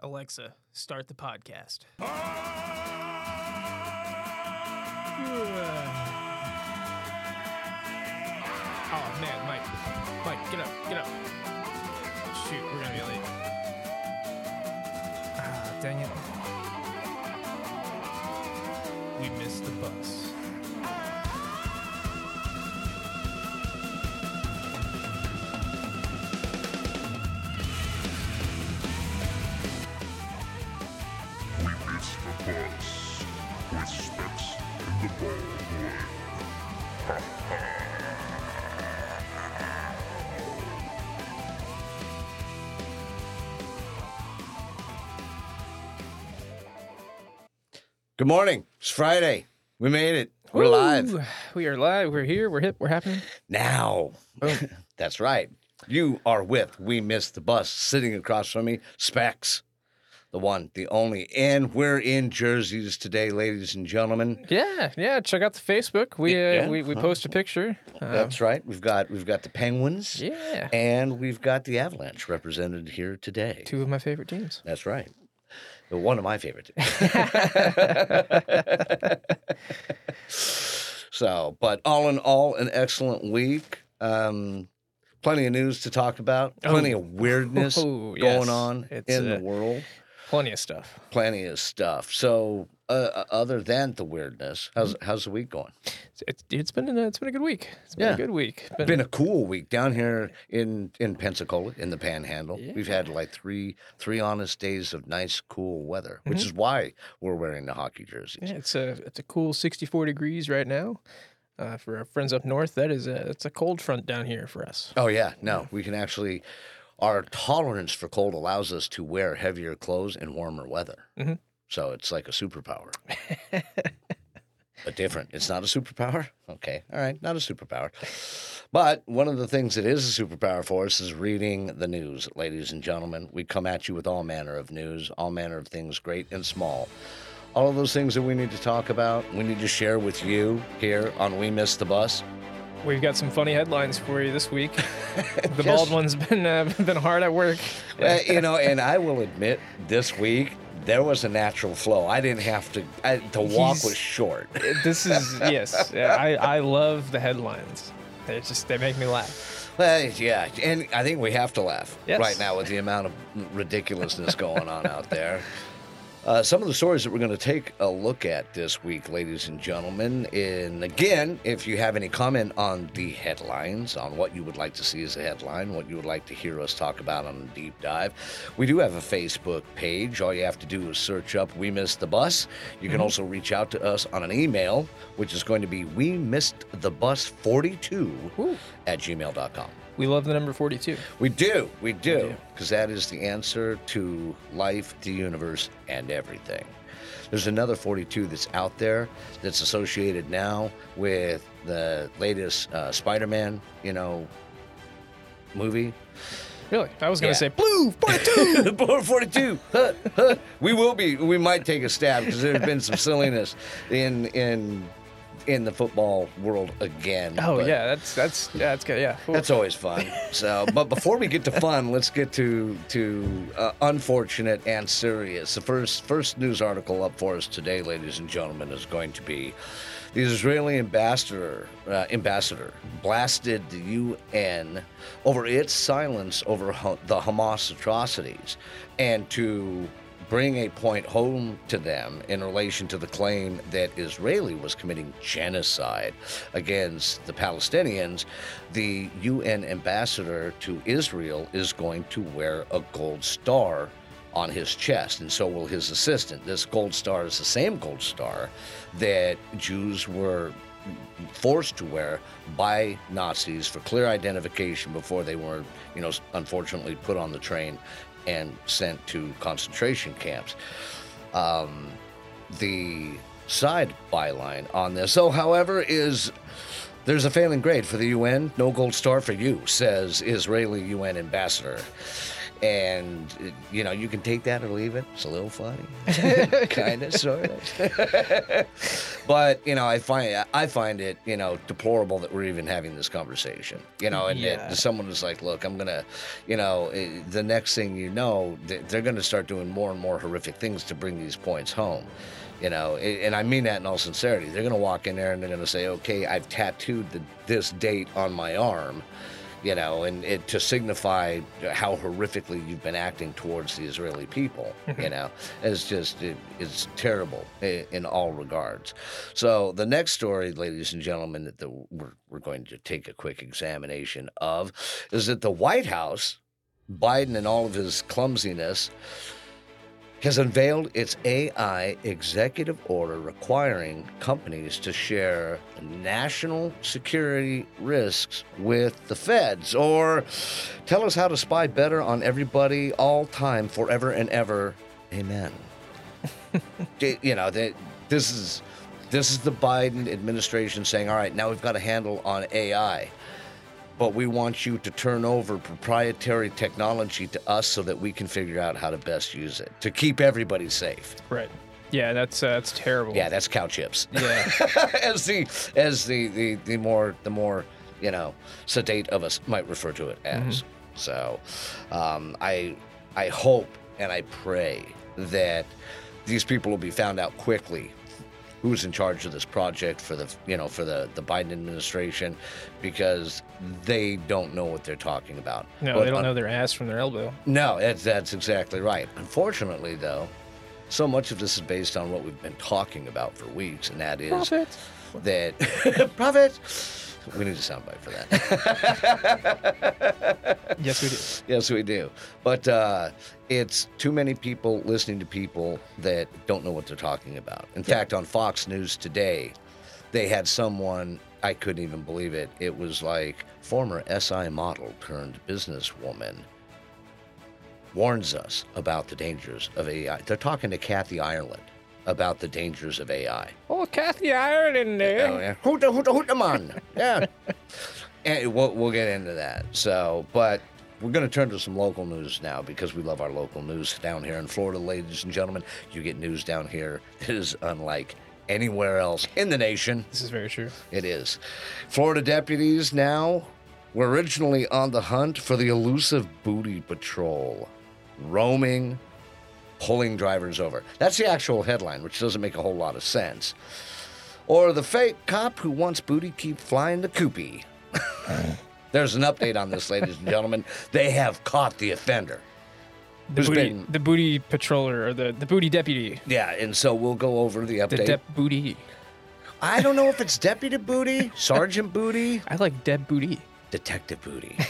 Alexa, start the podcast. Ah! Oh man, Mike, Mike, get up, get up. Good morning. It's Friday. We made it. We're live We are live. We're here. We're hip. We're happening. now. That's right. You are with We Missed the Bus. Sitting across from me, Specs, the one, the only. And we're in jerseys today, ladies and gentlemen. Yeah, yeah. Check out the Facebook. We uh, Yeah. we, we post a picture. Uh, That's right. We've got we've got the Penguins yeah. and we've got the Avalanche represented here today. Two of my favorite teams. That's right. One of my favorite. so, but all in all, an excellent week. Um, plenty of news to talk about. Plenty Oh. of weirdness Oh, going yes. on It's, in uh, the world. Plenty of stuff. Plenty of stuff. So, uh, uh, other than the weirdness, how's Mm-hmm. how's the week going? It's, it's, been a, it's been a good week. It's been Yeah. a good week. It's been, Been a cool week down here in in Pensacola in the Panhandle. Yeah. We've had like three three honest days of nice cool weather, Mm-hmm. which is why we're wearing the hockey jerseys. yeah, it's a it's a cool 64 degrees right now. Uh, for our friends up north, that is a it's a cold front down here for us. Oh yeah, no, we can actually. Our tolerance for cold allows us to wear heavier clothes in warmer weather. Mhm. So it's like a superpower, but different. It's not a superpower. Okay, all right, not a superpower. But one of the things that is a superpower for us is reading the news, ladies and gentlemen. We come at you with all manner of news, all manner of things, great and small. All of those things that we need to talk about, we need to share with you here on We Miss the Bus. We've got some funny headlines for you this week. the Yes. bald one's been uh, been hard at work. Uh, you know, and I will admit, this week there was a natural flow. I didn't have to. I, the walk He's- was short. This is yes. I I love the headlines. They just they make me laugh. Well, yeah, and I think we have to laugh Yes. right now with the amount of ridiculousness going on out there. Uh, some of the stories that we're going to take a look at this week, ladies and gentlemen. And again, if you have any comment on the headlines, on what you would like to see as a headline, what you would like to hear us talk about on a deep dive, we do have a Facebook page. All you have to do is search up We Missed the Bus. You can also reach out to us on an email, which is going to be We Missed the Bus 42 at gmail.com. We love the number 42. We do, we do, because that is the answer to life, the universe, and everything. There's another 42 that's out there that's associated now with the latest uh, Spider-Man, you know, movie. Really? I was gonna Yeah. say blue 42. Blue 42. Huh, huh. we will be. We might take a stab because there's been some silliness in in in the football world again. oh yeah, that's that's yeah, that's good. Yeah. Cool. That's always fun. So, but before we get to fun, let's get to to uh, unfortunate and serious. The first first news article up for us today, ladies and gentlemen, is going to be the Israeli ambassador uh, ambassador blasted the UN over its silence over ha- the Hamas atrocities, and to bring a point home to them in relation to the claim that Israeli was committing genocide against the Palestinians, the UN ambassador to Israel is going to wear a gold star on his chest, and so will his assistant. This gold star is the same gold star that Jews were forced to wear by Nazis for clear identification before they were, you know, unfortunately put on the train and sent to concentration camps. Um, the side byline on this, though, however, is there's a failing grade for the UN. No gold star for you, says Israeli UN ambassador. And you know you can take that or leave it. It's a little funny, kind of, sort of. but you know, I find I find it you know deplorable that we're even having this conversation. You know, and Yeah. that someone is like, "Look, I'm gonna," you know, eh, the next thing you know, they're gonna start doing more and more horrific things to bring these points home. You know, a- and I mean that in all sincerity. They're gonna walk in there and they're gonna say, "Okay, I've tattooed the, this date on my arm." You know, and it to signify how horrifically you've been acting towards the Israeli people. you mm-hmm. know, it's just it, it's terrible in, in all regards. So the next story, ladies and gentlemen, that the, we're we're going to take a quick examination of is that the White House, Biden and all of his clumsiness. Has unveiled its AI executive order requiring companies to share national security risks with the feds. Or tell us how to spy better on everybody all time forever and ever. Amen. You know that this is this is the biden administration saying all right now we've got a handle on ai but we want you to turn over proprietary technology to us so that we can figure out how to best use it to keep everybody safe Right. Yeah, that's uh, that's terrible. yeah that's cow chips Yeah. as the as the, the the more the more you know sedate of us might refer to it as. So, um, I I hope and I pray that these people will be found out quickly. Who's in charge of this project for the you know for the the Biden administration, because they don't know what they're talking about. No, But they don't un- know their ass from their elbow. no, that's, that's exactly right. Unfortunately, though, so much of this is based on what we've been talking about for weeks, and that is Profit. that profit. We need a soundbite for that. Yes, we do. yes, we do. But uh, it's too many people listening to people that don't know what they're talking about. In fact, on Fox News today, they had someone, I couldn't even believe it. It was like former SI model turned businesswoman warns us about the dangers of AI. They're talking to Kathy Ireland about the dangers of AI. Oh, Kathy Ireland in there. Oh, yeah. Hoota, hoota, hoota, man. Yeah. and we'll, we'll get into that. So, but we're going to turn to some local news now because we love our local news down here in Florida, ladies and gentlemen. You get news down here that is unlike anywhere else in the nation. This is very true. It is. Florida deputies now were originally on the hunt for the elusive booty patrol, roaming, pulling drivers over. That's the actual headline, which doesn't make a whole lot of sense. Or the fake cop who wants booty keep flying the coopy. There's an update on this, ladies and gentlemen. They have caught the offender. The booty, been- the booty patroller or the, the booty deputy. Yeah, and so we'll go over the The update. Dep Booty. I don't know if it's Deputy Booty, Sergeant Booty, I like Deb Booty. Detective Booty.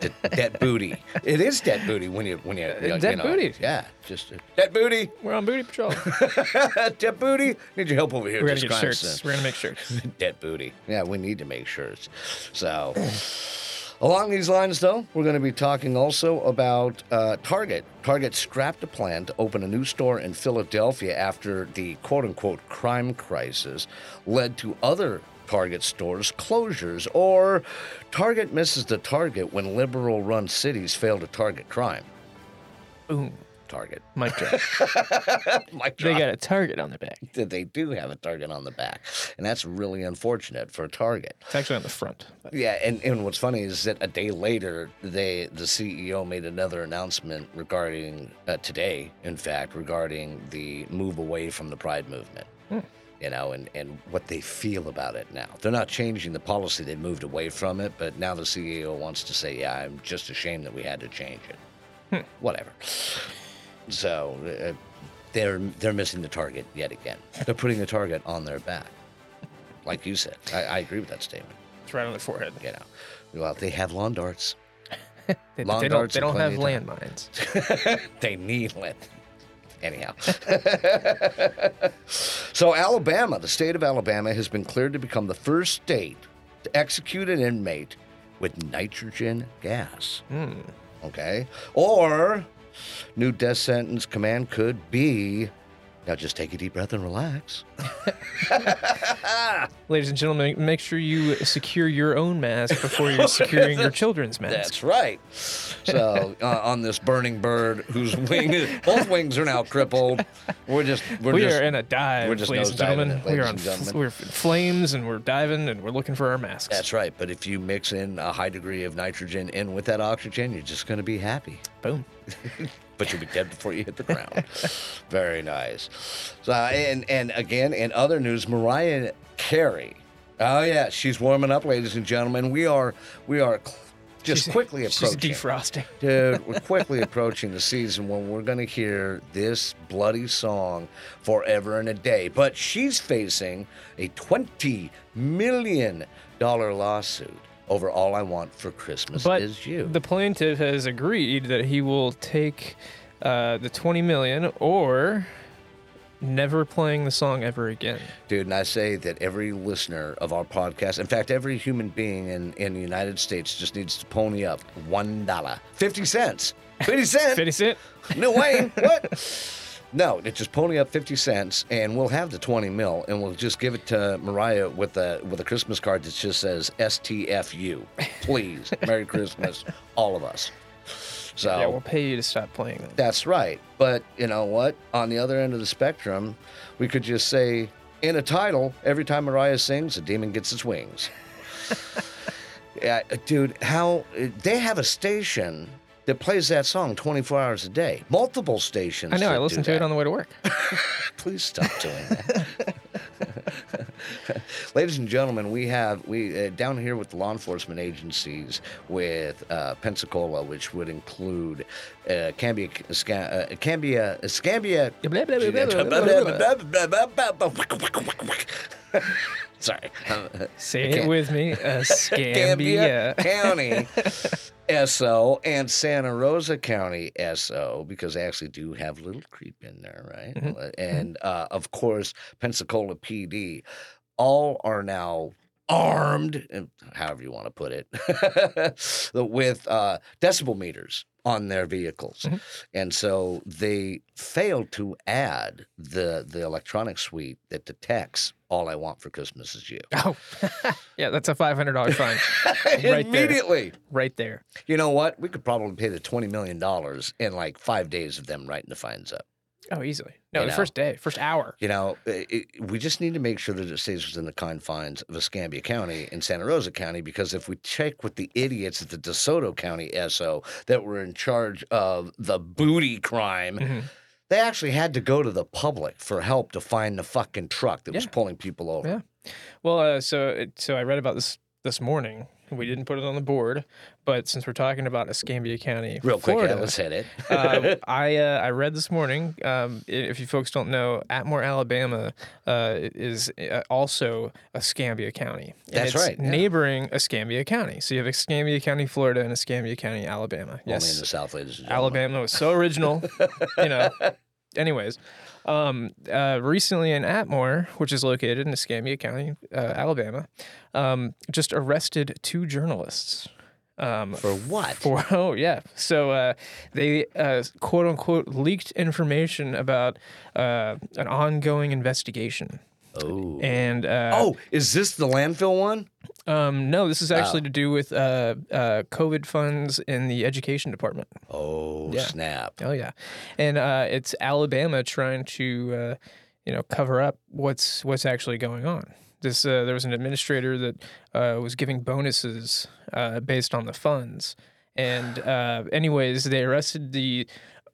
De- dead booty. It is dead booty when you when you, you, you Dead know, booty. Yeah, just uh, dead booty. We're on booty patrol. dead booty. Need your help over here. We're gonna get shirts. We're gonna make shirts. dead booty. Yeah, we need to make shirts. So, along these lines, though, we're going to be talking also about uh, Target. Target scrapped a plan to open a new store in Philadelphia after the quote unquote crime crisis led to other Target stores closures, or Target misses the target when liberal run cities fail to target crime. Boom. Target. Mic drop. Mic They got a target on their back. they do have a target on the back, and that's really unfortunate for a Target. It's actually on the front. but- Yeah, and, and what's funny is that a day later, they the CEO made another announcement regarding uh, today, in fact, regarding the move away from the Pride movement. You know, and, and what they feel about it now. They're not changing the policy; they moved away from it. But now the CEO wants to say, "Yeah, I'm just ashamed that we had to change it." Whatever. So uh, they're they're missing the target yet again. They're putting the target on their back, like you said. I, I agree with that statement. It's right on their forehead. You know, well, they have lawn darts. They, they don't, darts they don't have landmines. they need land. Anyhow. so, Alabama, the state of Alabama, has been cleared to become the first state to execute an inmate with nitrogen gas. Hmm. Okay? Or, new death sentence command could be Now just take a deep breath and relax. Ladies and gentlemen, make sure you secure your own mask before you're securing your children's mask. That's right. So uh, on this burning bird whose wing, both wings are now crippled. We're just we're we just are in a dive, we're just ladies and gentlemen. it, we are on and gentlemen. we're in flames and we're diving and we're looking for our masks. That's right. But if you mix in a high degree of nitrogen in with that oxygen, you're just going to be happy. Boom. But you'll be dead before you hit the ground. Very nice. So uh, and and again in other news, Mariah Carey. Oh yeah, she's warming up, ladies and gentlemen. We are we are just She's- quickly She's defrosting. Dude, we're quickly approaching the season when we're going to hear this bloody song forever and a day. But she's facing a $20 million lawsuit over All I Want for Christmas But Is You. the plaintiff has agreed that he will take uh, the 20 million or never playing the song ever again. Dude, and I say that every listener of our podcast, in fact, every human being in, in the United States just needs to pony up $1. 50 cents. 50 cents. 50 Cent? No way. What? No, it's just pony up fifty cents, and we'll have the twenty mil, and we'll just give it to Mariah with a with a Christmas card that just says STFU. Please, Merry Christmas, all of us. So Yeah, we'll pay you to stop playing that. that's right. But you know what? On the other end of the spectrum, we could just say in a title, every time Mariah sings, a demon gets its wings. yeah, dude, how they have a station that plays that song 24 hours a day. Multiple stations. I know, I do listened to it on the way to work. Please stop doing that. Ladies and gentlemen, we have we uh, down here with the law enforcement agencies with uh, Pensacola, which would include uh, Cambia, Sca- uh, Cambia, Scambia. Sorry. Say it with me. Uh, Scambia. County SO and Santa Rosa County SO because they actually do have Little Creek in there, right? Mhm. And uh, of course, Pensacola PD. All are now armed, however you want to put it, with uh, decibel meters on their vehicles, Mhm. and so they failed to add the the electronic suite that detects all I want for Christmas is you. Oh, yeah, that's a $500 fine Right there. Immediately. right there. You know what? We could probably pay the twenty million dollars in like five days of them writing the fines up. Oh, easily. No, You the know. first day, first hour. You know, it, it- we just need to make sure that it stays within the confines of Escambia County and Santa Rosa County because if we check with the idiots at the DeSoto County SO that were in charge of the booty crime, Mhm. they actually had to go to the public for help to find the fucking truck that was pulling people over. Yeah. Well, uh, so it, so I read about this this morning. We didn't put it on the board, but since we're talking about Escambia County, Real quick, Florida, yeah, let's hit it. uh, I uh, I read this morning. Um, if you folks don't know, Atmore, Alabama, uh, is uh, also Escambia County. And That's it's right, yeah. Neighboring Escambia County. So you have Escambia County, Florida, and Escambia County, Alabama. Only Yes, in the South, ladies. Alabama was so original, you know. Anyways, um, uh, recently in Atmore, which is located in Escambia County, uh, Alabama, um, just arrested two journalists. Um, For what? for oh yeah, so uh, they uh, quote unquote leaked information about uh, an ongoing investigation, oh. and uh, oh, is this the landfill one? Um, no, this is actually to do with uh, uh, COVID funds in the education department. Oh, Yeah. snap. Oh yeah, and uh, it's Alabama trying to uh, you know cover up what's what's actually going on. This uh, there was an administrator that uh, was giving bonuses uh, based on the funds, and uh, anyways, they arrested the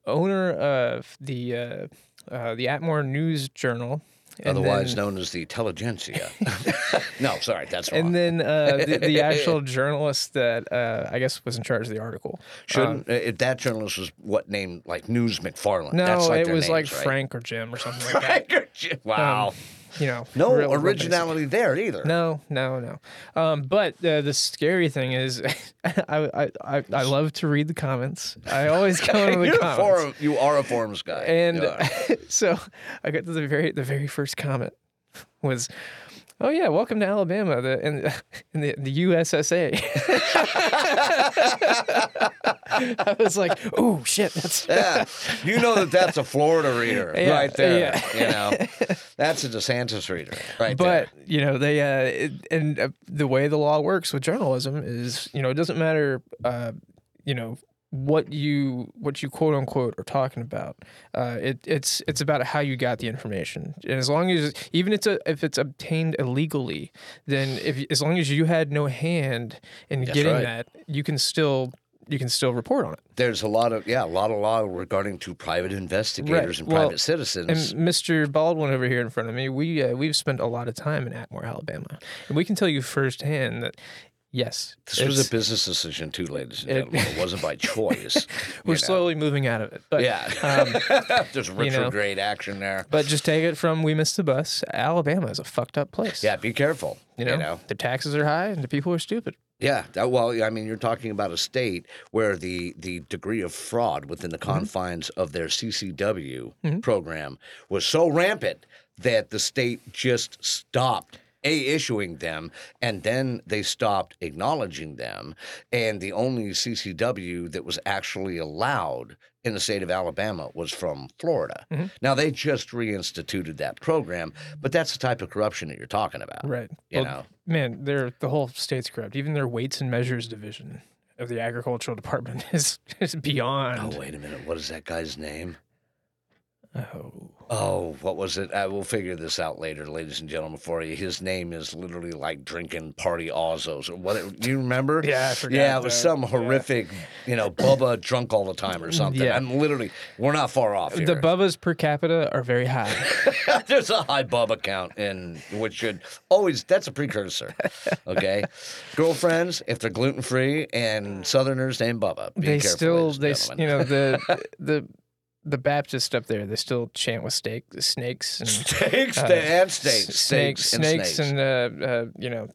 owner of the uh, uh, the Atmore News Journal. And Otherwise then- known as the intelligentsia. no, sorry, that's wrong. and then uh, the, the actual journalist that uh, I guess was in charge of the article. Shouldn't uh, if that journalist was what name like News McFarland? No, That's like it was like right? Frank or Jim or something like that. Frank. or Jim. Wow. You know, no real- real originality there either. No, no, no. Um, but uh, the scary thing is, I, I, I, I love to read the comments. I always go into the You're comments. forum, you are a forums guy. And so I got to the very the very first comment was Oh yeah, welcome to Alabama, the in, in the, the USSA. I was like, oh shit, that's Yeah, you know that that's a Florida reader Yeah, right there. yeah. You know, that's a DeSantis reader right but there. you know they uh it, and uh, the way the law works with journalism is you know it doesn't matter uh you know what you what you quote unquote are talking about uh it it's it's about how you got the information and as long as even it's a, if it's obtained illegally then if as long as you had no hand in getting right. that you can still you can still report on it There's a lot of yeah, a lot of law regarding to private investigators and Well, private citizens. and. Mr. Baldwin over here in front of me, we uh, we've spent a lot of time in Atmore, Alabama, and we can tell you firsthand that yes, this was a business decision too, ladies and it- gentlemen. It wasn't by choice. we're know. slowly moving out of it. But Yeah, um, there's know. retrograde action there. but just take it from we missed the bus. Alabama is a fucked up place. Yeah, be careful. you know, the taxes are high and the people are stupid. Yeah, that, well, I mean, you're talking about a state where the the degree of fraud within the confines of their CCW program was so rampant that the state just stopped a issuing them and then they stopped acknowledging them and the only CCW that was actually allowed in the state of Alabama was from Florida. Mm-hmm. Now they just reinstituted that program, but that's the type of corruption that you're talking about. Right. You Well, know. man, they're the whole state's corrupt. Even their weights and measures division of the agricultural department is is beyond. Oh, wait a minute. What is that guy's name? Oh. Oh, what was it? Uh, I will figure this out later, ladies and gentlemen, for you. His name is literally like drinking party Ozos or what? Do you remember? Yeah, I forgot Yeah, it was that. some Yeah. horrific, you know, Bubba drunk all the time or mm, something. Yeah. I'm literally, we're not far off here. The Bubbas per capita are very high. There's a high Bubba count, and which should always, that's a precursor. Okay. Girlfriends, if they're gluten free and Southerners named Bubba, be they still they gentlemen. you know the the the Baptist up there they still chant with steak snakes and Steaks uh, and steaks, s- steaks, and snakes snakes. and uh, uh, you know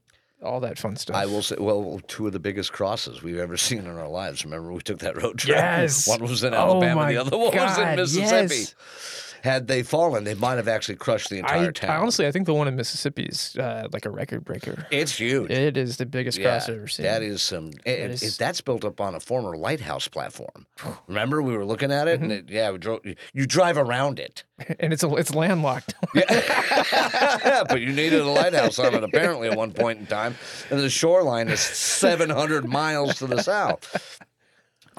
all that fun stuff. I will say, well, two of the biggest crosses we've ever seen in our lives. Remember, we took that road trip. Yes. One was in Oh Alabama, my the other one was in Mississippi. yes. Had they fallen, they might have actually crushed the entire I, town. I honestly I think the one in Mississippi is uh, like a record breaker. it's huge. It is the biggest cross I've ever seen. That is some. It, is- it- that's built up on a former lighthouse platform. Remember, we were looking at it, and Mm-hmm. it, yeah, we drove. You drive around it, and it's a, it's landlocked. yeah, but you needed a lighthouse on it apparently at one point in time, and the shoreline is 700 miles to the south.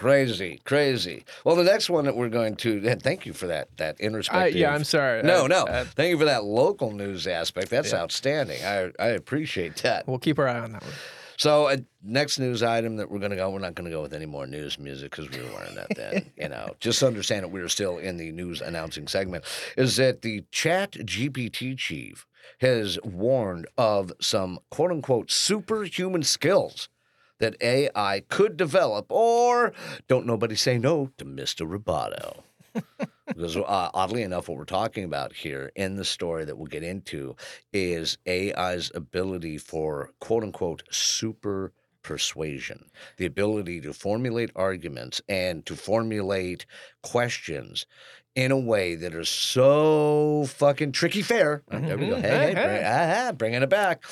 Crazy, crazy. Well, the next one that we're going to, and thank you for that that I, introspective. yeah, I'm sorry. No, Uh, no. uh, thank you for that local news aspect. That's outstanding. I I appreciate that. we'll keep our eye on that one. So, uh, next news item that we're going to go, we're not going to go with any more news music because we were learning that then. you know, just understand that we're still in the news announcing segment. Is that the Chat GPT chief has warned of some quote unquote superhuman skills that AI could develop, or don't nobody say no to Mr. Roboto. because uh, oddly enough, what we're talking about here in the story that we'll get into is AI's ability for quote unquote super persuasion, the ability to formulate arguments and to formulate questions in a way that are so fucking tricky fair. Uh, There we go. Mhm. Hey, hey, Hey, bring, hey. ah, bringing it back.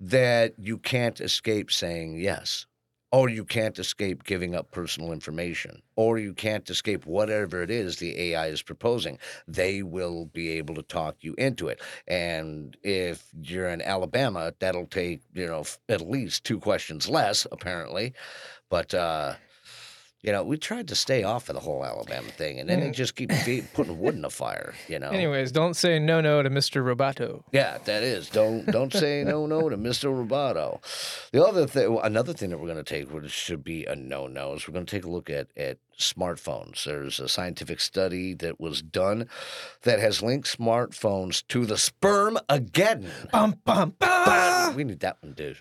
That you can't escape saying yes or you can't escape giving up personal information, or you can't escape whatever it is the AI is proposing. They will be able to talk you into it. And if you're in Alabama, that'll take, you know, f- at least two questions less, apparently. But, uh, you know, we tried to stay off of the whole Alabama thing, and then they just keep putting wood in the fire, you know? Anyways, don't say no no to Mr. Roboto. Yeah, that is. Don't don't say no no to Mr. Roboto. The other thing, another thing that we're going to take, which should be a no no, is we're going to take a look at at smartphones. There's a scientific study that was done that has linked smartphones to the sperm again. Bum bum bum. We need that one, dude.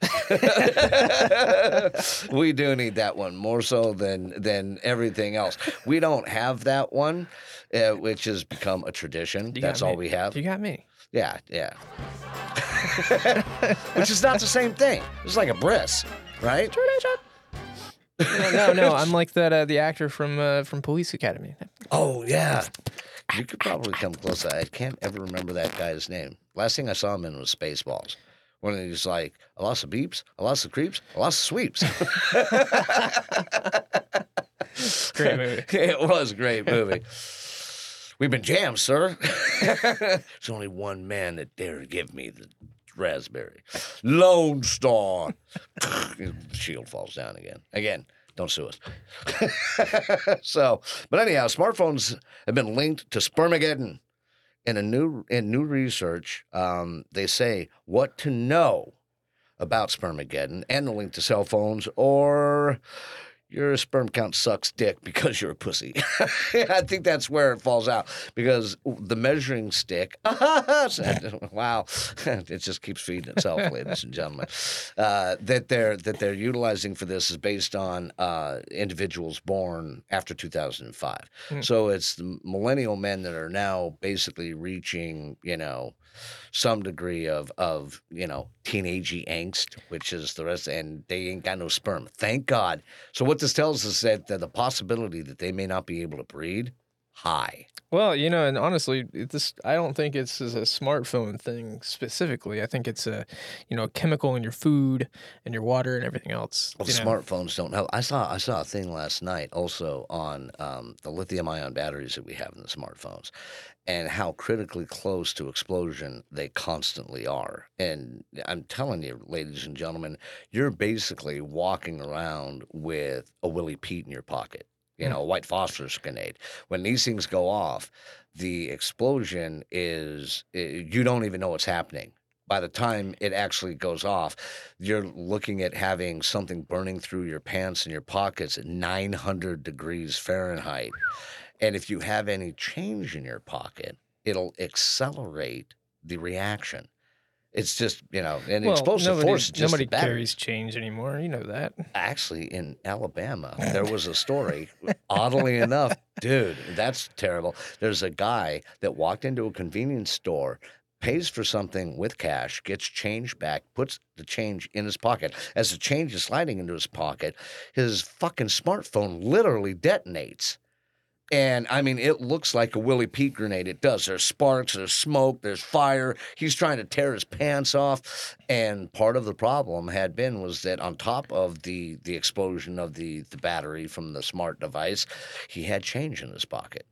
we do need that one more so than than everything else. We don't have that one, uh, which has become a tradition. You That's all me. we have. You got me. Yeah, yeah. Which is not the same thing. It's like a bris, right? No, no, no. I'm like that uh, the actor from uh, from Police Academy. Oh yeah. You could probably come close. I can't ever remember that guy's name. Last thing I saw him in was Spaceballs. When he's like, I lost the beeps, I lost the creeps, I lost the sweeps. Great movie. it was a great movie. We've been jammed, sir. There's only one man that dare give me the raspberry. Lone Star. shield falls down again. Again, don't sue us. so, but anyhow, smartphones have been linked to spermageddon. In a new in new research, um, they say what to know about spermageddon and the link to cell phones or your sperm count sucks dick because you're a pussy. I think that's where it falls out because the measuring stick, wow, it just keeps feeding itself, ladies and gentlemen. Uh, that they're that they're utilizing for this is based on uh, individuals born after 2005. Hmm. So it's the millennial men that are now basically reaching, you know, some degree of of you know teenagey angst, which is the rest, and they ain't got no sperm. Thank God. So what this tells us that, that the possibility that they may not be able to breed high. Well, you know, and honestly, this I don't think it's a smartphone thing specifically. I think it's a, you know, a chemical in your food and your water and everything else. Well, know. smartphones don't help. I saw I saw a thing last night also on um, the lithium ion batteries that we have in the smartphones, and how critically close to explosion they constantly are. And I'm telling you, ladies and gentlemen, you're basically walking around with a Willie Pete in your pocket. You Hmm. know, a white phosphorus grenade. When these things go off, the explosion is eh, you don't even know what's happening by the time it actually goes off, you're looking at having something burning through your pants and your pockets at 900 degrees Fahrenheit. And if you have any change in your pocket, it'll accelerate the reaction. It's just, you know, and well, explosive nobody, force is just nobody carries change anymore. You know that. Actually, in Alabama, there was a story. oddly enough, dude, that's terrible. There's a guy that walked into a convenience store, pays for something with cash, gets change back, puts the change in his pocket. As the change is sliding into his pocket, his fucking smartphone literally detonates. And I mean, it looks like a Willie Pete grenade. It does. There's sparks, there's smoke, there's fire. He's trying to tear his pants off. And part of the problem had been was that on top of the the explosion of the the battery from the smart device, he had change in his pocket.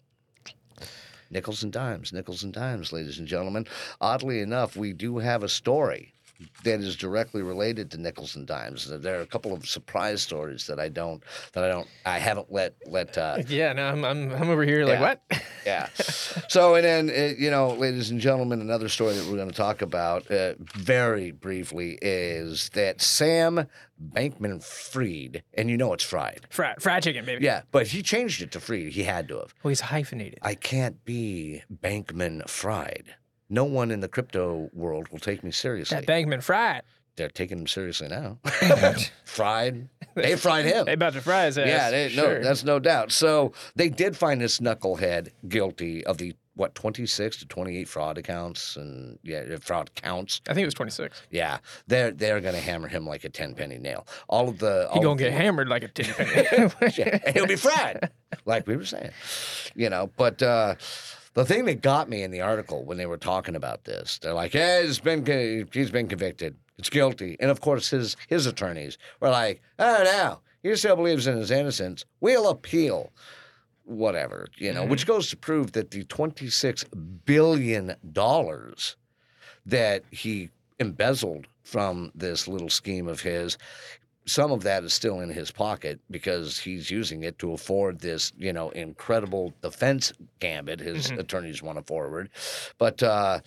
Nickels and dimes, nickels and dimes, ladies and gentlemen. Oddly enough, we do have a story that is directly related to nickels and dimes. There are a couple of surprise stories that I don't that I don't I haven't let let uh, Yeah, no, I'm I'm, I'm over here like Yeah. what? yeah. So, and then, uh, you know, ladies and gentlemen, another story that we're going to talk about uh, very briefly is that Sam Bankman Fried, and you know it's fried. fried, fried chicken, baby. Yeah, but he changed it to Fried. He had to have. Well, he's hyphenated. I can't be Bankman Fried. No one in the crypto world will take me seriously. that Bankman fried. They're taking him seriously now. fried. They fried him. They about to fry his ass. Yeah, they, sure. no, that's no doubt. So they did find this knucklehead guilty of the what twenty six to twenty eight fraud accounts and yeah, fraud counts. I think it was 26. Yeah, they're they're gonna hammer him like a ten penny nail. All of the He gonna get the- hammered like a 10 penny. yeah, and he'll be fried, like we were saying, you know. But uh, the thing that got me in the article when they were talking about this, they're like, "Yeah, he's been he's been convicted. It's guilty." And of course, his his attorneys were like, "Oh, no, he still believes in his innocence. We'll appeal." Whatever, you know, which mm-hmm. goes to prove that the $26 billion that he embezzled from this little scheme of his some of that is still in his pocket because he's using it to afford this, you know, incredible defense gambit his Mhm. attorneys want to forward. But uh,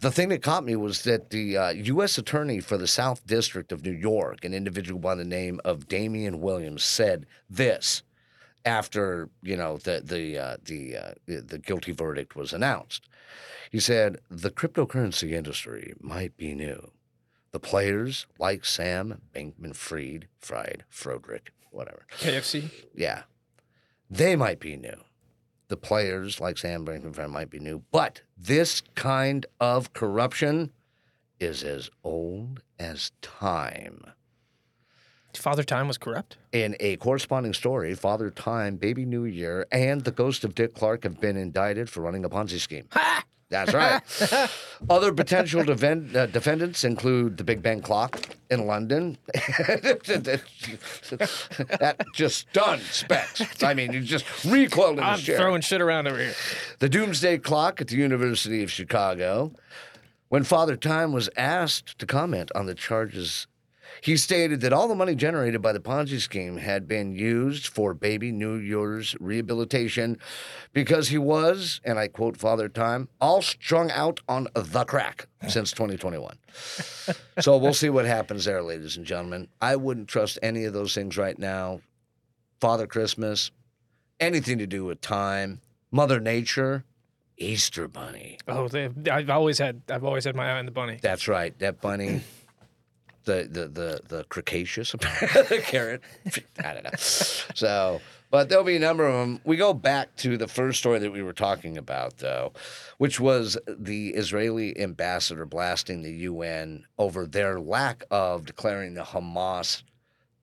the thing that caught me was that the uh, U.S. Attorney for the South District of New York, an individual by the name of Damian Williams, said this after you know the the uh, the uh, the guilty verdict was announced. He said the cryptocurrency industry might be new. The players like Sam Bankman Fried, Fried, Froderick, whatever. KFC. Yeah. They might be new. The players like Sam Bankman Fried might be new. But this kind of corruption is as old as time. Father Time was corrupt. In a corresponding story, Father Time, Baby New Year, and the ghost of Dick Clark have been indicted for running a Ponzi scheme. Ha! That's right. Other potential defend, uh, defendants include the Big Bang clock in London. that just stunned Specs. I mean, you just recoiled in I'm throwing shit around over here. The Doomsday Clock at the University of Chicago. When Father Time was asked to comment on the charges, he stated that all the money generated by the Ponzi scheme had been used for baby New Year's rehabilitation because he was, and I quote Father Time, all strung out on the crack since 2021. so we'll see what happens there, ladies and gentlemen. I wouldn't trust any of those things right now. Father Christmas, anything to do with time, Mother Nature, Easter Bunny. Oh, I've always had I've always had my eye on the bunny. That's right. That bunny, the the the the Cretaceous, the carrot. I don't know. So, but there'll be a number of them. We go back to the first story that we were talking about, though, which was the Israeli ambassador blasting the UN over their lack of declaring the Hamas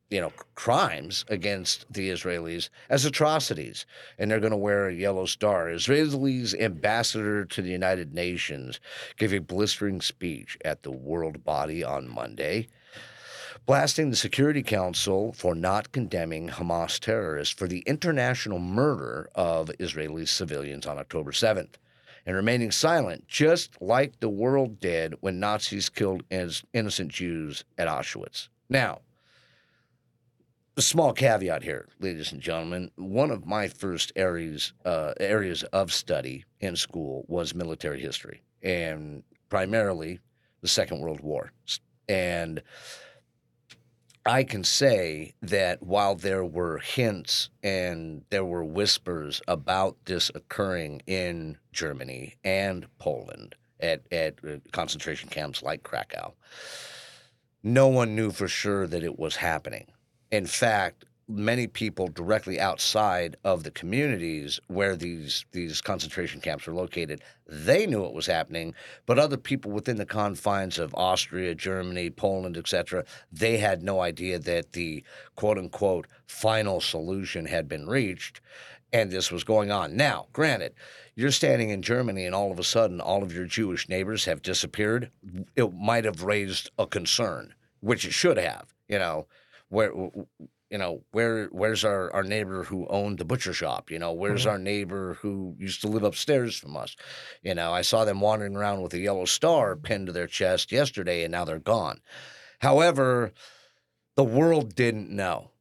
you know, crimes against the Israelis as atrocities, and they're going to wear a yellow star. Israelis' ambassador to the United Nations gave a blistering speech at the World Body on Monday, blasting the Security Council for not condemning Hamas terrorists for the international murder of Israeli civilians on October 7th. And remaining silent, just like the world did when Nazis killed innocent Jews at Auschwitz. Now, a small caveat here, ladies and gentlemen. One of my first areas uh, areas of study in school was military history, and primarily the Second World War. And I can say that while there were hints and there were whispers about this occurring in Germany and Poland at, at uh, concentration camps like Krakow, no one knew for sure that it was happening in fact, many people directly outside of the communities where these these concentration camps were located they knew it was happening but other people within the confines of austria germany poland etc they had no idea that the quote unquote final solution had been reached and this was going on. Now granted you're standing in germany and all of a sudden all of your jewish neighbors have disappeared it might have raised a concern which it should have you know where you know where where's our, our neighbor who owned the butcher shop you know? Where's Mhm. our neighbor who used to live upstairs from us? You know i saw them wandering around with a yellow star pinned to their chest yesterday and now they're gone. However the world didn't know.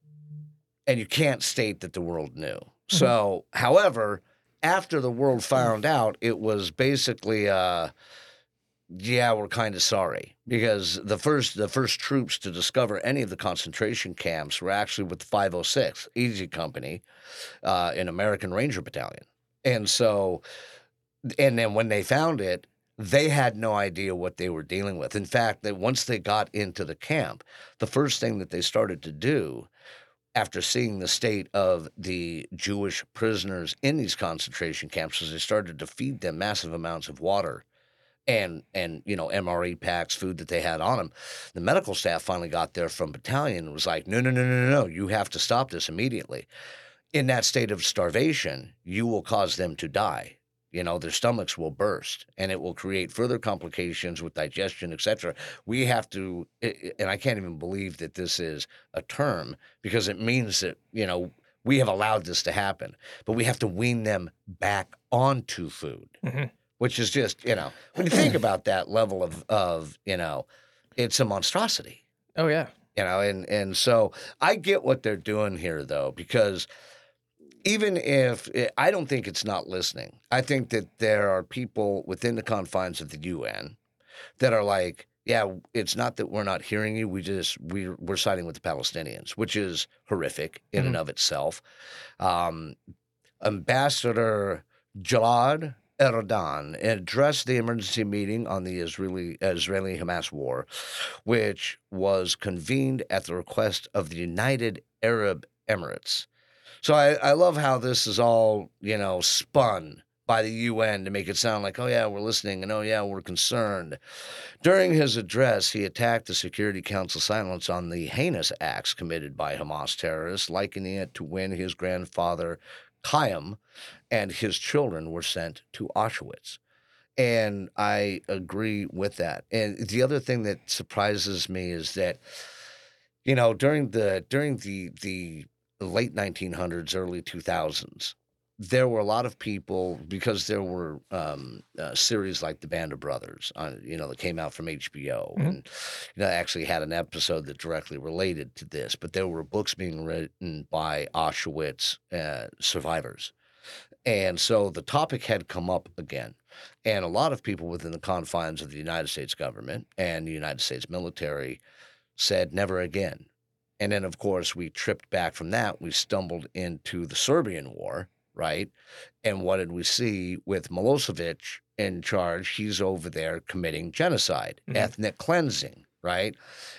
And you can't state that the world knew. So however after the world found out it was basically uh yeah, we're kind of sorry because the first the first troops to discover any of the concentration camps were actually with the 506 Easy Company, uh, an American Ranger Battalion, and so, and then when they found it, they had no idea what they were dealing with. In fact, that once they got into the camp, the first thing that they started to do. After seeing the state of the Jewish prisoners in these concentration camps, was they started to feed them massive amounts of water and and you know MRE packs, food that they had on them. The medical staff finally got there from battalion and was like, no, no, no, no, no, you have to stop this immediately. In that state of starvation, you will cause them to die. You know, their stomachs will burst, and it will create further complications with digestion, etc. We have to, and I can't even believe that this is a term because it means that you know we have allowed this to happen, but we have to wean them back onto food Mhm. Which is just you know when you think about that level of of you know it's a monstrosity. Oh yeah. you know and and so i get what they're doing here though because even if eh, i don't think it's not listening. I think that there are people within the confines of the un that are like yeah it's not that we're not hearing you. We just we, we're siding with the palestinians which is horrific in and of itself. Um, ambassador Gilad Erdogan addressed the emergency meeting on the Israeli Israeli Hamas war, which was convened at the request of the United Arab Emirates. So I, I love how this is all, you know, spun by the UN to make it sound like, oh yeah, we're listening and oh yeah, we're concerned. During his address, he attacked the Security Council silence on the heinous acts committed by Hamas terrorists, likening it to when his grandfather Chaim and his children were sent to Auschwitz. And I agree with that. And the other thing that surprises me is that, you know, during the during the the late 1900s, early 2000s, there were a lot of people because there were um, uh, series like The Band of Brothers, on, you know, that came out from HBO, Mhm. and you know, actually had an episode that directly related to this. But there were books being written by Auschwitz uh, survivors, and so the topic had come up again. And a lot of people within the confines of the United States government and the United States military said, never again. And then, of course, we tripped back from that. We stumbled into the Serbian war, right? And what did we see with Milosevic in charge? He's over there committing genocide, Mhm. ethnic cleansing, right?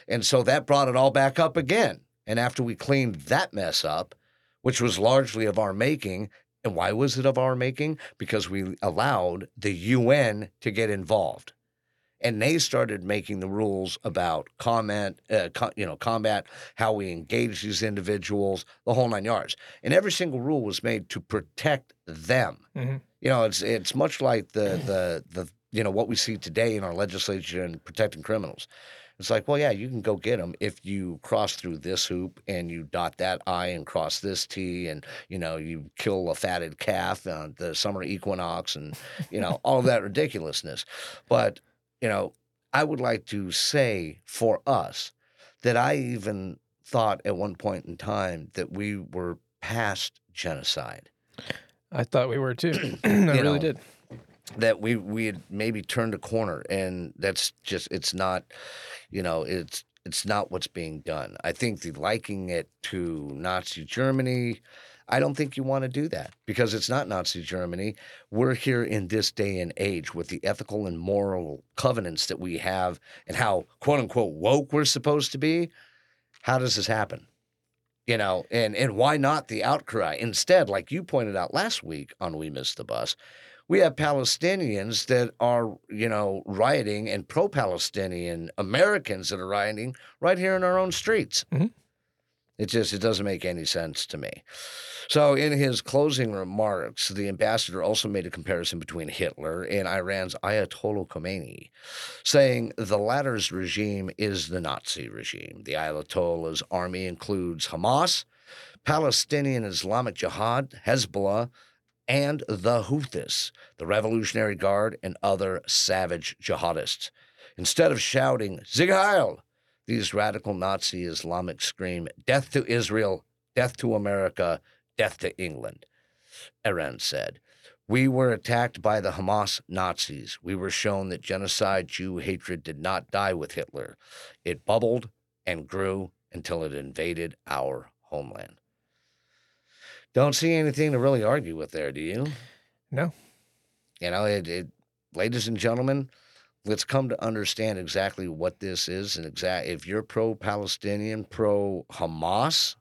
And so that brought it all back up again. And after we cleaned that mess up, which was largely of our making, and why was it of our making? Because we allowed the UN to get involved. And they started making the rules about comment, uh, co- you know, combat, how we engage these individuals, the whole nine yards. And every single rule was made to protect them. Mhm. You know, it's it's much like the the the you know what we see today in our legislature and protecting criminals. It's like, well, yeah, you can go get them if you cross through this hoop and you dot that I and cross this T, and you know you kill a fatted calf on the summer equinox, and you know all of that ridiculousness. But you know, I would like to say for us that I even thought at one point in time that we were past genocide. I thought we were too. I really know, did. That we we had maybe turned a corner and that's just it's not you know it's it's not what's being done. I think the liking it to nazi germany i don't think you want to do that because it's not nazi germany. We're here in this day and age with the ethical and moral covenants that we have and how quote unquote woke we're supposed to be. How does this happen? You know and and why not the outcry? Instead like you pointed out last week on we missed the bus we have Palestinians that are, you know, rioting and pro Palestinian Americans that are rioting right here in our own streets. Mhm. It just it doesn't make any sense to me. So in his closing remarks, the ambassador also made a comparison between Hitler and Iran's Ayatollah Khomeini, saying the latter's regime is the Nazi regime. The Ayatollah's army includes Hamas, Palestinian Islamic Jihad, Hezbollah, and the Houthis, the Revolutionary Guard, and other savage jihadists. Instead of shouting, Sieg Heil, these radical Nazi Islamic scream, Death to Israel, death to America, death to England. Erdan said, We were attacked by the Hamas Nazis. We were shown that genocide, Jew hatred did not die with Hitler. It bubbled and grew until it invaded our homeland. Don't see anything to really argue with there, do you? No. You know, it, it ladies and gentlemen, let's come to understand exactly what this is and exact if you're pro Palestinian, pro Hamas,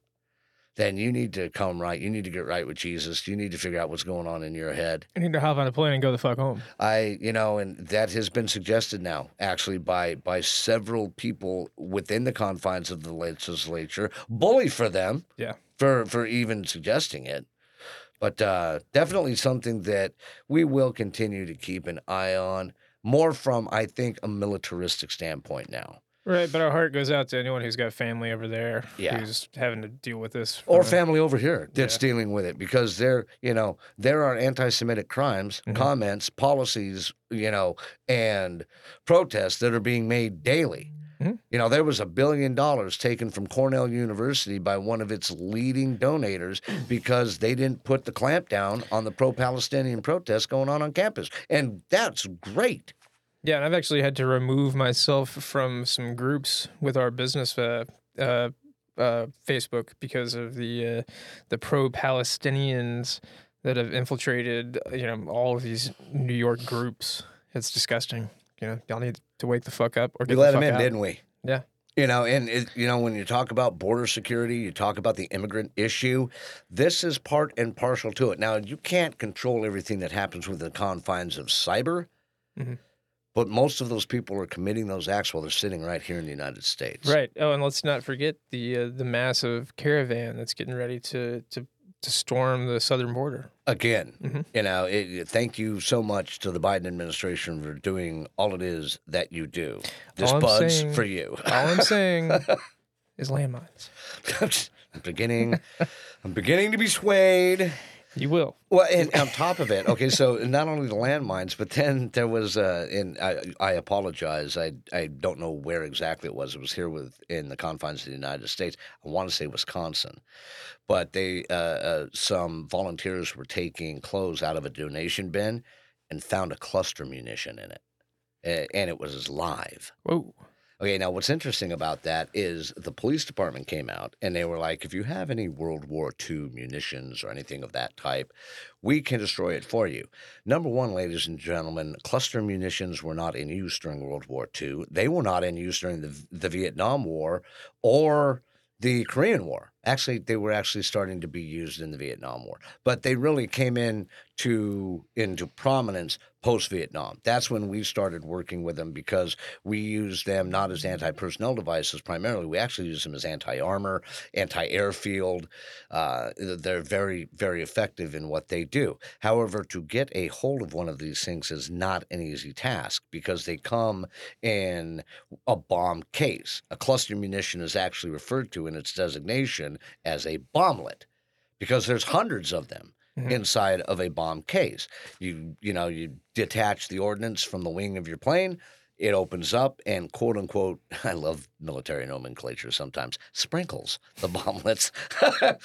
then you need to come right. You need to get right with Jesus. You need to figure out what's going on in your head. I need to hop on a plane and go the fuck home. I, you know, and that has been suggested now, actually, by by several people within the confines of the legislature. Bully for them, Yeah. For for even suggesting it. But uh, definitely something that we will continue to keep an eye on, more from I think a militaristic standpoint now, Right, but our heart goes out to anyone who's got family over there Yeah. who's having to deal with this. or family over here that's Yeah. dealing with it because there, you know, there are anti-Semitic crimes, Mhm. comments, policies, you know, and protests that are being made daily. Mhm. You know, there was a billion dollars taken from Cornell University by one of its leading donators because they didn't put the clamp down on the pro-Palestinian protests going on on campus, and that's great. Yeah, and I've actually had to remove myself from some groups with our business uh, uh, uh, Facebook because of the uh, the pro Palestinians that have infiltrated, you know, all of these New York groups. It's disgusting. You know, y'all need to wake the fuck up or We let the them fuck in, out. didn't we? Yeah. You know, and it, you know when you talk about border security, you talk about the immigrant issue. This is part and parcel to it. Now, you can't control everything that happens within the confines of cyber, Mhm. but most of those people are committing those acts while they're sitting right here in the United States. Right. Oh, and let's not forget the uh, the massive caravan that's getting ready to to to storm the southern border. again. Mhm. You know, it, thank you so much to the Biden administration for doing all it is that you do. This buds saying- for you. All I'm saying is landmines. I'm beginning. I'm beginning to be swayed. You will. Well, and on top of it, okay, so not only the landmines, but then there was, uh, and I, I apologize, I, I don't know where exactly it was. It was here within the confines of the United States. I want to say Wisconsin, but they, uh, uh, some volunteers were taking clothes out of a donation bin and found a cluster munition in it, and it was live. Whoa. Okay, now what's interesting about that is the police department came out and they were like, if you have any World War II munitions or anything of that type, we can destroy it for you. Number one, ladies and gentlemen, cluster munitions were not in use during World War II. They were not in use during the, the Vietnam War or the Korean War. Actually, they were actually starting to be used in the Vietnam War, but they really came in to into prominence post Vietnam. That's when we started working with them because we use them not as anti-personnel devices primarily. We actually use them as anti-armor, anti-airfield. Uh, they're very, very effective in what they do. However, to get a hold of one of these things is not an easy task because they come in a bomb case. A cluster munition is actually referred to in its designation as a bomblet because there's hundreds of them Mhm. inside of a bomb case. You you know you detach the ordnance from the wing of your plane. It opens up and quote unquote, I love military nomenclature sometimes, sprinkles the bomblets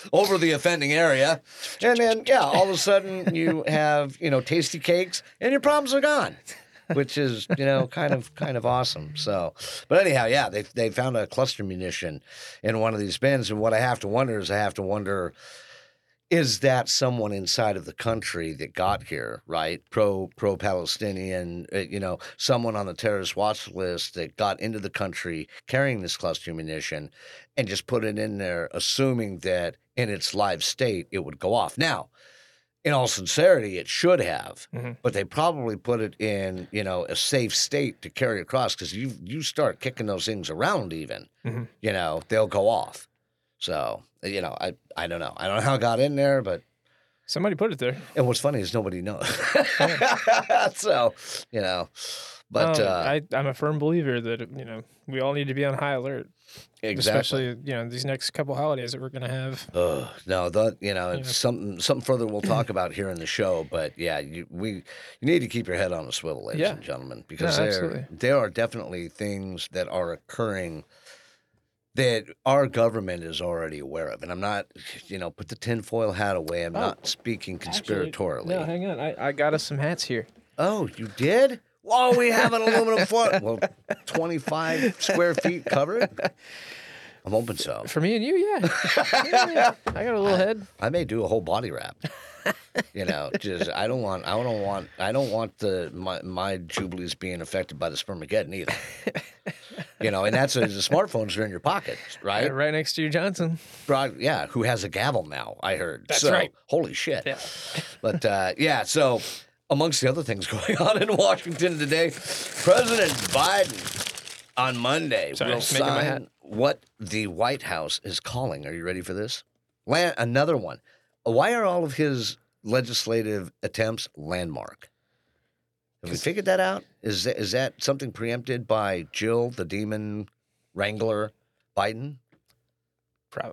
over the offending area. And then, yeah, all of a sudden you have, you know, tasty cakes and your problems are gone. Which is, you know, kind of kind of awesome. So, but anyhow, yeah, they they found a cluster munition in one of these bins, and what I have to wonder is I have to wonder is that someone inside of the country that got here, right? Pro pro Palestinian, uh, you know, someone on the terrorist watch list that got into the country carrying this cluster munition and just put it in there, assuming that in its live state it would go off. Now, in all sincerity, it should have, Mhm. but they probably put it in, you know, a safe state to carry across because you you start kicking those things around, even, Mhm. you know, they'll go off. So you know, I I don't know. I don't know how it got in there, but Somebody put it there. and what's funny is nobody knows. so you know, but Um, uh, I, I'm a firm believer that you know we all need to be on high alert, exactly. especially you know these next couple holidays that we're gonna have. Ugh, no, the you know it's Yeah. something something further we'll talk about here in the show. But yeah, you we you need to keep your head on a swivel, ladies Yeah. and gentlemen, because No, there absolutely. there are definitely things that are occurring that our government is already aware of. And I'm not, you know, put the tinfoil hat away. I'm Oh, not speaking conspiratorially. no, hang on. I, I got us some hats here. Oh, you did? Whoa, we have an aluminum foil. Well, 25 square feet covered? I'm hoping so. For me and you, yeah. Yeah, I got a little head. I may do a whole body wrap. you know, just I don't want I don't want I don't want the my, my jubilees being affected by the spermaggedon either. you know, and that's uh, the smartphones are in your pocket, right? Right, right next to your Johnson. Broad, yeah, who has a gavel now? I heard. That's So, right. Holy shit! Yeah. But uh, yeah, so amongst the other things going on in Washington today, President Biden on Monday Sorry, will just making my hat. sign what the White House is calling. Are you ready for this? Land, another one. Why are all of his legislative attempts landmark? Have we figured that out? Is that, is that something preempted by Jill, the demon wrangler, Biden?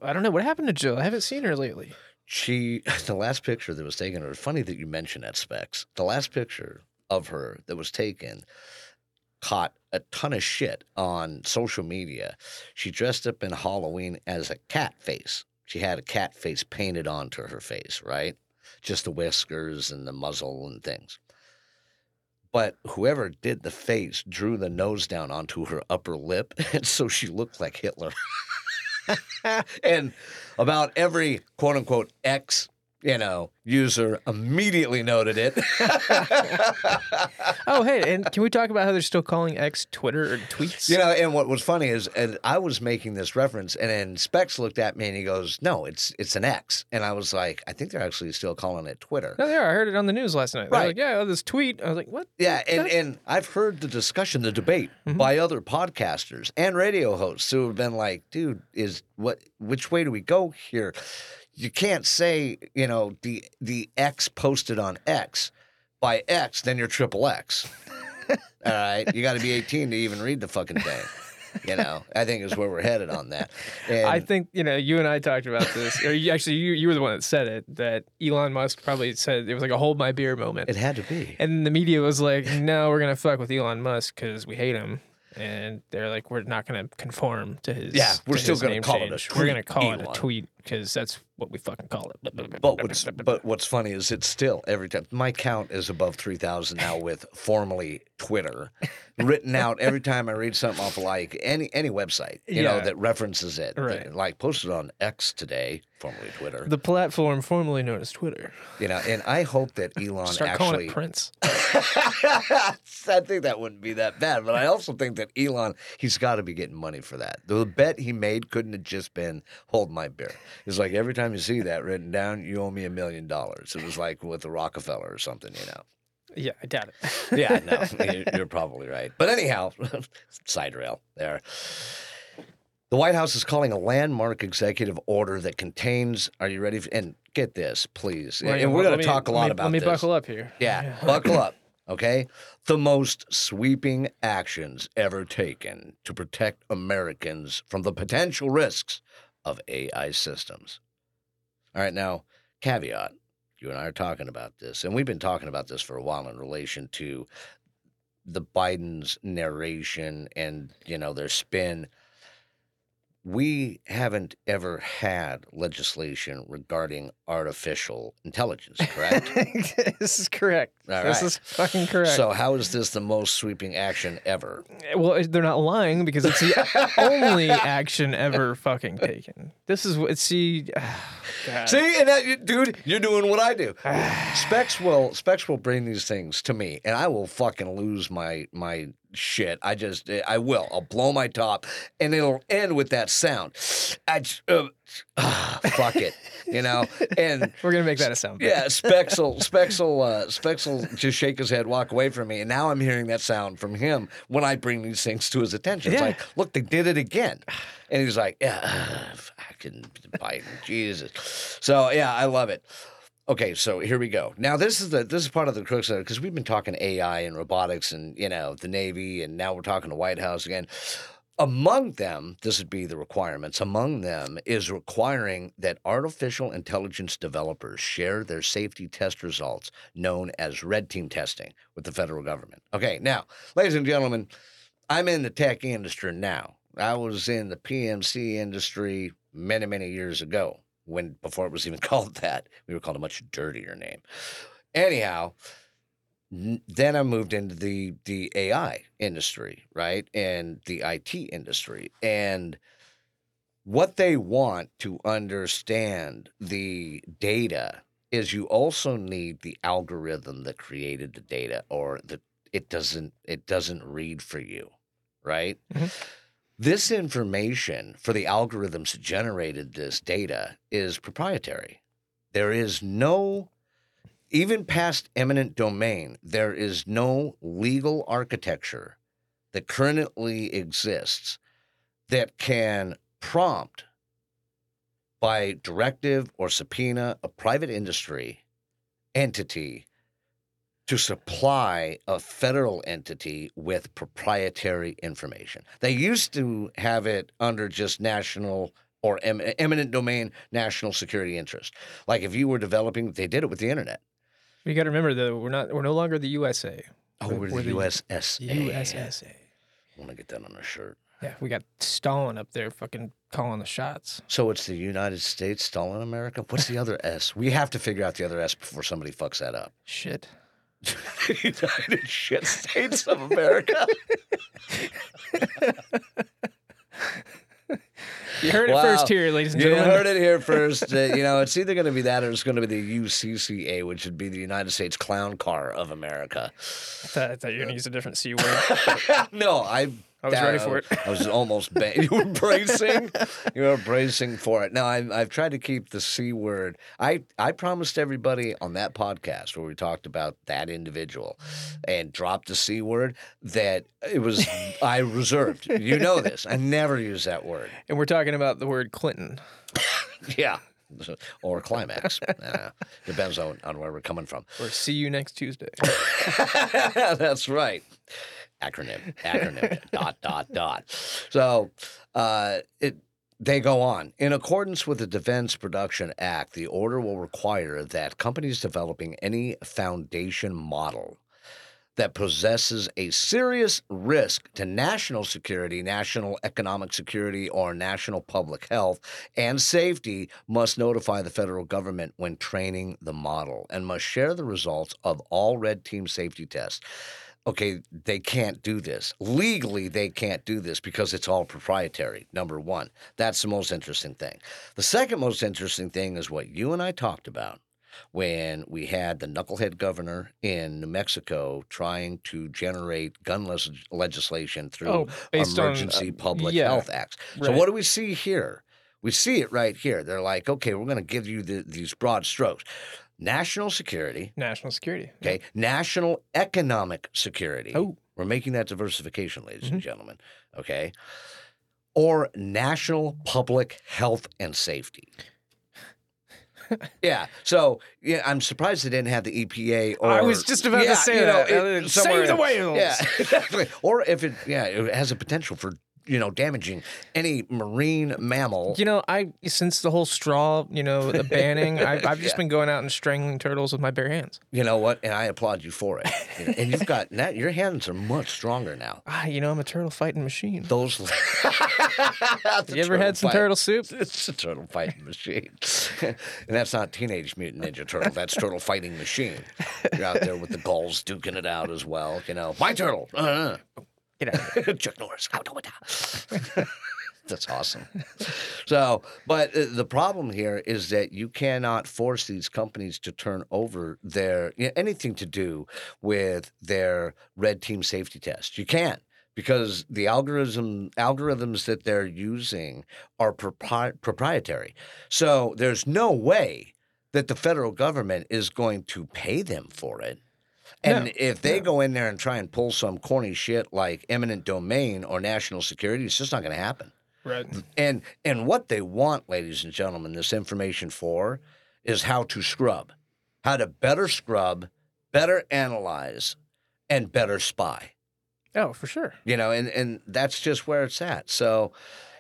I don't know what happened to Jill. I haven't seen her lately. She, the last picture that was taken, or funny that you mentioned that specs. The last picture of her that was taken caught a ton of shit on social media. She dressed up in Halloween as a cat face. She had a cat face painted onto her face, right? Just the whiskers and the muzzle and things. But whoever did the face drew the nose down onto her upper lip, and so she looked like Hitler. and about every quote unquote ex, you know, user immediately noted it. Oh, hey, and can we talk about how they're still calling X Twitter or tweets? you know, and what was funny is, and I was making this reference, and then Specs looked at me and he goes, "No, it's it's an X," and I was like, "I think they're actually still calling it Twitter." No, they are. I heard it on the news last night. They're Right. like, yeah, this tweet. I was like, what? Yeah, and, Okay. and I've heard the discussion, the debate Mhm. by other podcasters and radio hosts who have been like, dude, is what which way do we go here? You can't say you know the the X posted on X by X, then you're triple X. All right, you got to be 18 to even read the fucking thing. You know, I think is where we're headed on that. And I think you know you and I talked about this, or you, actually you you were the one that said it. That Elon Musk probably said it was like a hold my beer moment, it had to be. and the media was like, "No, we're gonna fuck with Elon Musk because we hate him." And they're like, "We're not gonna conform to his." Yeah, we're to still his gonna name call it a change. We're gonna tweet, call it a tweet because that's what we fucking call it. But what's but what's funny is it's still every time my count is above three thousand now with formerly Twitter, written out every time I read something off like any any website you know that references it. Right. Like posted on X today, formerly Twitter. the platform formerly known as Twitter. You know, and I hope that Elon Start calling it Prince. I think that wouldn't be that bad, but I also think that Elon, he's got to be getting money for that. The bet he made couldn't have just been hold my beer. It's like every time you see that written down, you owe me a million dollars. It was like with the Rockefeller or something, you know. Yeah, I doubt it. Yeah, no, you're, you're probably right. But anyhow, side rail there. The White House is calling a landmark executive order that contains. Are you ready? For, and get this, please. Well, and yeah, we're going to talk a lot me- about Let me this. buckle up here. Yeah, buckle up. Okay. The most sweeping actions ever taken to protect Americans from the potential risks of AI systems. All right. Now, caveat you and I are talking about this, and we've been talking about this for a while in relation to the Biden's narration and, you know, their spin. We haven't ever had legislation regarding artificial intelligence, correct? this is correct. All this right. is fucking correct. So how is this the most sweeping action ever? Eh, well, eh, they're not lying because it's the only action ever fucking taken. This is what see. God. See, and that, dude, you're doing what I do. Specs will Specs will bring these things to me, and I will fucking lose my my shit. I just I will. I'll blow my top, and it'll end with that sound. I uh, ah, fuck it, you know. And We're gonna make that a sound. yeah, will Specs uh, will just shake his head, walk away from me, and now I'm hearing that sound from him when I bring these things to his attention. It's Yeah. like, look, they did it again, and he's like, yeah, fucking Biden, Jesus. So yeah, I love it. Okay, so here we go. Now this is the this is part of the crux of it because we've been talking AI and robotics and you know the Navy, and now we're talking the White House again. Among them, this would be the requirements. Among them is requiring that artificial intelligence developers share their safety test results, known as red team testing, with the federal government. Okay, now, ladies and gentlemen, I'm in the tech industry now. I was in the PMC industry many, many years ago when before it was even called that. We were called a much dirtier name. Anyhow, then I moved into the the AI industry, right? And the IT industry. And what they want to understand the data is you also need the algorithm that created the data or that it doesn't it doesn't read for you, right? Mhm. This information for the algorithms that generated this data is proprietary. There is no even past eminent domain, there is no legal architecture that currently exists that can prompt by directive or subpoena a private industry entity to supply a federal entity with proprietary information. They used to have it under just national or em- eminent domain national security interest. Like if you were developing, they did it with the internet. You got to remember though, we're not. We're no longer the USA. Oh, We're- we're, the the USSA. USSA. I want to get that on a shirt. Yeah, we got Stalin up there, fucking calling the shots. So it's the United States, Stalin America. What's the other S? We have to figure out the other S before somebody fucks that up. Shit. United Shit States of America. You heard it first here, ladies and You gentlemen. heard it here first. Uh, you know, it's either going to be that or it's going to be the UCCA, which would be the United States Clown Car of America. I thought, I thought you were gonna use a different c word. no, I. I was ready for it. I was almost. Ba- you were bracing. You were bracing for it. Now I, I've tried to keep the c word. I I promised everybody on that podcast where we talked about that individual, and dropped the c word that it was I reserved. You know this. I never use that word. and we're talking about the word Clinton. Yeah. or climax. Uh, depends on, on where we're coming from. Or see you next Tuesday. That's right. Acronym, acronym, dot, dot, dot. So uh, it, they go on. In accordance with the Defense Production Act, the order will require that companies developing any foundation model that possesses a serious risk to national security, national economic security, or national public health and safety must notify the federal government when training the model and must share the results of all red team safety tests. Okay, they can't do this. Legally, they can't do this because it's all proprietary, number one. That's the most interesting thing. The second most interesting thing is what you and I talked about when we had the knucklehead governor in New Mexico trying to generate gun les- legislation through Oh, based on, uh, emergency public yeah, health acts. So right. what do we see here? We see it right here. They're like, okay, we're going to give you the, these broad strokes: national security, National security. okay, national economic security. Oh. We're making that diversification, ladies Mm-hmm. and gentlemen. Okay. Or national public health and safety. yeah. So yeah, I'm surprised they didn't have the EPA or I was just about to say you know, that. it- somewhere Save the whales. Yeah, exactly. Or if it yeah, it has a potential for you know damaging any marine mammal. You know, I since the whole straw, you know, the banning, I, I've just Yeah. been going out and strangling turtles with my bare hands. You know what? And I applaud you for it. You know, and you've got now your hands are much stronger now. Ah, you know, I'm a turtle fighting machine. Those. you ever had some turtle soup? It's a turtle fighting machine, and that's not Teenage Mutant Ninja Turtle. That's Turtle Fighting Machine. You're out there with the gulls duking it out as well. You know, my turtle. Uh, Get out of here. Chuck Norris. How do it? That's awesome. So, but uh, the problem here is that you cannot force these companies to turn over their you know, anything to do with their red team safety test. You can't because the algorithm algorithms that they're using are propri- proprietary. So there's no way that the federal government is going to pay them for it. And No, if they go in there and try and pull some corny shit like eminent domain or national security, it's just not going to happen. Right. And and what they want, ladies and gentlemen, this information for is how to scrub, how to better scrub, better analyze, and better spy. Oh, for sure. You know, and and that's just where it's at. So,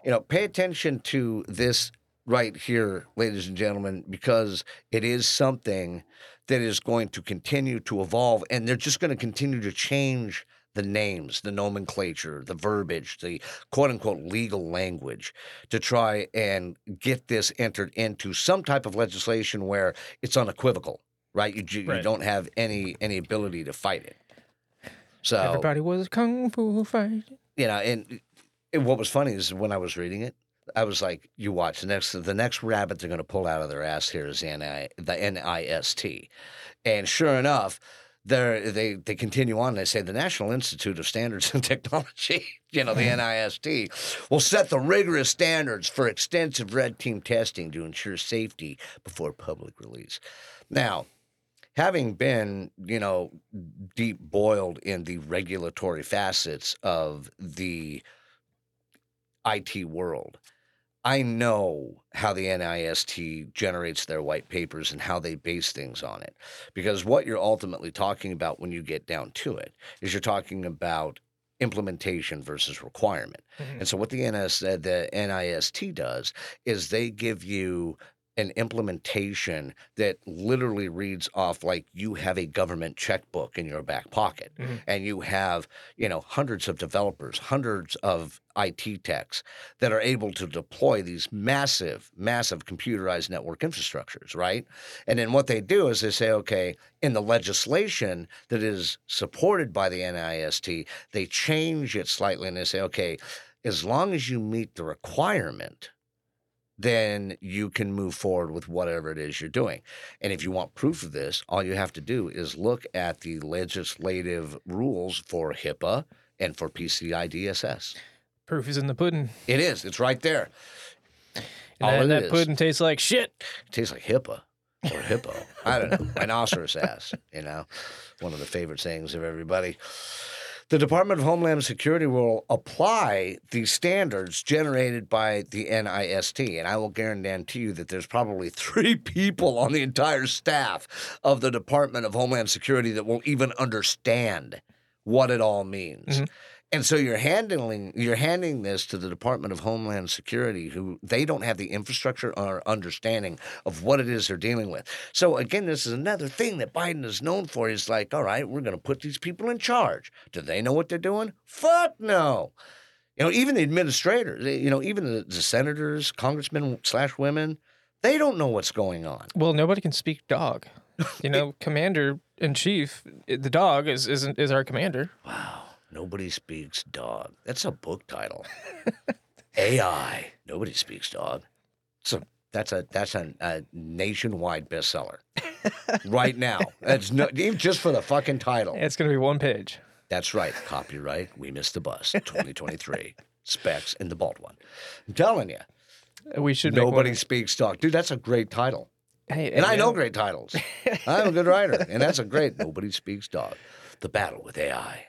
you know, pay attention to this right here, ladies and gentlemen, because it is something that is going to continue to evolve, and they're just going to continue to change the names, the nomenclature, the verbiage, the quote unquote legal language to try and get this entered into some type of legislation where it's unequivocal, right? You, you, you Right. don't have any any ability to fight it. So Everybody was kung fu fight. you know, and, and what was funny is when I was reading it, I was like, "You watch the next the next rabbit they're going to pull out of their ass here is the NI, the NIST," and sure enough, they they they continue on. And They say the National Institute of Standards and Technology, you know, the NIST, will set the rigorous standards for extensive red team testing to ensure safety before public release. Now, having been, you know, deep boiled in the regulatory facets of the IT world, I know how the NIST generates their white papers and how they base things on it. Because what you're ultimately talking about when you get down to it is you're talking about implementation versus requirement. Mhm. And so what the NS uh, the NIST does is they give you an implementation that literally reads off like you have a government checkbook in your back pocket Mhm. and you have, you know, hundreds of developers, hundreds of IT techs that are able to deploy these massive, massive computerized network infrastructures, right? And then what they do is they say, okay, in the legislation that is supported by the NIST, they change it slightly and they say, okay, as long as you meet the requirement, then you can move forward with whatever it is you're doing. And if you want proof of this, all you have to do is look at the legislative rules for HIPAA and for PCI DSS. Proof is in the pudding. It is, it's right there. And that, it that is. pudding tastes like shit. It tastes like HIPAA or hippo. I don't know. Rhinoceros ass, you know, one of the favorite sayings of everybody. The Department of Homeland Security will apply the standards generated by the NIST. And I will guarantee you that there's probably three people on the entire staff of the Department of Homeland Security that won't even understand what it all means. Mhm. And so you're handling you're handing this to the Department of Homeland Security, who they don't have the infrastructure or understanding of what it is they're dealing with. So again, this is another thing that Biden is known for. Is like, all right, we're going to put these people in charge. Do they know what they're doing? Fuck no. You know, even the administrators, eh, you know, even the, the senators, congressmen slash women, they don't know what's going on. Well, nobody can speak dog. You know, commander in chief, the dog is is is our commander. Wow. Nobody speaks dog. That's a book title. AI. Nobody speaks dog. So that's a that's a, a nationwide bestseller right now. That's no, even just for the fucking title. It's going to be one page. That's right. Copyright. We missed the bus. 2023. Specs and the bald one. I'm telling you, We should nobody speaks dog, dude. That's a great title, Hey, and I know great titles. I'm a good writer, and that's a great. Nobody speaks dog. The battle with AI.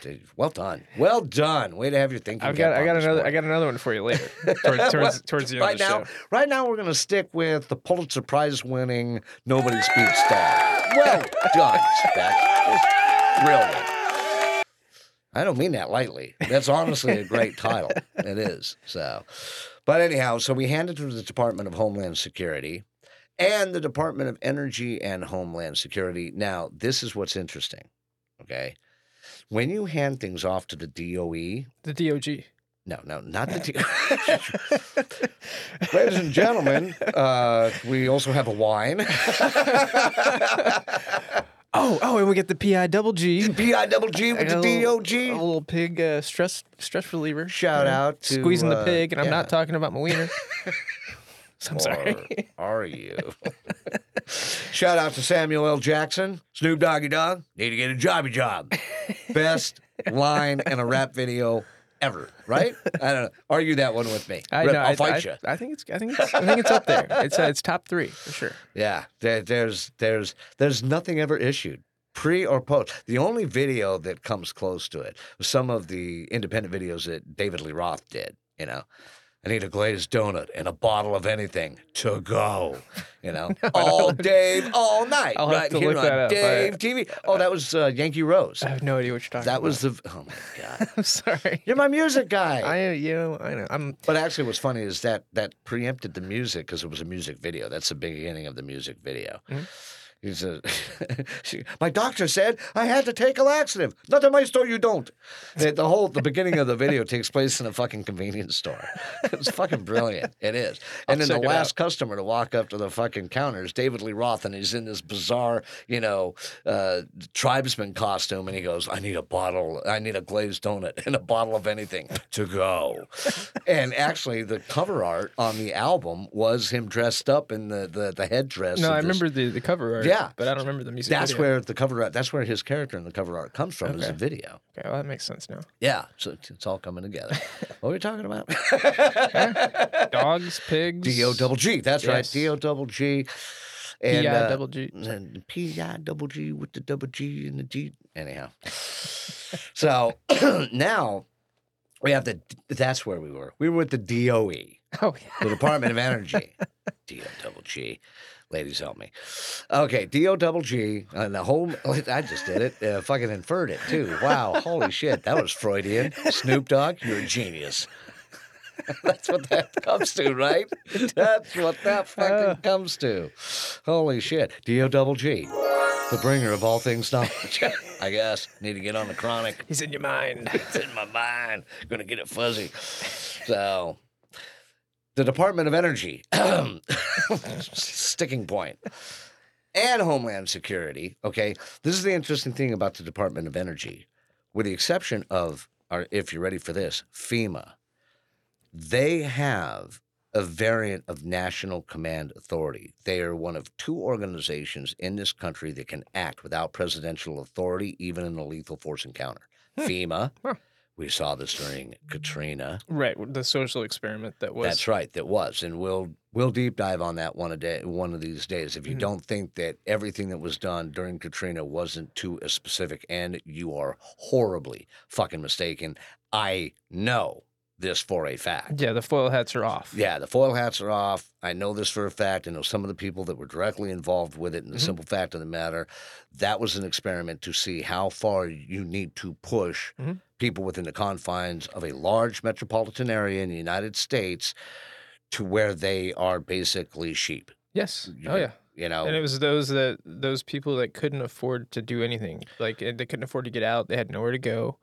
Dude, well done, well done. Way to have your thinking. I've got I got another I got another one for you later. towards towards, towards the end right of the now, show. right now, we're gonna stick with the Pulitzer Prize winning "Nobody Speaks Dog." Well done, Spec. Brilliant. I don't mean that lightly. That's honestly a great title. It is. So, but anyhow, so we handed it to the Department of Homeland Security and the Department of Energy and Homeland Security. Now, this is what's interesting. Okay. When you hand things off to the DOE, The DOG. no, no, not the. T- Ladies and gentlemen, uh, we also have a wine. Oh, oh, and we get the PI double G. PI double G with the DOG. A little pig uh, stress stress reliever. Shout out to squeezing the uh, pig, and I'm yeah. not talking about my wiener. I'm sorry. Are you? Shout out to Samuel L. Jackson, Snoop Doggy Dogg. Need to get a jobby job. Best line in a rap video ever, right? I don't know. Argue that one with me. I know, I'll I, fight I, you. I think it's. I think. It's, I think it's up there. It's. Uh, it's top three for sure. Yeah, there, there's there's there's nothing ever issued pre or post. The only video that comes close to it was some of the independent videos that David Lee Roth did. You know, I need a glazed donut and a bottle of anything to go. You know, all Dave, all night, I'll right here on up. Dave I- TV. Oh, that was uh, Yankee Rose. I have no idea what you're talking That about. was the. Oh my god, I'm sorry. you're my music guy. I. You know. I know. I'm. But actually, what's funny is that that preempted the music because it was a music video. That's the beginning of the music video. Mhm. He she- "My doctor said I had to take a laxative. Not in my store, you don't." The, the whole the beginning of the video takes place in a fucking convenience store. It's fucking brilliant. It is. And then the last customer to walk up to the fucking counter is David Lee Roth, and he's in this bizarre, you know, uh, tribesman costume, and he goes, "I need a bottle. I need a glazed donut and a bottle of anything to go." and actually, the cover art on the album was him dressed up in the the, the headdress. No, I this- remember the, the cover art. Yeah. But I don't remember the music. That's video. where the cover art. That's where his character in the cover art comes from. Is a video. Okay, well that makes sense now. Yeah, so it's, it's all coming together. what were we talking about? Dogs, pigs. D O double G. That's right. Yes. D O double G. And, PI uh, double G. and P I double G with the double G and the G. Anyhow, so now we have the. That's where we were. We were with the DOE, Oh yeah. the Department of Energy. D O double G. Ladies, help me. Okay, D O double G. And the whole. I just did it. Uh, fucking inferred it too. Wow. Holy shit. That was Freudian. Snoop Dogg, you're a genius. That's what that comes to, right? That's what that fucking Uh. comes to. Holy shit. D O double G. The bringer of all things knowledge. I guess. Need to get on the chronic. He's in your mind. It's in my mind. Gonna get it fuzzy. So, the Department of Energy, sticking point, and Homeland Security. Okay, this is the interesting thing about the Department of Energy, with the exception of, or if you're ready for this, FEMA. They have a variant of National Command Authority. They are one of two organizations in this country that can act without presidential authority, even in a lethal force encounter. Hmm. FEMA, Huh. We saw this during Katrina. Right, the social experiment that was. That's right, that was, and we'll we'll deep dive on that one a day, one of these days. If you Mhm. don't think that everything that was done during Katrina wasn't to a specific end, you are horribly fucking mistaken. I know this for a fact. Yeah, the foil hats are off. Yeah, the foil hats are off. I know this for a fact. I know some of the people that were directly involved with it. And the Mhm. simple fact of the matter, that was an experiment to see how far you need to push Mhm. People within the confines of a large metropolitan area in the United States to where they are basically sheep. Yes. You Oh yeah. You know, And it was those that those people that couldn't afford to do anything. Like eh, they couldn't afford to get out. They had nowhere to go.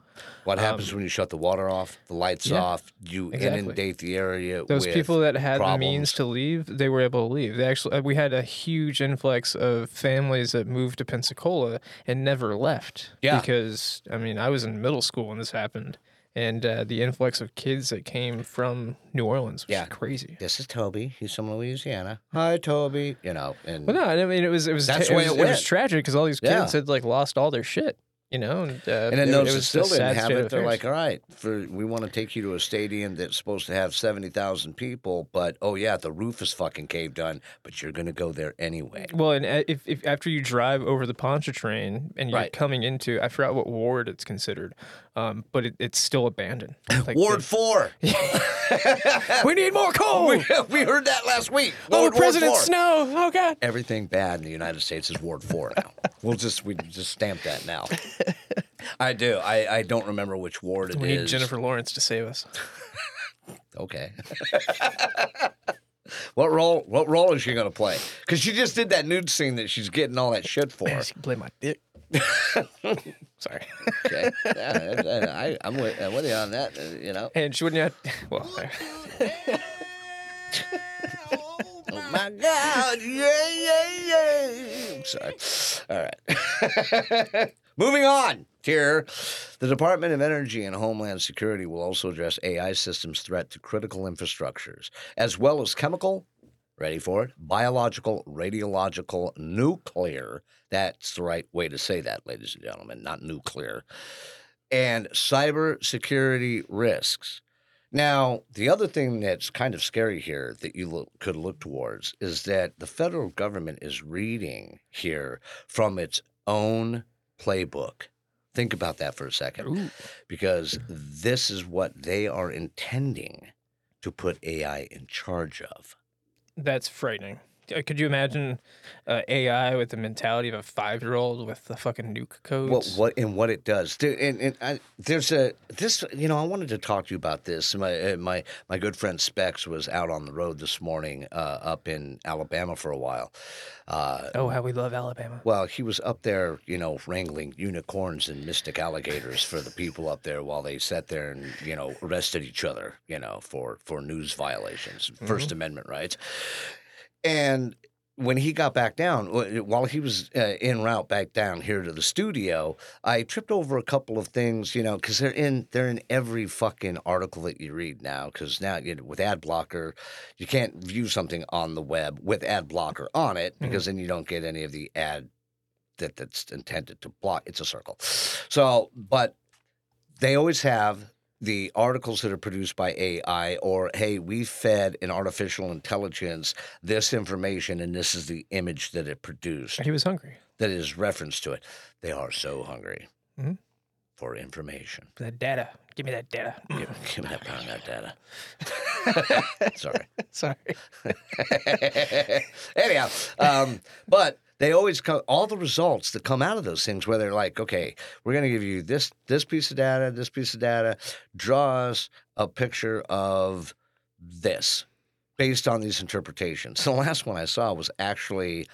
what happens um, when you shut the water off, the lights yeah, off, you exactly. inundate the area Those with people that had the means to leave, they were able to leave. They actually, uh, we had a huge influx of families that moved to Pensacola and never left. Yeah. Because I mean, I was in middle school when this happened, and uh, the influx of kids that came from New Orleans was Yeah. crazy. This is Toby. He's from Louisiana. Hi, Toby. You know, and But no, I mean, it was it was That's way it was, it went. was tragic because all these kids Yeah. had like lost all their shit. You know, and, uh, And then those that still didn't have it, they're like, all right, for we want to take you to a stadium that's supposed to have seventy thousand people, but oh yeah, the roof is fucking caved in, but you're gonna go there anyway. Well, and uh, if, if after you drive over the Pontchartrain and you're Right. coming into, I forgot what ward it's considered, um, but it, it's still abandoned. Like Ward they- four. we need more coal. we, we heard that last week. oh, Ward- Ward President four. Snow. Oh God. Everything bad in the United States is Ward four now. we'll just we just stamp that now. I do. I, I don't remember which ward it is. We need Jennifer Lawrence to save us. Okay. what role? What role is she gonna play? Because she just did that nude scene that she's getting all that shit for. She can play my dick. Sorry. Okay. Yeah, I, I'm with, I'm with you on that. uh, You know. And she wouldn't have. Well, Oh my God! Yeah, yeah, yeah. I'm sorry. All right. Moving on here. The Department of Energy and Homeland Security will also address AI systems' threat to critical infrastructures, as well as chemical, ready for it, biological, radiological, nuclear. That's the right way to say that, ladies and gentlemen, not nuclear. And cybersecurity risks. Now, the other thing that's kind of scary here that you look, could look towards is that the federal government is reading here from its own playbook. Think about that for a second, ooh, because this is what they are intending to put AI in charge of. that's frightening. Uh, Could you imagine uh, AI with the mentality of a five-year-old with the fucking nuke codes? What what and what it does. There- And, and I, there's a this you know I wanted to talk to you about this. My uh, my my good friend Specs was out on the road this morning uh, up in Alabama for a while. Uh, Oh, how we love Alabama. Well, he was up there, you know, wrangling unicorns and mystic alligators for the people up there while they sat there and, you know, arrested each other, you know, for for news violations, 1st Amendment rights. And when he got back down, while he was uh, en route back down here to the studio, I tripped over a couple of things, you know, because they're in they're in every fucking article that you read now. Because now you know, with ad blocker, you can't view something on the web with ad blocker on it because then you don't get any of the ad that that's intended to block. It's a circle. So, but they always have the articles that are produced by AI, or hey, we fed an artificial intelligence this information, and this is the image that it produced He was hungry. that is reference to it. They are so hungry Mhm. for information. That data. Give me that data. Give, give me that pound that data. Sorry. Sorry. Anyhow, um, but they always come all the results that come out of those things where they're like, okay, we're going to give you this this piece of data, this piece of data, draw us a picture of this based on these interpretations. The last one I saw was actually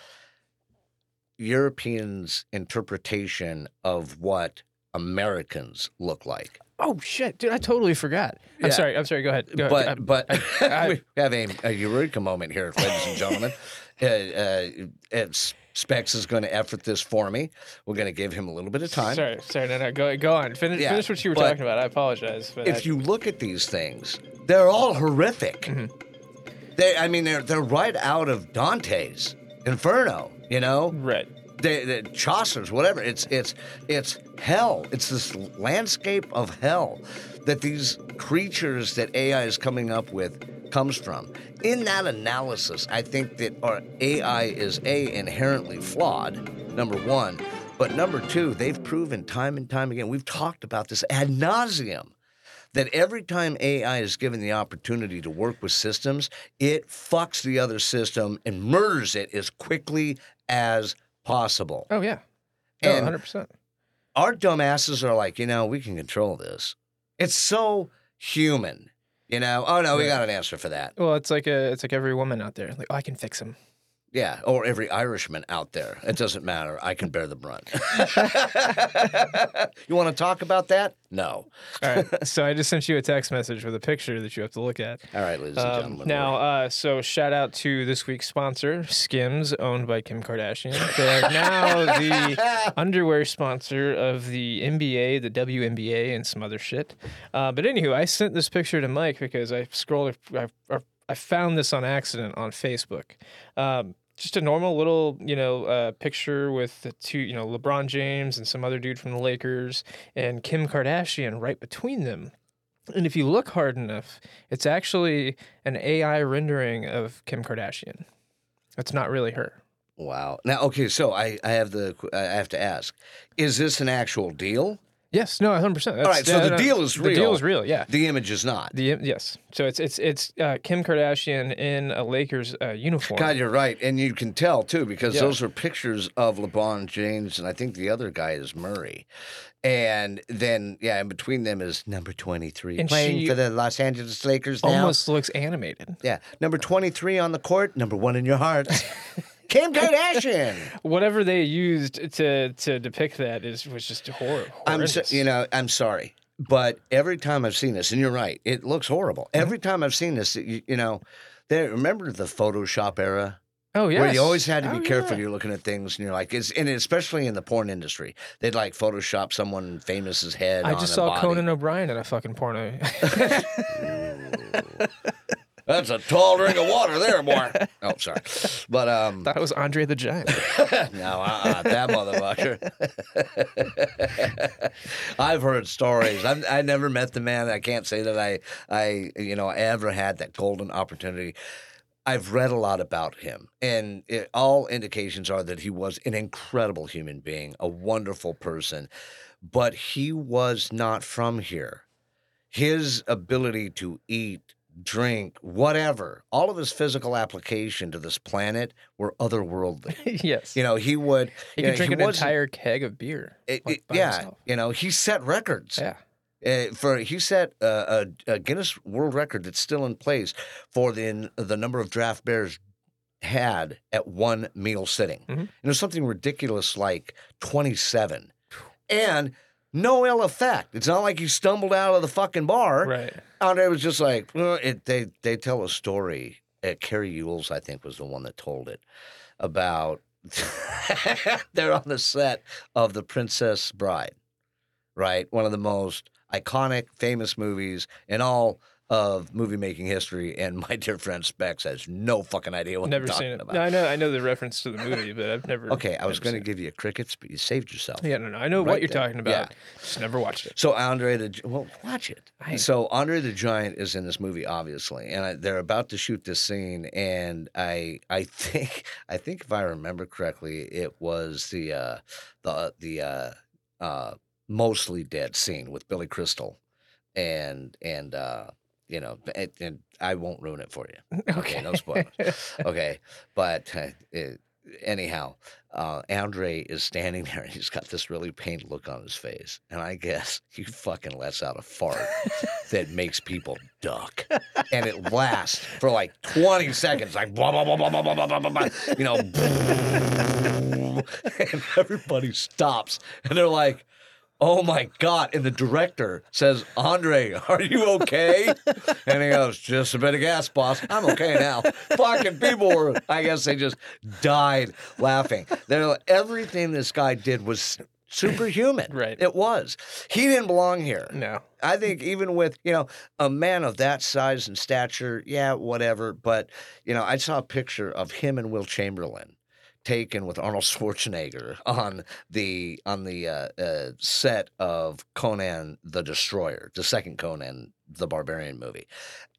Europeans' interpretation of what Americans look like. Oh shit, dude! I totally forgot. I'm Yeah. sorry. I'm sorry. Go ahead. Go but ahead. but I- we have a, a eureka moment here, ladies and gentlemen. uh, uh, it's Specs is going to effort this for me. We're going to give him a little bit of time. Sorry, sorry. No, no. Go, go on. Finish, Yeah, finish what you were talking about. I apologize. But I- If you look at these things, they're all horrific. Mm-hmm. They, I mean, they're they're right out of Dante's Inferno. You know, right. the, the Chaucer's, whatever. It's it's it's hell. It's this landscape of hell that these creatures that AI is coming up with comes from. In that analysis, I think that our AI is a inherently flawed. Number one, but number two, they've proven time and time again. We've talked about this ad nauseum that every time AI is given the opportunity to work with systems, it fucks the other system and murders it as quickly as possible. Oh yeah. Oh, And 100 percent. our dumbasses are like, you know, we can control this. It's so human, you know. Oh no, we got an answer for that. Well, it's like a it's like every woman out there. Like, oh, I can fix him. Yeah, or every Irishman out there. It doesn't matter. I can bear the brunt. you want to talk about that? No. All right. so I just sent you a text message with a picture that you have to look at. All right, ladies and Um, gentlemen. now, uh, so shout out to this week's sponsor, Skims, owned by Kim Kardashian. They are now the underwear sponsor of the NBA, the WNBA, and some other shit. Uh, but anywho, I sent this picture to Mike because I scrolled, I, I, I found this on accident on Facebook. Um, just a normal little, you know, uh, picture with the two, you know, LeBron James and some other dude from the Lakers and Kim Kardashian right between them. And if you look hard enough, it's actually an AI rendering of Kim Kardashian. It's not really her. wow. Now, okay, so I, I have the I have to ask: Is this an actual deal? Yes, no, 100. percent All right, so the deal is real. The deal is real. Yeah. The image is not. The yes, so it's it's it's uh, Kim Kardashian in a Lakers uh, uniform. God, you're right, and you can tell too because Yeah. those are pictures of LeBron James, and I think the other guy is Murray. And then, yeah, in between them is number 23, playing she for the Los Angeles Lakers now. Almost looks animated. Yeah, number 23 on the court, number one in your heart. Kim Kardashian. Whatever they used to to depict that is was just horrible. I'm, so, you know, I'm sorry, but every time I've seen this, and you're right, it looks horrible. Mm-hmm. Every time I've seen this, you, you know, there. Remember the Photoshop era? oh yeah, Where you always had to be Oh, careful. yeah. You're looking at things, and you're like, it's, and especially in the porn industry, they'd like Photoshop someone famous's head. I just saw body. Conan O'Brien in a fucking porno. That's a tall drink of water there, boy. oh, sorry, but um, Thought it was Andre the Giant. no, uh-uh, that motherfucker. I've heard stories. I've, I never met the man. I can't say that I, I, you know, ever had that golden opportunity. I've read a lot about him, and it, all indications are that he was an incredible human being, a wonderful person, but he was not from here. His ability to eat, drink, whatever, all of his physical application to this planet were otherworldly. yes. You know, he would. he could know, drink he an entire keg of beer. it- like, it- by yeah, himself. you know, he set records. Yeah. Uh, for he set uh, a, a Guinness World Record that's still in place for the the number of draft bears had at one meal sitting. Mhm. And it was something ridiculous like twenty seven, and no ill effect. It's not like he stumbled out of the fucking bar. Right. Andre was just like, well, it, they they tell a story. Uh, Cary Elwes, I think, was the one that told it about. they're on the set of The Princess Bride, right? One of the most iconic, famous movies in all of movie making history. And my dear friend Specs has no fucking idea what never I'm seen it. about. No, I know. I know the reference to the movie, but I've never. Okay, I was going to give you crickets, but you saved yourself. Yeah, no, no. I know Right what you're there. talking about. Yeah. Just never watched it. So Andre the Gi- well, watch it. I- So Andre the Giant is in this movie, obviously, and I, they're about to shoot this scene, and I I think I think if I remember correctly, it was the uh, the the uh, uh, mostly dead scene with Billy Crystal, and and uh, you know, and, and I won't ruin it for you. Okay, no spoilers. Okay, but uh, it, anyhow, uh, Andre is standing there and he's got this really pained look on his face, and I guess he fucking lets out a fart that makes people duck, and it lasts for like twenty seconds, like blah blah blah blah blah blah blah blah, blah you know, and everybody stops, and they're like. Oh my God. And the director says, Andre, are you okay? And he goes, Just a bit of gas, boss. I'm okay now. Fucking people were, I guess they just died laughing. They're everything this guy did was superhuman. Right. It was. He didn't belong here. no. I think even with, you know, a man of that size and stature, yeah, whatever. But, you know, I saw a picture of him and Wilt Chamberlain taken with Arnold Schwarzenegger on the on the uh, uh, set of Conan the Destroyer, the second Conan the Barbarian movie,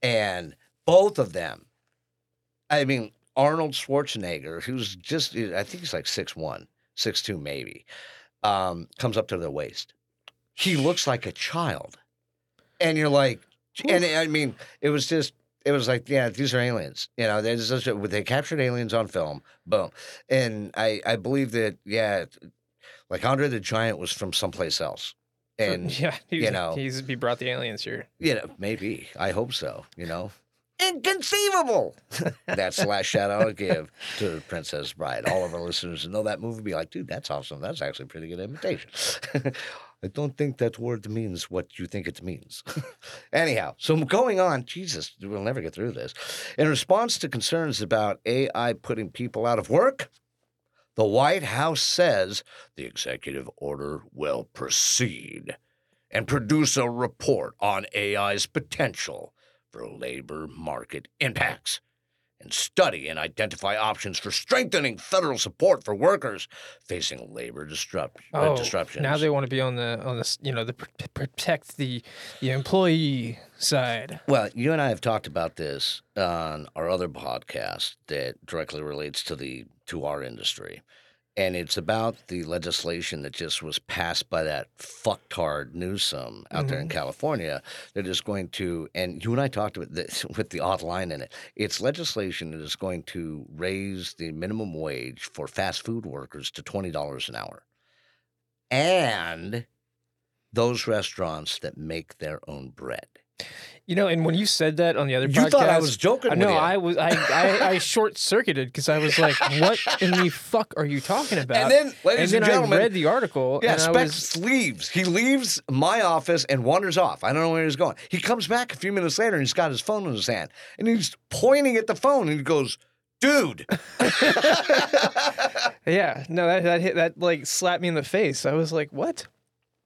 and both of them. I mean, Arnold Schwarzenegger, who's just I think he's like six one, six two maybe, um, comes up to their waist. He looks like a child, and you're like, and I mean, it was just it was like, yeah, these are aliens. You know, they just, they captured aliens on film. Boom. And I I believe that yeah, like Andre the Giant was from someplace else. And yeah, he's, you know- he's he brought the aliens here. you know, maybe I hope so. You know, inconceivable. that's the last shout out I give to Princess Bride. All of our listeners who know that movie be like, dude, that's awesome. That's actually a pretty good imitation. I don't think that word means what you think it means. Anyhow, so going on, Jesus, we'll never get through this. In response to concerns about AI putting people out of work, the White House says the executive order will proceed and produce a report on AI's potential for labor market impacts and study and identify options for strengthening federal support for workers facing labor disrupt- uh, disruptions. Oh, now they want to be on the on the you know the pr- pr- protect the the employee side. Well, you and I have talked about this on our other podcast that directly relates to the to our industry. And it's about the legislation that just was passed by that fucktard Newsom out there in mm-hmm. California that is going to, and you and I talked about this with the odd line in it. It's legislation that is going to raise the minimum wage for fast food workers to $20 an hour. And those restaurants that make their own bread. You know, and when you said that on the other You podcast, thought I was joking No, with you. I was. I I, I short circuited because I was like, "What in the fuck are you talking about?" And then, ladies and and, gentlemen, I read the article. Yeah, Specs was, leaves. He leaves my office and wanders off. I don't know where he's going. He comes back a few minutes later and he's got his phone in his hand and he's pointing at the phone and he goes, "Dude." yeah, no, that that hit that like slapped me in the face. I was like, "What?"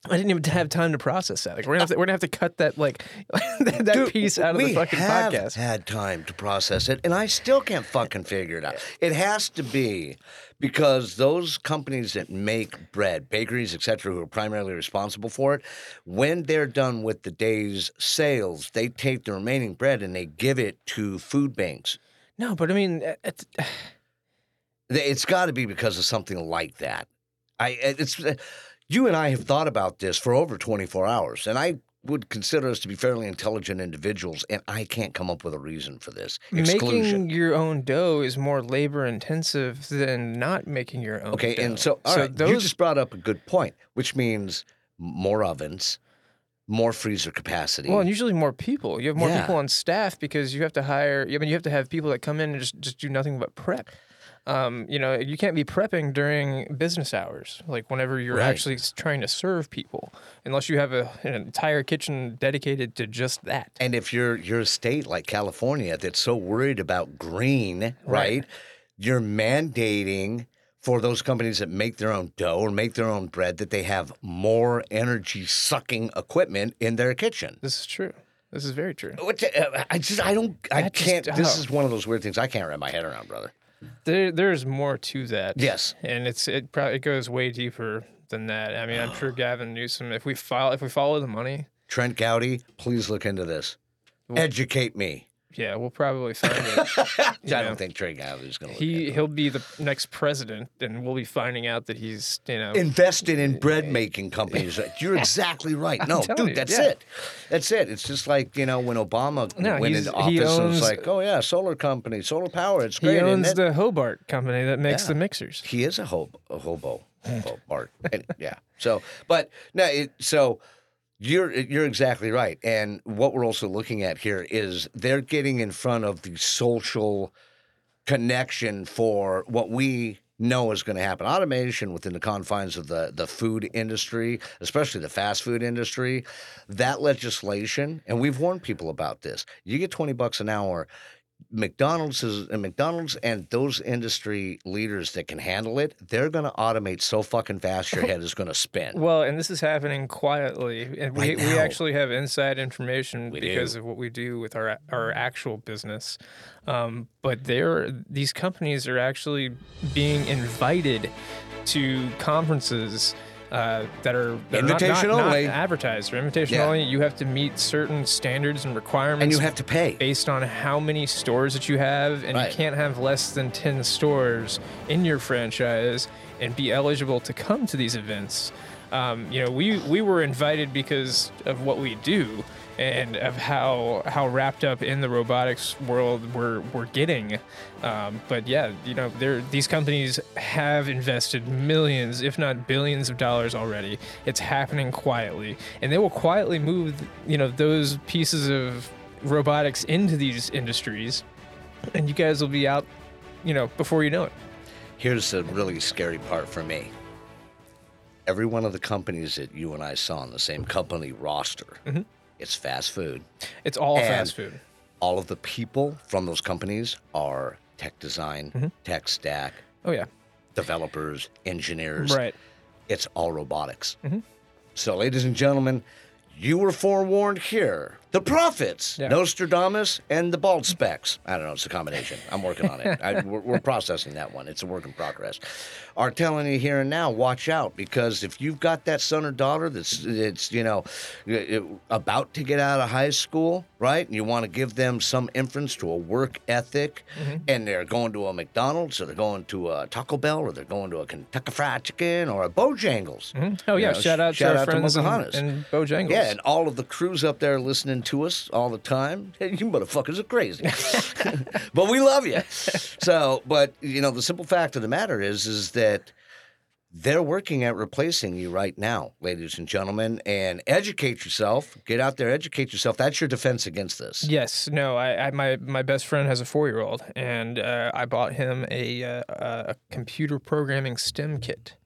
I didn't even have time to process that. Like, we're gonna have to, we're gonna have to cut that like that, that Dude, piece out of the fucking have podcast. had time to process it, and I still can't fucking figure it out. It has to be because those companies that make bread, bakeries, etc., who are primarily responsible for it, when they're done with the day's sales, they take the remaining bread and they give it to food banks. No, but I mean, it- it's, It's got to be because of something like that. I it's uh, you and I have thought about this for over 24 hours, and I would consider us to be fairly intelligent individuals, and I can't come up with a reason for this exclusion. making your own dough is more labor intensive than not making your own. Okay, dough. and so all so right, those you just brought up a good point, which means more ovens, more freezer capacity. Well, and usually more people. You have more Yeah. people on staff because you have to hire. I mean, you have to have people that come in and just, just do nothing but prep. Um, you know, you can't be prepping during business hours, like whenever you're Right. actually trying to serve people, unless you have a, an entire kitchen dedicated to just that. And if you're you're a state like California that's so worried about green, right? You're mandating for those companies that make their own dough or make their own bread that they have more energy sucking equipment in their kitchen. This is true. This is very true. Uh, I just I don't I That can't. this oh. is one of those weird things I can't wrap my head around, brother. There, there's more to that. Yes. and it's it probably it goes way deeper than that. I mean, I'm sure Gavin Newsom. If we file, if we follow the money, Trey Gowdy, please look into this. Educate me. Yeah, we'll probably find it. I Yeah. don't think Trey Gowdy's going to He he'll be the next president, and we'll be finding out that he's you know invested in bread making companies. You're exactly right. No, telling dude, you, that's yeah. it. That's it. It's just like you know when Obama No, went he's- into office he and was owns- like, "Oh yeah, solar company, solar power. It's great. he owns it? the Hobart company that makes Yeah. the mixers. he is a hobo. A hobo. hobo Bart. And- yeah. So, but no. It, so you're you're exactly right. And what we're also looking at here is they're getting in front of the social connection for what we know is going to happen. Automation within the confines of the the food industry, especially the fast food industry, that legislation, and we've warned people about this. You get twenty bucks an hour. McDonald's is and McDonald's and those industry leaders that can handle it, they're going to automate so fucking fast your head is going to spin. Well, and this is happening quietly, and we, Right we now. actually have inside information We because do. of what we do with our our actual business. Um, but they're these companies are actually being invited to conferences. Uh, that are that are not- Invitation not, not only. advertised or invitation Yeah. only. You have to meet certain standards and requirements and you have to pay. based on how many stores that you have, and Right. you can't have less than 10 stores in your franchise and be eligible to come to these events. Um, you know, we, we were invited because of what we do and of how how wrapped up in the robotics world we're, we're getting. Um, but yeah, you know, there these companies have invested millions, if not billions of dollars already. It's happening quietly, and they will quietly move, you know, those pieces of robotics into these industries, and you guys will be out, you know, before you know it. Here's the really scary part for me. Every one of the companies that you and I saw on the same company roster, Mm-hmm. It's fast food. It's all And- fast food. All of the people from those companies are tech design, Mm-hmm. tech stack, Oh yeah, developers, engineers. right. It's all robotics. Mm-hmm. So, ladies and gentlemen, you were forewarned here. The prophets, Yeah. Nostradamus, and the bald specs. I don't know. It's a combination. I'm working on it. I, we're, we're processing that one. It's a work in progress. Are telling you here and now, watch out because if you've got that son or daughter that's it's you know uh, about to get out of high school, right? And you want to give them some inference to a work ethic, and they're going to a McDonald's or they're going to a Taco Bell or they're going to a Kentucky Fried Chicken or a Bojangles. Oh You yeah, know, shout out shout to our out to friends in, Pocahontas. in Bojangles. Yeah, and all of the crews up there listening to us all the time. Hey, you motherfuckers are crazy, but we love you. So, but you know, the simple fact of the matter is, is that they're working at replacing you right now, ladies and gentlemen. And educate yourself. Get out there, educate yourself. That's your defense against this. Yes, no. I, I my my best friend has a four year old, and uh, I bought him a uh, a computer programming STEM kit,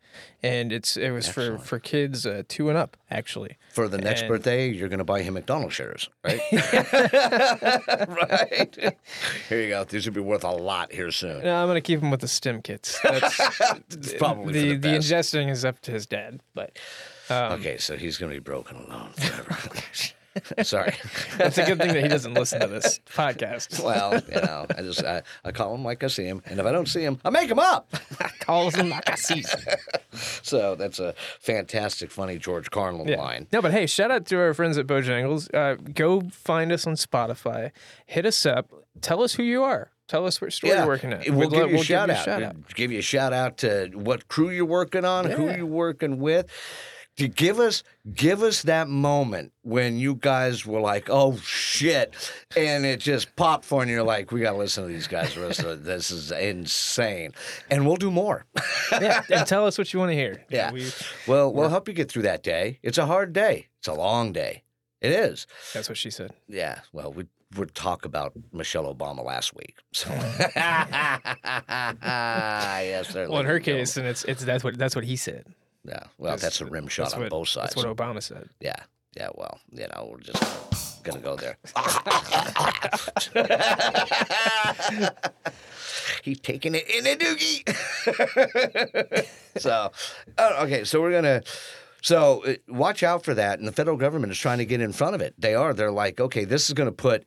and it's it was for for kids uh, two and up actually. For the next And- birthday, you're going to buy him McDonald's shares, right? right. Here you go. These will be worth a lot here soon. No, I'm gonna keep him with the STEM kits. That's, It's probably the the, the ingesting is up to his dad, but um, Okay, so he's going to be broken alone forever. Sorry. it's a good thing that he doesn't listen to this podcast. Well, you know, I just I, I call him like I see him, and if I don't see him, I make him up. I Calls him like I sees him. So that's a fantastic, funny George Carlin Yeah. line. No, but hey, shout out to our friends at Bojangles. Uh, go find us on Spotify. Hit us up. Tell us who you are. Tell us what store you're working at. We'll, We'd give lo- you a shout out. shout out. Give you a shout out to what crew you're working on, who you're working with. To give us give us that moment when you guys were like, "Oh shit," and it just popped for you. and You're like, "We gotta listen to these guys. The rest of this is insane," and we'll do more. yeah, and tell us what you want to hear. Yeah. we, Well, we'll help you get through that day. It's a hard day. It's a long day. It is. that's what she said. Yeah. Well, we would talk about Michelle Obama last week. So yes. Well, in her case, and it's it's that's what that's what he said. Yeah. Well, that's a rim shot on what, both sides. That's what Obama said. Yeah. Yeah. Well, you know, we're just gonna go there. He's taking it in a doogie. so, oh, okay. So we're gonna. So uh, watch out for that, and the federal government is trying to get in front of it. They are. They're like, okay, this is going to put.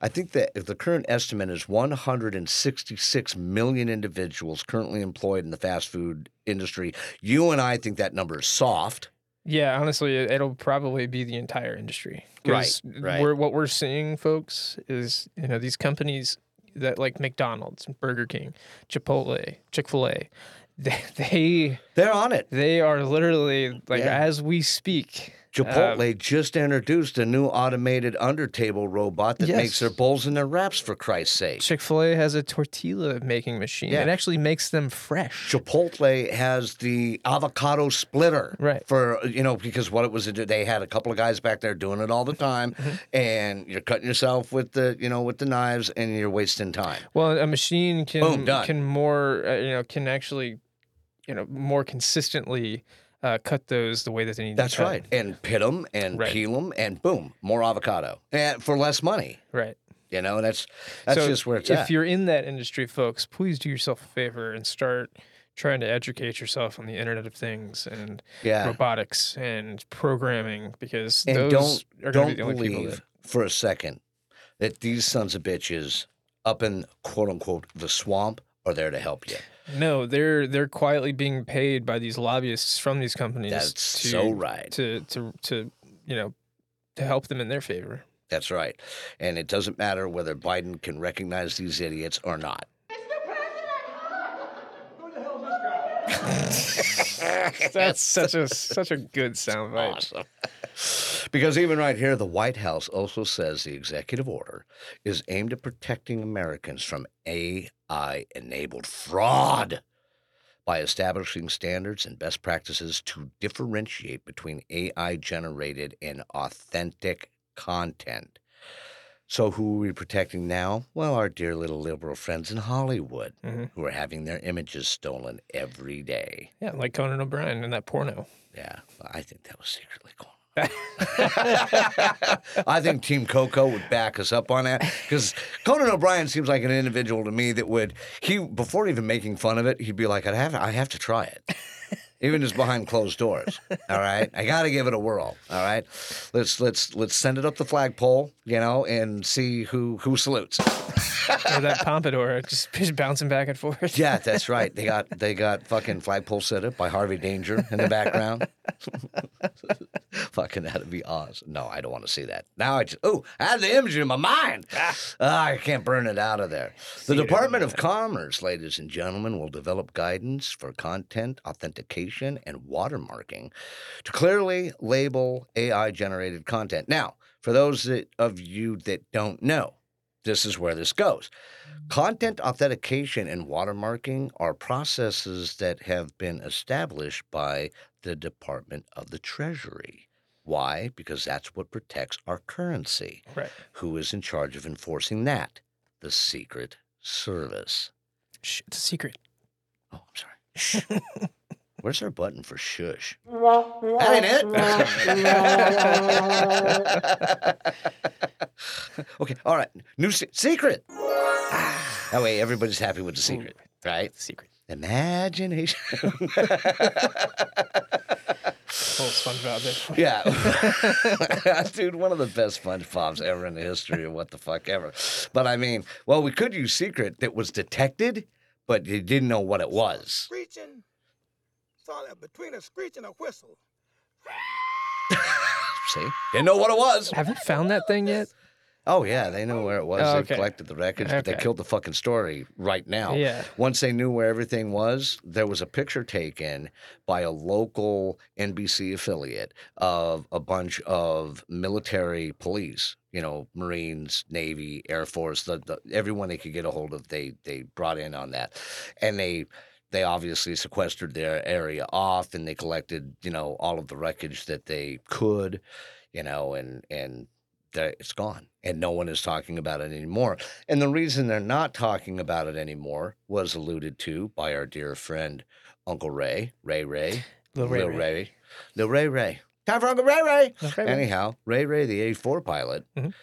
I think that the current estimate is 166 million individuals currently employed in the fast food industry. You and I think that number is soft. Yeah, honestly, it- it'll probably be the entire industry. Right, right. We're, what we're seeing, folks, is you know these companies that like McDonald's, Burger King, Chipotle, Chick Fil A, they, they They're on it. they are literally like Yeah. as we speak. Chipotle just introduced a new automated under table robot that Yes. makes their bowls and their wraps for Christ's sake. Chick Fil A has a tortilla making machine. Yeah. It actually makes them fresh. Chipotle has the avocado splitter, Right. For you know, because what it was, they had a couple of guys back there doing it all the time, Mm-hmm. and you're cutting yourself with the, you know, with the knives, and you're wasting time. Well, a machine can Boom, can more uh, you know can actually you know more consistently uh, cut those the way that they need That's to cut. right, and pit them and Right. peel them, and boom, more avocado, and for less money. Right. You know, that's that's So just where it's if at. you're in that industry, folks, please do yourself a favor and start trying to educate yourself on the Internet of Things and Yeah. robotics and programming because And those don't are going to be the only people believe that. for a second that these sons of bitches up in quote unquote the swamp are there to help you. No, they're they're quietly being paid by these lobbyists from these companies That's to, so right. to to to you know to help them in their favor. That's right. And it doesn't matter whether Biden can recognize these idiots or not. That's such a such a good soundbite. Awesome. because even right here, the White House also says the executive order is aimed at protecting Americans from AI enabled fraud by establishing standards and best practices to differentiate between AI generated and authentic content. So, who are we protecting now? Well, our dear little liberal friends in Hollywood Mhm. who are having their images stolen every day. Yeah, like Conan O'Brien in that porno. Yeah, I think that was secretly on. I think Team Coco would back us up on that because Conan O'Brien seems like an individual to me that would he before even making fun of it, he'd be like, "I have, I have to try it." Even just behind closed doors. All right, I got to give it a whirl. All right, let's let's let's send it up the flagpole, you know, and see who who salutes. or that pompadour just, just bouncing back and forth. Yeah, that's right. They got they got fucking flagpole set up by Harvey Danger in the background. fucking that'd be awesome. No, I don't want to see that. Now I just oh, I have the image in my mind. Ah, I can't burn it out of there. The Department of Commerce, ladies and gentlemen, will develop guidance for content authentication and watermarking to clearly label AI generated content. Now, for those that, of you that don't know, this is where this goes. Content authentication and watermarking are processes that have been established by the Department of the Treasury. Why? Because that's what protects our currency. Right. Who is in charge of enforcing that? The Secret Service. Shh, it's a secret. Oh, I'm sorry. Shh. Where's our button for shush? That ain't it. okay, all right. New se- secret. Ah, that way everybody's happy with the secret, right? It's a secret. Imagination. Little SpongeBob there. yeah. Dude, one of the best SpongeBob's ever in the history of what the fuck ever. But I mean, well, we could use secret that was detected, but you didn't know what it was. screeching. Saw that between a screech and a whistle. See? Didn't know what it was. Haven't found that thing yet. Oh yeah, they know where it was. Oh, They collected the records, but they Okay. killed the fucking story right now. Yeah. Once they knew where everything was, there was a picture taken by a local NBC affiliate of a bunch of military police, you know, Marines, Navy, Air Force, the, the everyone they could get a hold of, they they brought in on that. And they they obviously sequestered their area off and they collected, you know, all of the wreckage that they could, you know, and and it's gone and no one is talking about it anymore. And the reason they're not talking about it anymore was alluded to by our dear friend Uncle Ray, Ray Ray, Little Ray Lil Ray. Ray, Lil Ray Ray. Time for Uncle Ray Ray. Little Ray. Anyhow, Ray Ray, the A4 pilot, Mhm.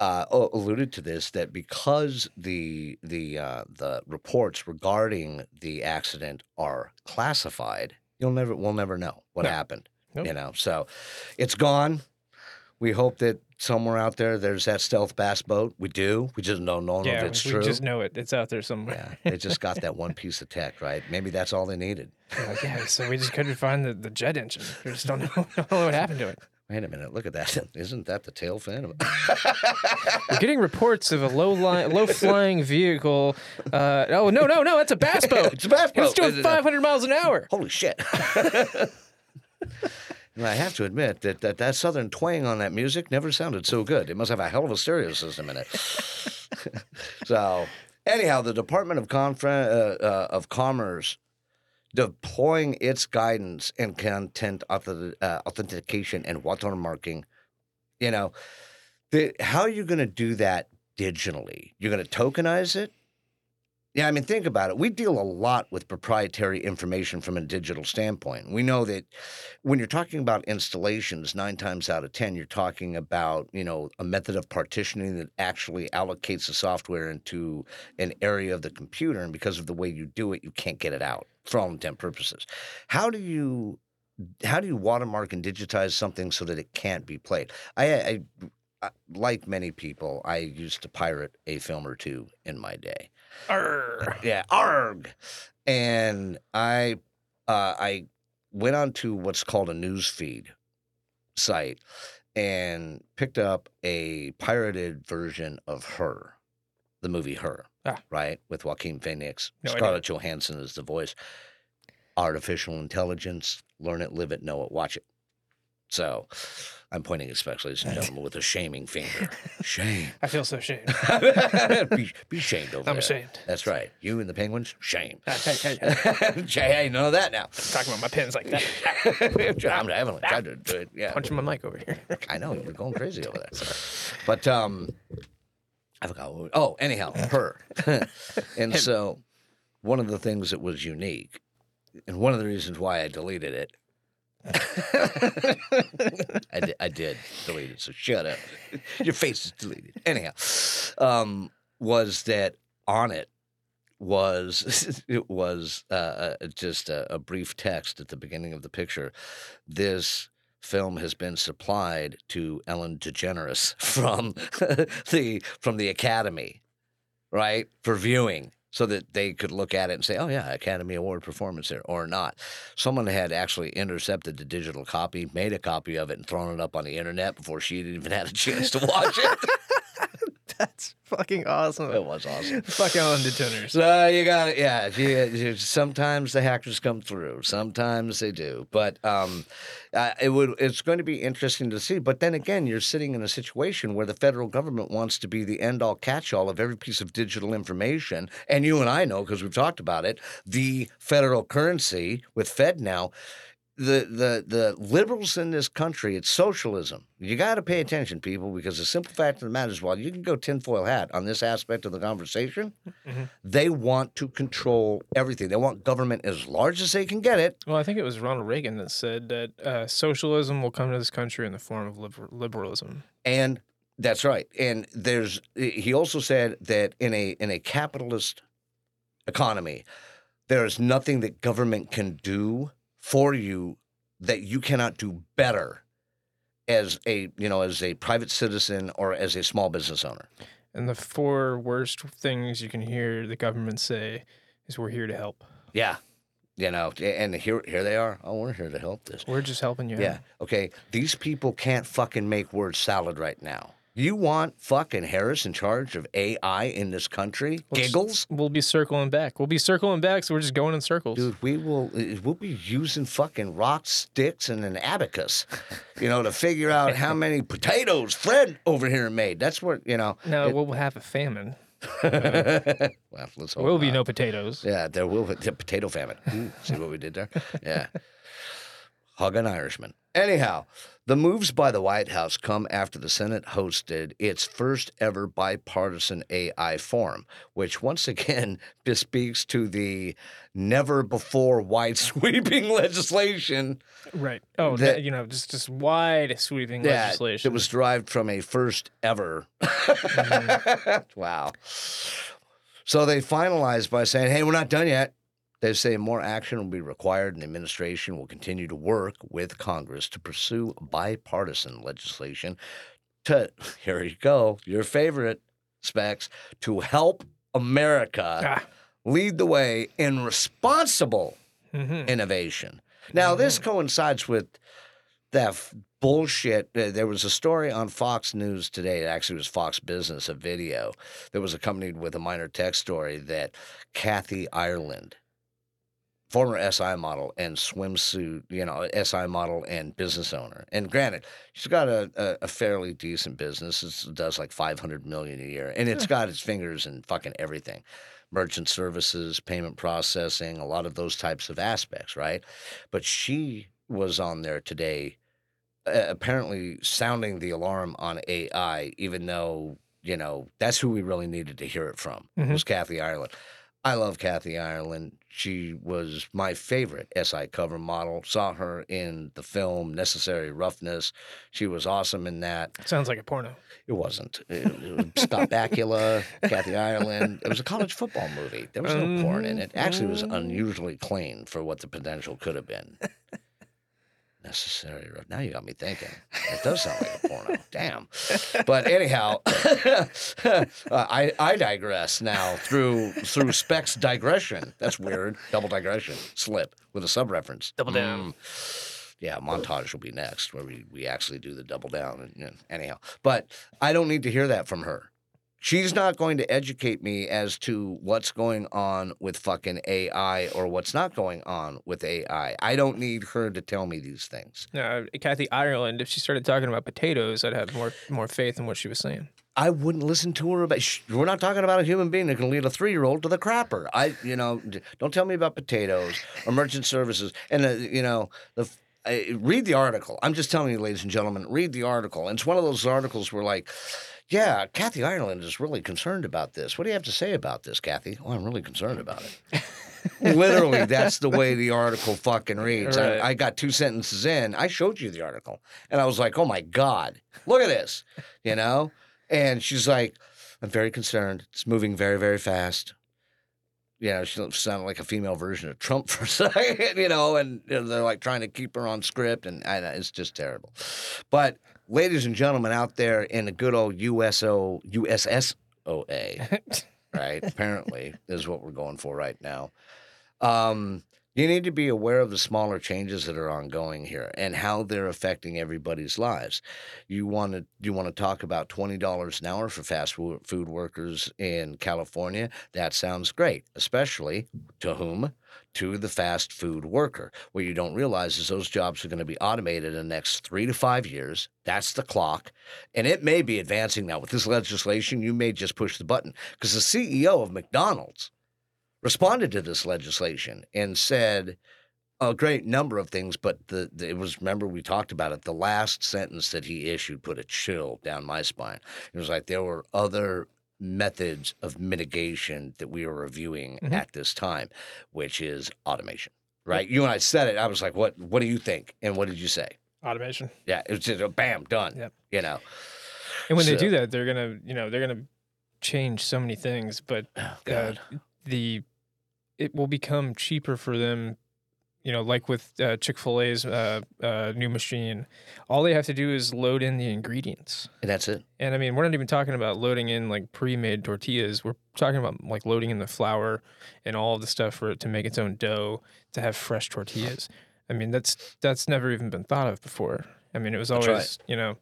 Uh, alluded to this that because the the uh, the reports regarding the accident are classified, you'll never we'll never know what No. happened. Nope. You know, so it's gone. We hope that somewhere out there there's that stealth bass boat. We do. We just don't know Yeah, if it's we true. We just know it. It's out there somewhere. yeah, they just got that one piece of tech, right? Maybe that's all they needed. Yeah, so we just couldn't find the, the jet engine. We just don't know, don't know what happened to it. Wait a minute, look at that. Isn't that the tail fin? We're getting reports of a low line, low flying vehicle. Uh, oh no, no, no! That's a bass boat. It's a bass boat, doing it? 500 miles an hour. Holy shit. And I have to admit that, that that southern twang on that music never sounded so good. It must have a hell of a stereo system in it. so, anyhow, the Department of uh, uh, of Commerce deploying its guidance and content uh, authentication and watermarking. You know, the, how are you going to do that digitally? You're going to tokenize it? Yeah, I mean, think about it. We deal a lot with proprietary information from a digital standpoint. We know that when you're talking about installations, nine times out of 10, you're talking about, you know, a method of partitioning that actually allocates the software into an area of the computer. And because of the way you do it, you can't get it out for all intent purposes. How do you how do you watermark and digitize something so that it can't be played? I, I, I like many people, I used to pirate a film or two in my day. Arr. Yeah, arg. And I uh, I went on to what's called a news feed site and picked up a pirated version of Her, the movie Her, Ah. right, with Joaquin Phoenix. No. Scarlett Johansson is the voice. Artificial intelligence, learn it, live it, know it, watch it. So, I'm pointing especially, ladies and gentlemen, with a shaming finger. Shame. I feel so ashamed. be, be shamed over there. I'm there. ashamed. That's right. You and the penguins, shame. Hey, none of that now. Talking about my pins like that. I'm having tried to do it. Yeah, Punching my mic over here. I know you're going crazy over there. But um, I forgot. What, oh, anyhow, her. and so, one of the things that was unique, and one of the reasons why I deleted it. I, did, I did delete it, so shut up. Your face is deleted. Anyhow, um, was that on it was it was uh, uh, just a, a brief text at the beginning of the picture. This film has been supplied to Ellen DeGeneres from the from the Academy, right, for viewing, so that they could look at it and say, "Oh yeah, Academy Award performance there," or not. Someone had actually intercepted the digital copy, made a copy of it, and thrown it up on the internet before she even had a chance to watch it. That's fucking awesome. it was awesome. Fuck Ellen DeGeneres. So you got it. Yeah, you, you- sometimes the hackers come through. Sometimes they do. But um, uh, it would. It's going to be interesting to see. But then again, you're sitting in a situation where the federal government wants to be the end-all, catch-all of every piece of digital information. And you and I know because we've talked about it. The federal currency with FedNow. The, the the liberals in this country, it's socialism. You got to pay attention, people, because the simple fact of the matter is, while you can go tinfoil hat on this aspect of the conversation, they want to control everything. They want government as large as they can get it. Well, I think it was Ronald Reagan that said that uh, socialism will come to this country in the form of liber- liberalism. And that's right. And there's he also said that in a in a capitalist economy, there is nothing that government can do for you that you cannot do better as a you know as a private citizen or as a small business owner. And the four worst things you can hear the government say is we're here to help. Yeah. You know, and here here they are. Oh, we're here to help this. We're just helping you Yeah. out. Okay. These people can't fucking make word salad right now. You want fucking Harris in charge of AI in this country? Well, Giggles? We'll be circling back. We'll be circling back, so we're just going in circles. Dude, we will uh, we'll be using fucking rocks, sticks, and an abacus, you know, to figure out how many potatoes Fred over here made. That's what you know. No, it- we'll have a famine. well, let's hope There will be no potatoes. Yeah, there will be the potato famine. Ooh, see what we did there? Yeah. Hug an Irishman. Anyhow, the moves by the White House come after the Senate hosted its first ever bipartisan AI forum, which once again bespeaks to the never before wide sweeping legislation Right. Oh, That- you know, just just wide sweeping legislation. that was derived from a first ever. Mm-hmm. wow. So they finalized by saying, hey, we're not done yet. They say more action will be required, and the administration will continue to work with Congress to pursue bipartisan legislation to, here you go, your favorite specs, to help America Ah. lead the way in responsible Mhm. innovation. Now, this coincides with that bullshit. uh, There was a story on Fox News today. It actually was Fox Business, a video that was accompanied with a minor text story that Kathy Ireland, former SI model and swimsuit, you know, SI model and business owner. And granted, she's got a, a, a fairly decent business. It does like 500 million a year. And it's got its fingers in fucking everything. Merchant services, payment processing, a lot of those types of aspects, right? But she was on there today, uh, apparently sounding the alarm on AI, even though, you know, that's who we really needed to hear it from, Mhm. was Kathy Ireland. I love Kathy Ireland. She was my favorite SI cover model. Saw her in the film Necessary Roughness. She was awesome in that. Sounds like a porno. It wasn't. It, it was Scott Bakula, Kathy Ireland. It was a college football movie. There was no porn in it. Actually, it was oh. unusually clean for what the potential could have been. Necessary. Now you got me thinking. It does sound like a porno. Damn. But anyhow, uh, I I digress now through through Specs digression. That's weird. Double digression. Slip with a sub reference. Double down. Yeah, montage will be next where we, we actually do the double down. And, you know, anyhow, but I don't need to hear that from her. She's not going to educate me as to what's going on with fucking AI or what's not going on with AI. I don't need her to tell me these things. Uh, Kathy Ireland, if she started talking about potatoes, I'd have more more faith in what she was saying. I wouldn't listen to her about. Sh- we're not talking about a human being that can lead a three-year-old to the crapper. I, you know, don't tell me about potatoes or merchant services. And uh, you know, the f- I, read the article. I'm just telling you, ladies and gentlemen, read the article. And it's one of those articles where, like, yeah, Kathy Ireland is really concerned about this. What do you have to say about this, Kathy? Oh, I'm really concerned about it. Literally, that's the way the article fucking reads. Right. I, I got two sentences in. I showed you the article, and I was like, "Oh my god, look at this," you know. And she's like, "I'm very concerned. It's moving very, very fast." You know, she sounded like a female version of Trump for a second, you know, and you know, they're like trying to keep her on script, and I, it's just terrible. But, ladies and gentlemen out there in the good old USO, USSOA, right? Apparently, is what we're going for right now. Um, you need to be aware of the smaller changes that are ongoing here and how they're affecting everybody's lives. You want to you want to talk about twenty dollars an hour for fast food workers in California? That sounds great, especially to whom? To the fast food worker. What you don't realize is those jobs are going to be automated in the next three to five years. That's the clock, and it may be advancing now with this legislation. You may just push the button because the CEO of McDonald's responded to this legislation and said a great number of things, but the, the it was remember we talked about it. The last sentence that he issued put a chill down my spine. It was like there were other methods of mitigation that we were reviewing Mhm. at this time, which is automation. Right? You and I said it. I was like, "What? What do you think?" And what did you say? Automation. Yeah, it was just a bam, done. Yep. You know. And when they do that, they're gonna, you know, they're gonna change so many things, but Oh, uh, the it will become cheaper for them. You know, like with uh, Chick Fil A's uh, uh, new machine, all they have to do is load in the ingredients. and that's it. And I mean, we're not even talking about loading in like pre-made tortillas. We're talking about like loading in the flour and all of the stuff for it to make its own dough to have fresh tortillas. I mean, that's that's never even been thought of before. I mean, it was always you know,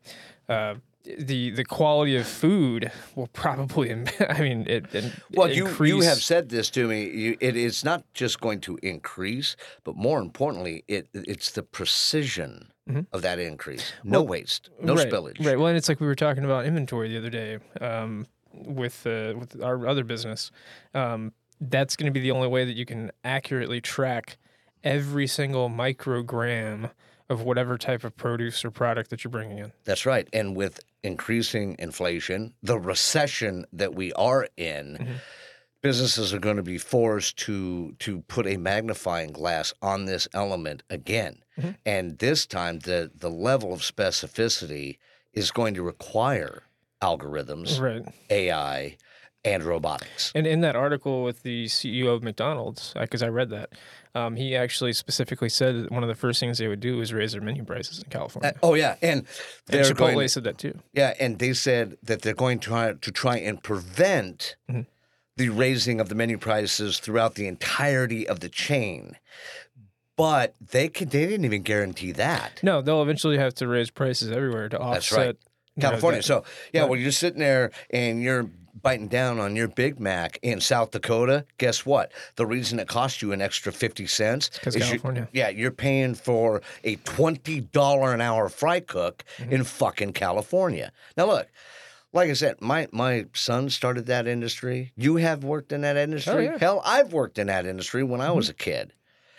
uh, the the quality of food will probably. I mean, it. it Well, you you have said this to me. You, it is not just going to increase, but more importantly, it it's the precision Mhm. of that increase. No Well, waste, no right, spillage. Right. Well, and it's like we were talking about inventory the other day um, with uh, with our other business. Um, that's going to be the only way that you can accurately track every single microgram of whatever type of produce or product that you're bringing in. That's right. And with increasing inflation, the recession that we are in, Mhm. businesses are going to be forced to to put a magnifying glass on this element again. Mhm. And this time the the level of specificity is going to require algorithms, Right. AI, and robotics. And in that article with the CEO of McDonald's, because I read that, um, he actually specifically said that one of the first things they would do is raise their menu prices in Uh, California. oh yeah, and and they're Chipotle going. said that too. Yeah, and they said that they're going to try to try and prevent Mhm. the raising of the menu prices throughout the entirety of the chain. But they could they didn't even guarantee that. No, they'll eventually have to raise prices everywhere to offset. That's right. you know, California. that- so yeah, right. when you're sitting there and you're biting down on your Big Mac in South Dakota, guess what? The reason it costs you an extra fifty cents 'cause is you- California. yeah, you're paying for a twenty dollar an hour fry cook Mm-hmm. in fucking California. Now look, like I said, my my son started that industry. You have worked in that industry. Oh, yeah. Mm-hmm. Hell, I've worked in that industry when I was a kid.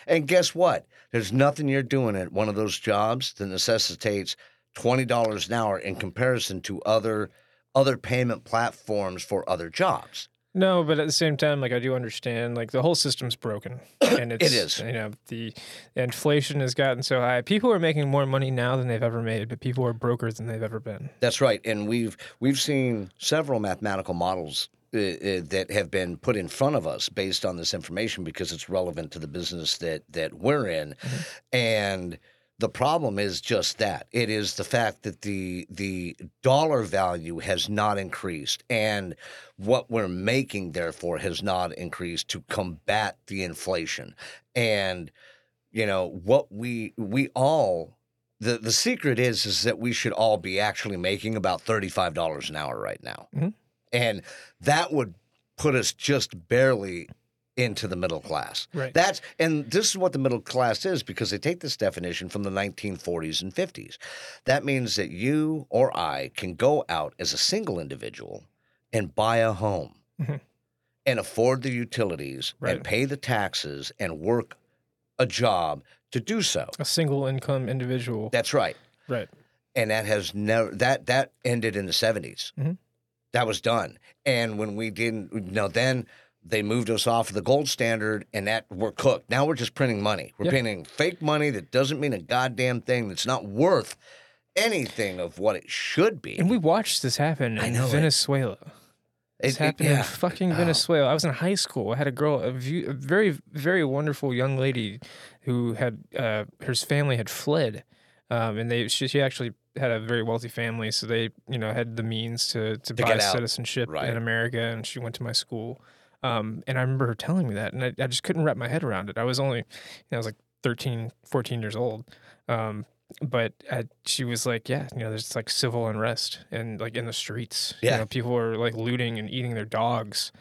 And guess what? There's nothing you're doing at one of those jobs that necessitates twenty dollars an hour in comparison to other other payment platforms for other jobs. No, but at the same time, like I do understand, like the whole system's broken, and it's is. You know, the inflation has gotten so high. People are making more money now than they've ever made, but people are broker than they've ever been. That's right, and we've we've seen several mathematical models uh, uh, that have been put in front of us based on this information because it's relevant to the business that that we're in, and the problem is just that. It is the fact that the the dollar value has not increased and what we're making therefore has not increased to combat the inflation. And you know what we we all the the secret is is that we should all be actually making about $35 an hour right now. Mhm. and that would put us just barely into the middle class Right. that's and this is what the middle class is because they take this definition from the 1940s and 50s that means that you or i can go out as a single individual and buy a home Mhm. and afford the utilities Right. and pay the taxes and work a job to do so A single income individual. that's right right. and that has never that that ended in the 70s Mhm. that was done and when we didn't you know then they moved us off of the gold standard and that we're cooked now we're just printing money we're Yeah. printing fake money that doesn't mean a goddamn thing that's not worth anything of what it should be And we watched this happen I in. Venezuela. It- it- happened yeah. in fucking Oh. Venezuela. I was in high school. I had a girl, a, view, a very, very wonderful young lady who had uh, her family had fled, um, and they she, she actually had a very wealthy family, so they you know had the means to to, To buy citizenship Right. in America, and she went to my school. Um, and I remember her telling me that, and I, I just couldn't wrap my head around it. I was only, you know, I was like 13, 14 years old. Um, but uh, she was like, yeah, you know, there's like civil unrest and like in the streets. Yeah. You know, people are like looting and eating their dogs.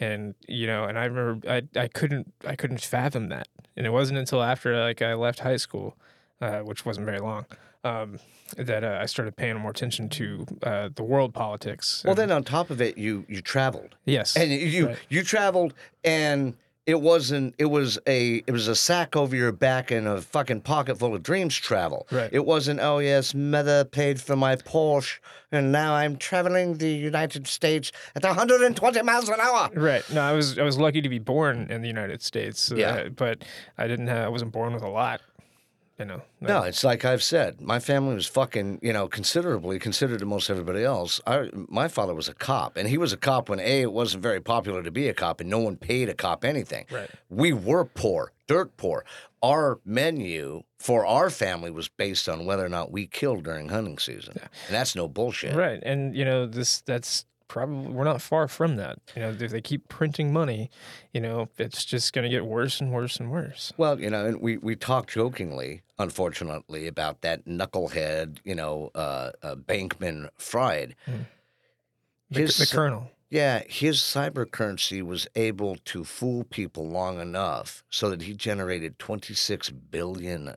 And, you know, and I remember I, I couldn't, I couldn't fathom that. And it wasn't until after like I left high school, uh, which wasn't very long, um, that uh, I started paying more attention to uh, the world politics. well And- then on top of it you you traveled yes. and you Right. you traveled and it wasn't it was a it was a sack over your back and a fucking pocket full of dreams travel Right. it wasn't oh yes mother paid for my porsche and now i'm traveling the united states at 120 miles an hour Right. No, I was I was lucky to be born in the United States. Yeah. that- but I didn't have I wasn't born with a lot. You know. no it's like i've said my family was fucking you know considerably considered to most everybody else I, my father was a cop and he was a cop when a it wasn't very popular to be a cop and no one paid a cop anything Right. we were poor, dirt poor. Our menu for our family was based on whether or not we killed during hunting season. Yeah. And that's no bullshit. Right. And you know this that's probably we're not far from that. You know, if they keep printing money, you know, it's just going to get worse and worse and worse. Well, you know, and we, we talk jokingly, unfortunately, about that knucklehead, you know, uh, uh, Bankman Fried. The, His- the colonel. Yeah, his cyber currency was able to fool people long enough so that he generated $26 billion.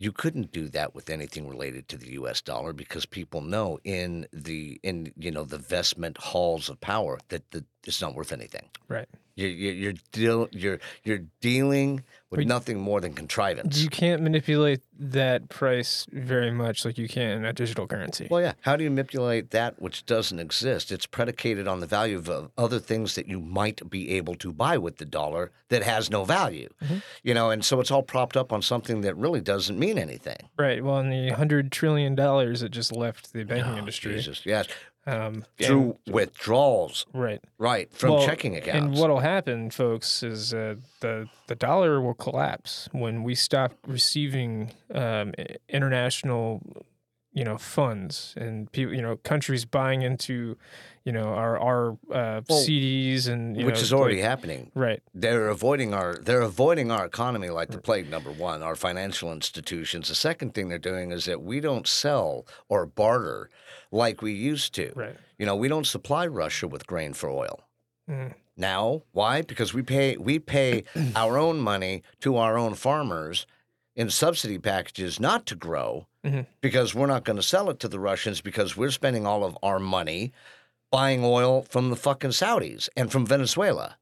You couldn't do that with anything related to the US dollar because people know in the in you know the vestment halls of power that it's not worth anything. Right. You, you, you're deal you're you're dealing with But- nothing more than contrivance. You can't manipulate that price very much like you can in a digital currency. Well, yeah. How do you manipulate that which doesn't exist? It's predicated on the value of other things that you might be able to buy with the dollar that has no value. Mm-hmm. You know, and so it's all propped up on something that really doesn't mean anything. Right. Well, in the hundred trillion dollars that just left the banking industry, Oh, Jesus, yes. Um, Through and- withdrawals, right right, from Well, checking accounts. And what'll happen, folks, is uh, the the dollar will collapse when we stop receiving um, international, you know, funds and people, you know, countries buying into, you know, our our uh, Well, CDs and you which know, is already like- happening. right. They're avoiding our they're avoiding our economy like the plague. Number one, our financial institutions. The second thing they're doing is that we don't sell or barter like we used to. Right. You know, we don't supply Russia with grain for oil. Mhm. Now, why? Because we pay we pay our own money to our own farmers in subsidy packages not to grow Mhm. because we're not going to sell it to the Russians because we're spending all of our money buying oil from the fucking Saudis and from Venezuela.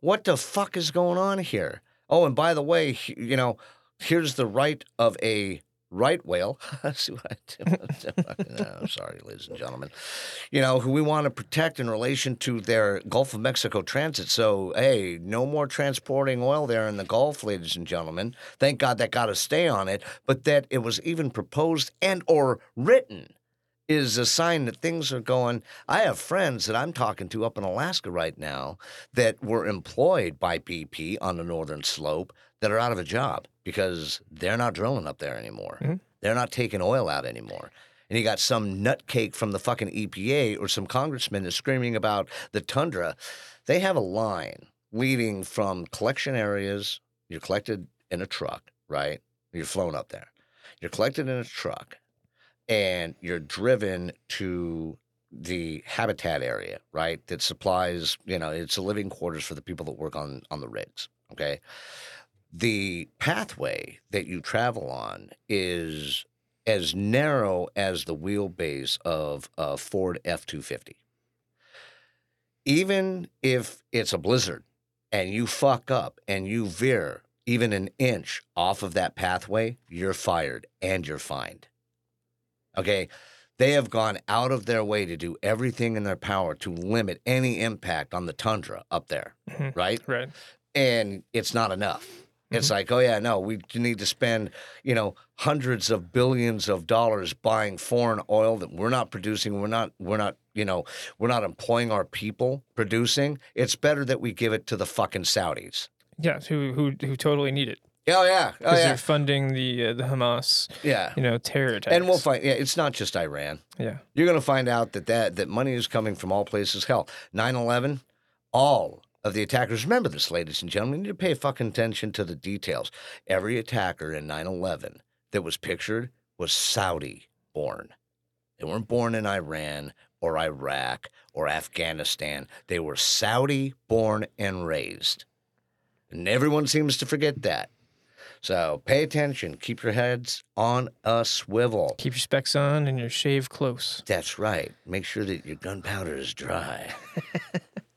What the fuck is going on here? Oh, and by the way, you know, here's the right of a right whale. Did uh, i'm sorry, ladies and gentlemen. You know, who we want to protect in relation to their Gulf of Mexico transit. So, hey, no more transporting oil there in the Gulf, ladies and gentlemen. Thank God that got a stay on it, but that it was even proposed and or written is a sign that things are going. I have friends that I'm talking to up in Alaska right now that were employed by BP on the northern slope that are out of a job because they're not drilling up there anymore. Mhm. They're not taking oil out anymore. And you got some nutcake from the fucking EPA or some congressman that's screaming about the tundra. They have a line leading from collection areas. You're collected in a truck, right? You're flown up there. You're collected in a truck and you're driven to the habitat area, right? That supplies, you know, it's a living quarters for the people that work on on the rigs. Okay. The pathway that you travel on is as narrow as the wheelbase of a Ford F two fifty. Even if it's a blizzard and you fuck up and you veer even an inch off of that pathway, you're fired and you're fined. Okay. They have gone out of their way to do everything in their power to limit any impact on the tundra up there, Mhm. right? Right. And it's not enough. It's like, oh yeah, no, we need to spend, you know, hundreds of billions of dollars buying foreign oil that we're not producing. We're not, we're not, you know, we're not employing our people producing. It's better that we give it to the fucking Saudis. Yeah. Who who who totally need it Oh yeah, oh because yeah, they're funding the uh, the Hamas yeah. you know terror attacks. And we'll find. Yeah, it's not just Iran. Yeah. You're going to find out that, that that money is coming from all places. Hell, 9/11, all of the attackers. Remember this, ladies and gentlemen. You need to pay fucking attention to the details. Every attacker in 9/11 that was pictured was Saudi born. They weren't born in Iran or Iraq or Afghanistan. They were Saudi born and raised. And everyone seems to forget that. So pay attention. Keep your heads on a swivel. Keep your specs on and your shave close. That's right. Make sure that your gunpowder is dry.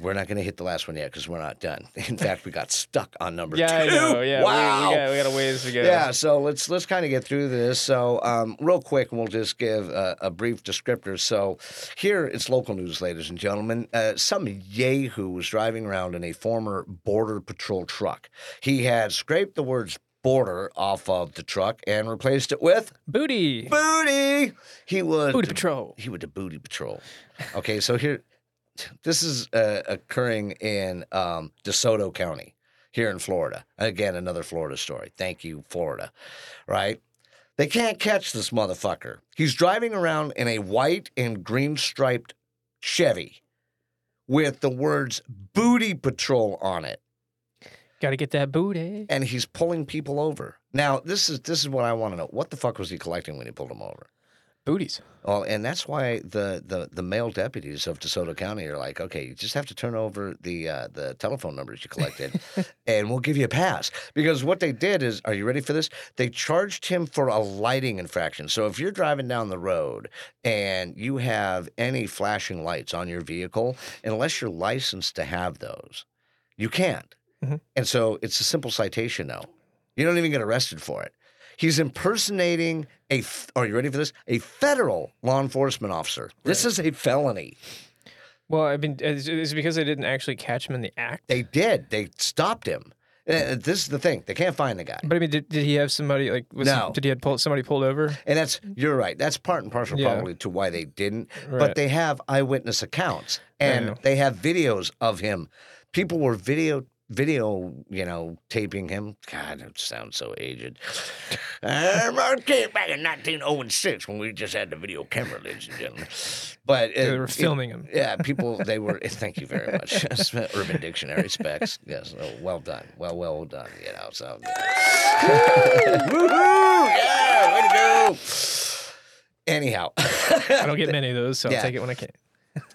we're not going to hit the last one yet because we're not done. In fact, we got stuck on number Yeah, two. I know. Yeah, wow. we, got we got a ways to go. Yeah, so let's let's kind of get through this. So, um, real quick, we'll just give a, a brief descriptor. So, here it's local news, ladies and gentlemen. Uh, some yahoo was driving around in a former border patrol truck. He had scraped the words "border" off of the truck and replaced it with Booty. "booty." He would Booty patrol. he would do booty patrol. Okay, so here, this is uh, occurring in um, DeSoto County here in Florida. Again, another Florida story. Thank you, Florida. Right? They can't catch this motherfucker. He's driving around in a white and green striped Chevy with the words booty patrol on it Got to get that booty. and he's pulling people over. Now, this is this is what I want to know. What the fuck was he collecting when he pulled them over? Booties. Well, and that's why the, the, the male deputies of DeSoto County are like, okay, you just have to turn over the uh, the telephone numbers you collected, and we'll give you a pass. Because what they did is, are you ready for this? They charged him for a lighting infraction. So if you're driving down the road and you have any flashing lights on your vehicle, unless you're licensed to have those, you can't. Mhm. And so it's a simple citation now. You don't even get arrested for it. He's impersonating a. Are you ready for this? A federal law enforcement officer. This is a felony. Well, I mean, is, is it because they didn't actually catch him in the act? They did. They stopped him. Uh, This is the thing. They can't find the guy. But I mean, did, did he have somebody like? Was No. Did he have pulled somebody pulled over? And that's you're right. That's part and parcel Yeah. probably to why they didn't. Right. But they have eyewitness accounts and they have videos of him. People were video video, you know, taping him. God, it sounds so aged. Um, okay, back in 1906 when we just had the video camera, ladies and gentlemen. But they uh, were it- filming him. yeah, people they were. Thank you very much. Urban Dictionary specs. Yes, oh, well done. Well, well done. You know, so. Woohoo! Yeah, way to go. Anyhow, I don't get many of those, so Yeah. I'll take it when I can.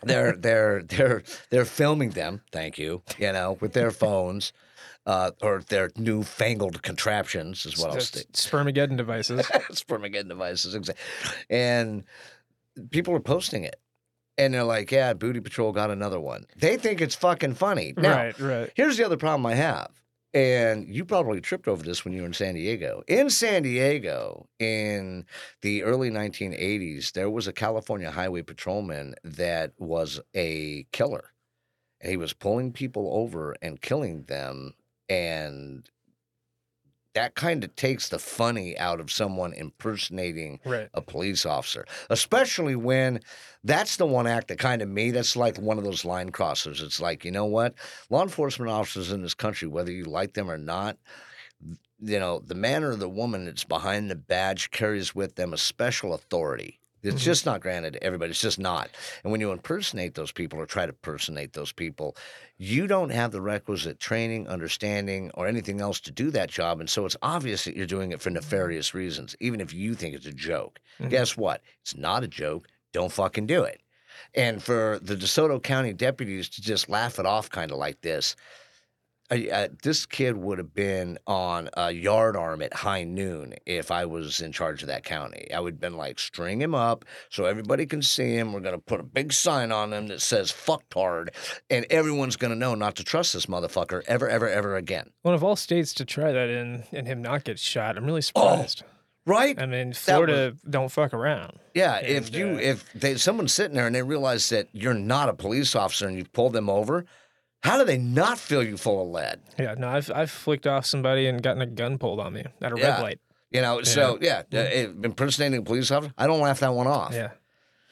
They're they're they're they're filming them. Thank you. You know, with their phones. Uh, or their newfangled contraptions is what I'll. Spermaggedon devices. Spermaggedon devices, exactly. And people are posting it, and they're like, "Yeah, Booty Patrol got another one." They think it's fucking funny. Now, right, right. Here's the other problem I have. And you probably tripped over this when you were in San Diego. In San Diego, in the early 1980s, there was a California highway patrolman that was a killer. And he was pulling people over and killing them. And that kind of takes the funny out of someone impersonating Right. a police officer, especially when that's the one act that kind of me, that's like one of those line crossers. It's like, you know what? Law enforcement officers in this country, whether you like them or not, you know, the man or the woman that's behind the badge carries with them a special authority. It's Mhm. just not granted to everybody. It's just not. And when you impersonate those people or try to personate those people, you don't have the requisite training, understanding, or anything else to do that job. And so it's obvious that you're doing it for nefarious reasons, even if you think it's a joke. Mhm. Guess what? It's not a joke. Don't fucking do it. And for the DeSoto County deputies to just laugh it off kind of like this, uh, this kid would have been on a yard arm at high noon if I was in charge of that county. I would have been like, string him up so everybody can see him. We're going to put a big sign on him that says fucktard, and everyone's going to know not to trust this motherfucker ever, ever, ever again. One of all states to try that in and him not get shot. I'm really Oh, surprised. Right? I mean, Florida don't fuck around. Yeah, if you uh, if they someone's sitting there and they realize that you're not a police officer and you pull them over, how do they not fill you full of lead? Yeah, no, I've I've flicked off somebody and gotten a gun pulled on me at a Yeah. red light. You know, so yeah, uh, impersonating a police officer, I don't laugh that one off. Yeah.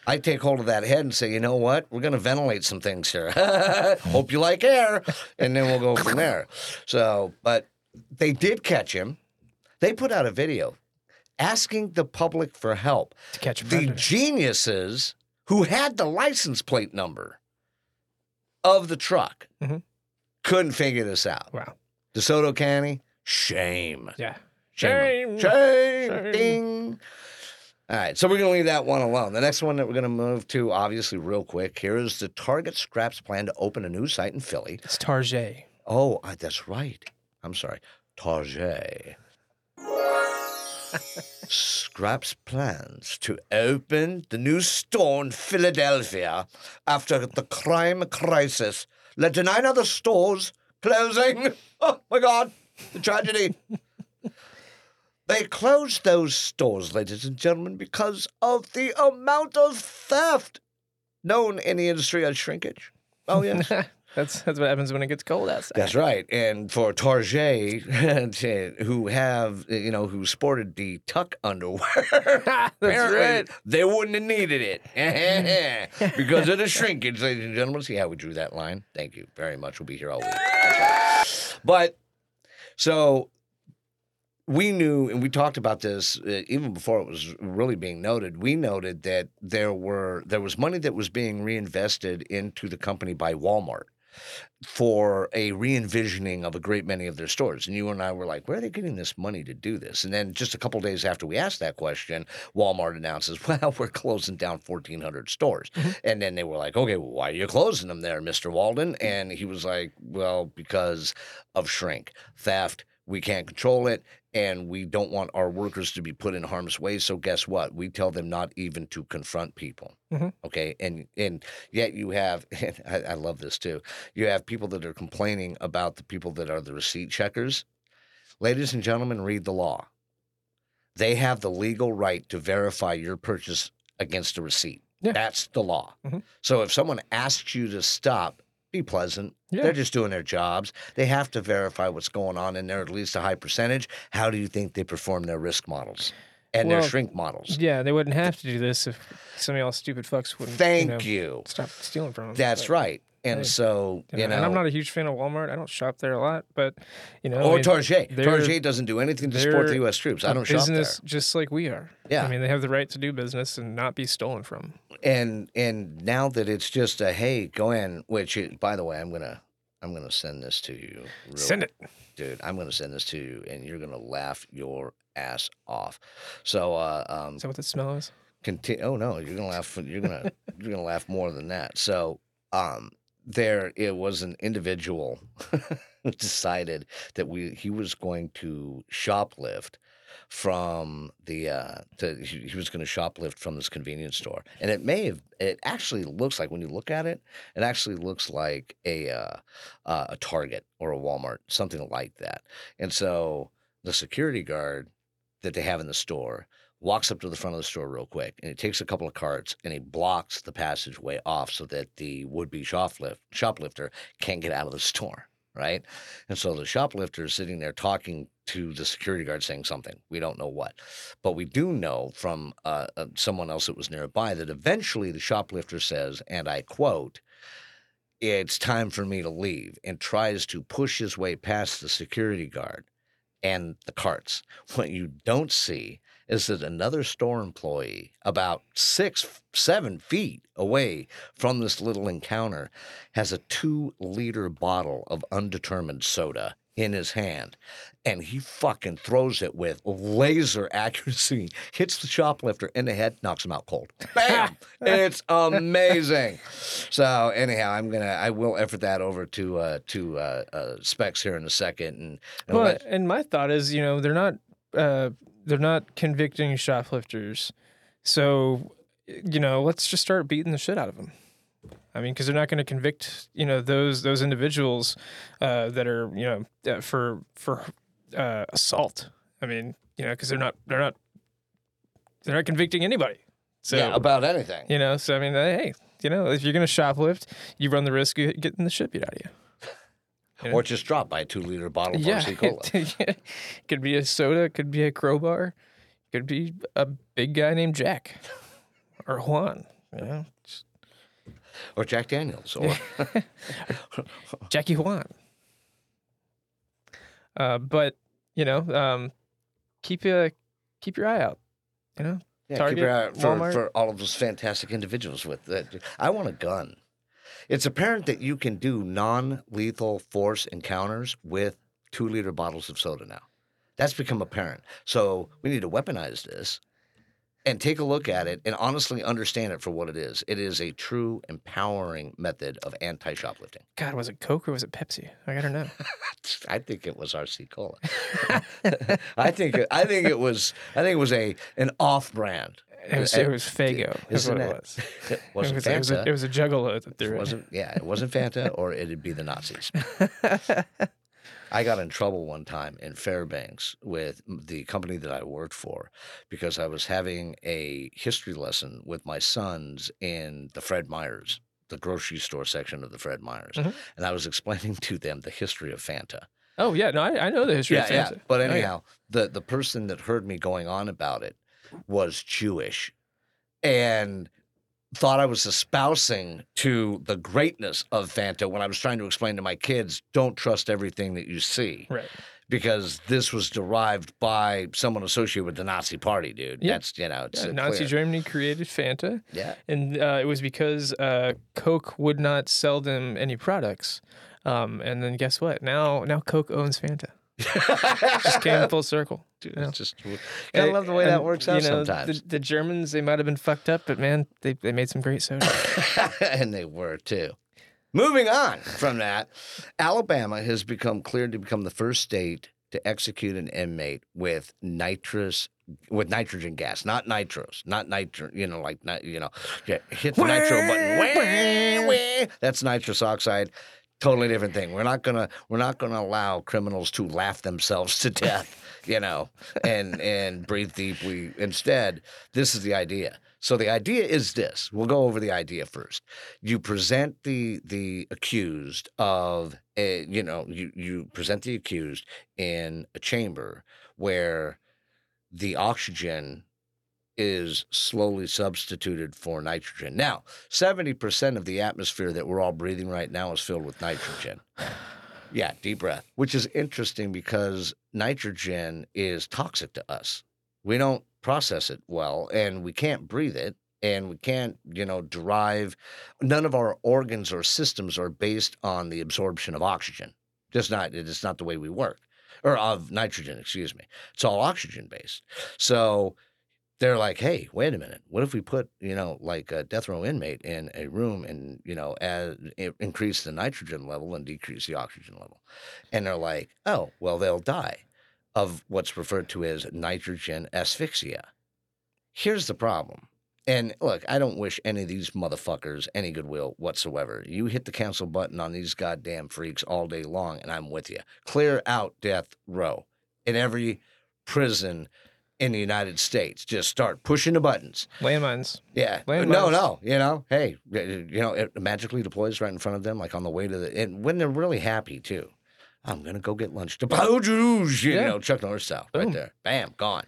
I take hold of that head and say, you know what? We're going to ventilate some things here. Hope you like air. And then we'll go from there. So, but they did catch him. They put out a video asking the public for help. To catch The geniuses who had the license plate number of the truck Mhm. couldn't figure this out. wow. DeSoto County, shame. Yeah. Shame. Shame. Shame. Shame. Ding. All right, so we're going to leave that one alone. The next one that we're going to move to, obviously, real quick, here is the Target Scraps plan to open a new site in Philly. It's Target. Oh, that's right. I'm sorry. Target. Scraps plans to open the new store in Philadelphia after the crime crisis led to nine other stores closing. Oh my God, the tragedy. they closed those stores, ladies and gentlemen, because of the amount of theft known in the industry as shrinkage. Oh, yes. that's that's what happens when it gets cold outside. That's right. And for Target, who have, you know, who sported the tuck underwear, right. they wouldn't have needed it because of the shrinkage, ladies and gentlemen. See how we drew that line? Thank you very much. We'll be here all week. Right. But so we knew, and we talked about this uh, even before it was really being noted. We noted that there were there was money that was being reinvested into the company by Walmart for a re-envisioning of a great many of their stores. And you and I were like, where are they getting this money to do this? And then just a couple days after we asked that question, Walmart announces, well, we're closing down 1,400 stores. Mm-hmm. And then they were like, okay, well, why are you closing them there, Mr. Walton? Mm. And he was like, well, because of shrink, theft. We can't control it, and we don't want our workers to be put in harm's way. So guess what? We tell them not even to confront people. Mhm. Okay, and and yet you have, I, I love this too. You have people that are complaining about the people that are the receipt checkers. Ladies and gentlemen, read the law. They have the legal right to verify your purchase against a receipt. Yeah. That's the law. Mhm. So if someone asks you to stop, be pleasant. Yeah. They're just doing their jobs. They have to verify what's going on in there, at least a high percentage. How do you think they perform their risk models and their shrink models? Yeah, they wouldn't have to do this if some of y'all stupid fucks wouldn't. Thank you. know, you. Stop stealing from them. That's right. And hey, so, You know, know, and I'm not a huge fan of Walmart. I don't shop there a lot, but you know, I or mean, Target. Target doesn't do anything to support the U.S. troops. I don't shop there. business just like we are. Yeah. I mean, they have the right to do business and not be stolen from. and and now that it's just a hey, go in. Which, by the way, I'm gonna I'm gonna send this to you. real Send it. dude. I'm gonna send this to you, and you're gonna laugh your ass off. So, uh, um, Is that what the smell is? continue. Oh no, you're gonna laugh. You're gonna you're gonna laugh more than that. So, um, there it was an individual who decided that we he was going to shoplift from the uh to, he, was going to shoplift from this convenience store. And it may have it actually looks like when you look at it it actually looks like a uh, uh, a target or a walmart something like that. And so the security guard that they have in the store walks up to the front of the store real quick and he takes a couple of carts and he blocks the passageway off so that the would-be shoplift, shoplifter can't get out of the store right? And so the shoplifter is sitting there talking to the security guard saying something. We don't know what. But we do know from uh, uh, someone else that was nearby that eventually the shoplifter says and i quote it's time for me to leave and tries to push his way past the security guard and the carts. What you don't see is that another store employee, about six, seven feet away from this little encounter, has a two liter bottle of undetermined soda in his hand. And he fucking throws it with laser accuracy, hits the shoplifter in the head, knocks him out cold. Bam! it's amazing. So anyhow, I'm gonna I will effort that over to uh to uh, uh specs here in a second and, and Well, and my thought is, you know, they're not uh, they're not convicting shoplifters, so you know, let's just start beating the shit out of them. I mean, because they're not going to convict, you know, those those individuals uh, that are, you know, uh, for for uh, assault. I mean, you know, because they're not they're not they're not convicting anybody. So yeah, about anything. you know, so I mean, hey, you know, if you're going to shoplift, you run the risk of getting the shit beat out of you. Yeah. Or just dropped by a two liter bottle of Yeah, RC Cola. could be a soda, could be a crowbar, could be a big guy named Jack or Juan. You know, Or Jack Daniels. Or Jackie Juan. Uh, but you know, um, keep uh, keep your eye out. You know, yeah, Target, keep your eye out for, Walmart. for all of those fantastic individuals with that. I want a gun. It's apparent that you can do non lethal force encounters with two liter bottles of soda now. That's become apparent. So we need to weaponize this and take a look at it and honestly understand it for what it is. It is a true empowering method of anti shoplifting. God, was it Coke or was it Pepsi? I gotta know. I think it was RC Cola. I think it, I think it was I think it was a an off brand. It was, it was Fago. What it? it was. It It wasn't was, it was, a, Fanta. it was a juggalo that threw It wasn't yeah, it wasn't Fanta or it'd be the Nazis. I got in trouble one time in Fairbanks with the company that I worked for because I was having a history lesson with my sons in the Fred Meyers, the grocery store section of the Fred Meyers. Mhm. And I was explaining to them the history of Fanta. Oh yeah, no, I, I know the history yeah, of yeah. Fanta. But Oh, yeah. anyhow, the the person that heard me going on about it was Jewish, and thought I was espousing to the greatness of Fanta when I was trying to explain to my kids, don't trust everything that you see, right. because this was derived by someone associated with the Nazi Party, dude. Yeah. That's you know, it's Yeah, Nazi clear. Germany created Fanta, Yeah, and uh, it was because uh, Coke would not sell them any products. Um, and then guess what? Now, now Coke owns Fanta. Just came full circle. dude, Yeah. it's just gotta love the way that And, works you out know, sometimes. The, the Germans, they might have been fucked up, but man, they, they made some great soda. and they were too. Moving on from that, Alabama has become cleared to become the first state to execute an inmate with nitrous with nitrogen gas, not nitros, not nitro, you know, like you know, hit the nitro button. Wah, wah. That's nitrous oxide. Totally different thing. We're not gonna we're not gonna allow criminals to laugh themselves to death, you know, and and breathe deeply. Instead, this is the idea. So the idea is this. We'll go over the idea first. You present the the accused of a, you know, you you present the accused in a chamber where the oxygen is slowly substituted for nitrogen. Now, 70% of the atmosphere that we're all breathing right now is filled with nitrogen. Yeah, deep breath, which is interesting because nitrogen is toxic to us. We don't process it well and we can't breathe it and we can't, you know, derive none of our organs or systems are based on the absorption of oxygen. Just not it's not the way we work. Or of nitrogen, excuse me. It's all oxygen based. So they're like, hey, wait a minute. What if we put, you know, like a death row inmate in a room and, you know, as, increase the nitrogen level and decrease the oxygen level? And they're like, oh, well, they'll die. of what's referred to as nitrogen asphyxia. Here's the problem. And look, I don't wish any of these motherfuckers any goodwill whatsoever. You hit the cancel button on these goddamn freaks all day long, and I'm with you. Clear out death row in every prison in the United States. Just start pushing the buttons. Landmines. Yeah. Landmines. No, no. You know, hey, you know, it magically deploys right in front of them, like on the way to the, and when they're really happy too. I'm going to go get lunch to you Yeah. know, Chuck Norris style right there. Bam, gone.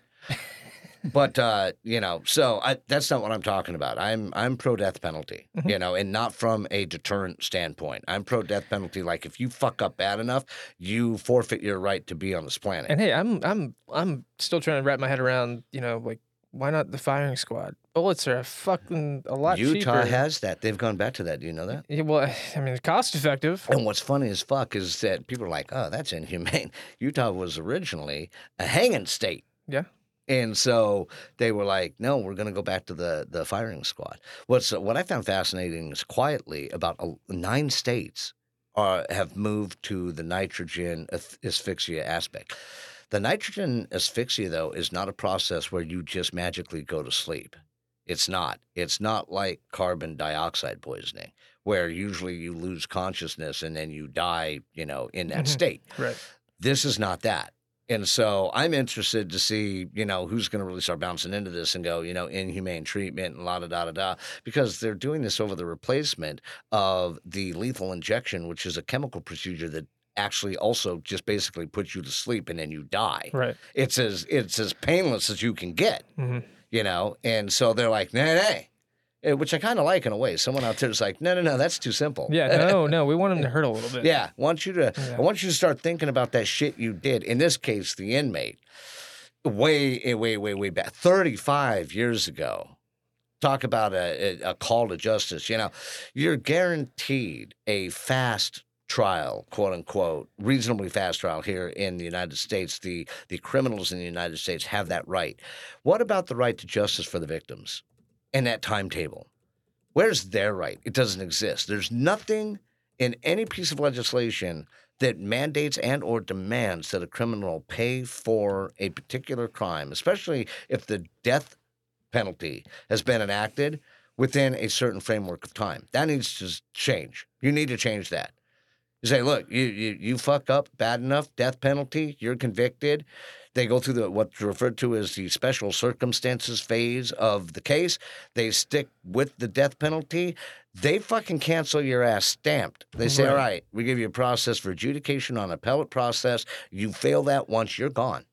But, uh, you know, so I, that's not what I'm talking about. I'm, I'm pro death penalty, Mhm. you know, and not from a deterrent standpoint. I'm pro death penalty. Like if you fuck up bad enough, you forfeit your right to be on this planet. And hey, I'm I'm I'm still trying to wrap my head around, you know, like why not the firing squad? Bullets are a fucking a lot Utah cheaper. has that. They've gone back to that. Do you know that? Yeah, well, I mean, it's cost effective. And what's funny as fuck is that people are like, oh, that's inhumane. Utah was originally a hanging state. Yeah. And so they were like, no, we're going to go back to the, the firing squad. What's, what I found fascinating is quietly about uh, nine states are, have moved to the nitrogen asphyxia aspect. The nitrogen asphyxia, though, is not a process where you just magically go to sleep. It's not. It's not like carbon dioxide poisoning, where usually you lose consciousness and then you die, you know, in that Mhm. state. Right. This is not that. And so I'm interested to see, you know, who's going to really start bouncing into this and go, you know, inhumane treatment and la da da da da, because they're doing this over the replacement of the lethal injection, which is a chemical procedure that actually also just basically puts you to sleep and then you die. Right. It's as it's as painless as you can get hmm you know and so they're like nah nah which i kind of like in a way someone out there is like no no no that's too simple Yeah. No, no. We want them to hurt a little bit. yeah I want you to Yeah. i want you to start thinking about that shit you did in this case the inmate way eh, way way way back 35 years ago talk about a, a, a call to justice you know you're guaranteed a fast trial quote unquote reasonably fast trial here in the united states the the criminals in the united states have that right what about the right to justice for the victims and that timetable. Where's their right? It doesn't exist. There's nothing in any piece of legislation that mandates and or demands that a criminal pay for a particular crime especially if the death penalty has been enacted within a certain framework of time. That needs to change. You need to change that you say, look, you, you you fuck up bad enough, death penalty, you're convicted. They go through the what's referred to as the special circumstances phase of the case. They stick with the death penalty. They fucking cancel your ass stamped. They say, all Right. right, we give you a process for adjudication on appellate process. You fail that once, you're gone.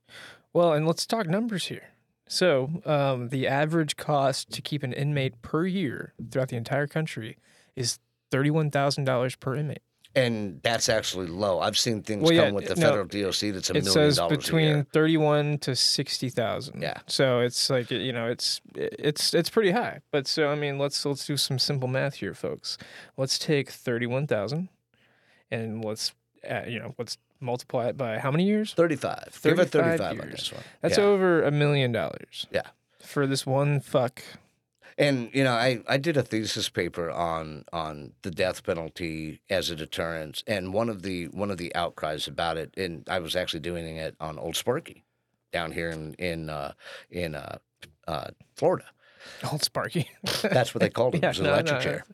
Well, and let's talk numbers here. So, um, the average cost to keep an inmate per year throughout the entire country is thirty-one thousand dollars per inmate. And that's actually low. I've seen things Well, yeah, come with the no, federal DOC that's a million says dollars between thirty-one to sixty thousand. Yeah. So it's like you know, it's it's it's pretty high. But so I mean, let's let's do some simple math here, folks. Let's take thirty-one thousand, and let's uh, you know let's multiply it by how many years? 35. Give it 35 35 on years. this one. That's Yeah. over a million dollars. Yeah. For this one fuck. And you know, I, I did a thesis paper on on the death penalty as a deterrent, and one of the one of the outcries about it, and I was actually doing it on Old Sparky, down here in in uh, in uh, uh, Florida. Old Sparky. That's what they called him. Yeah, it was an no, electric no, chair.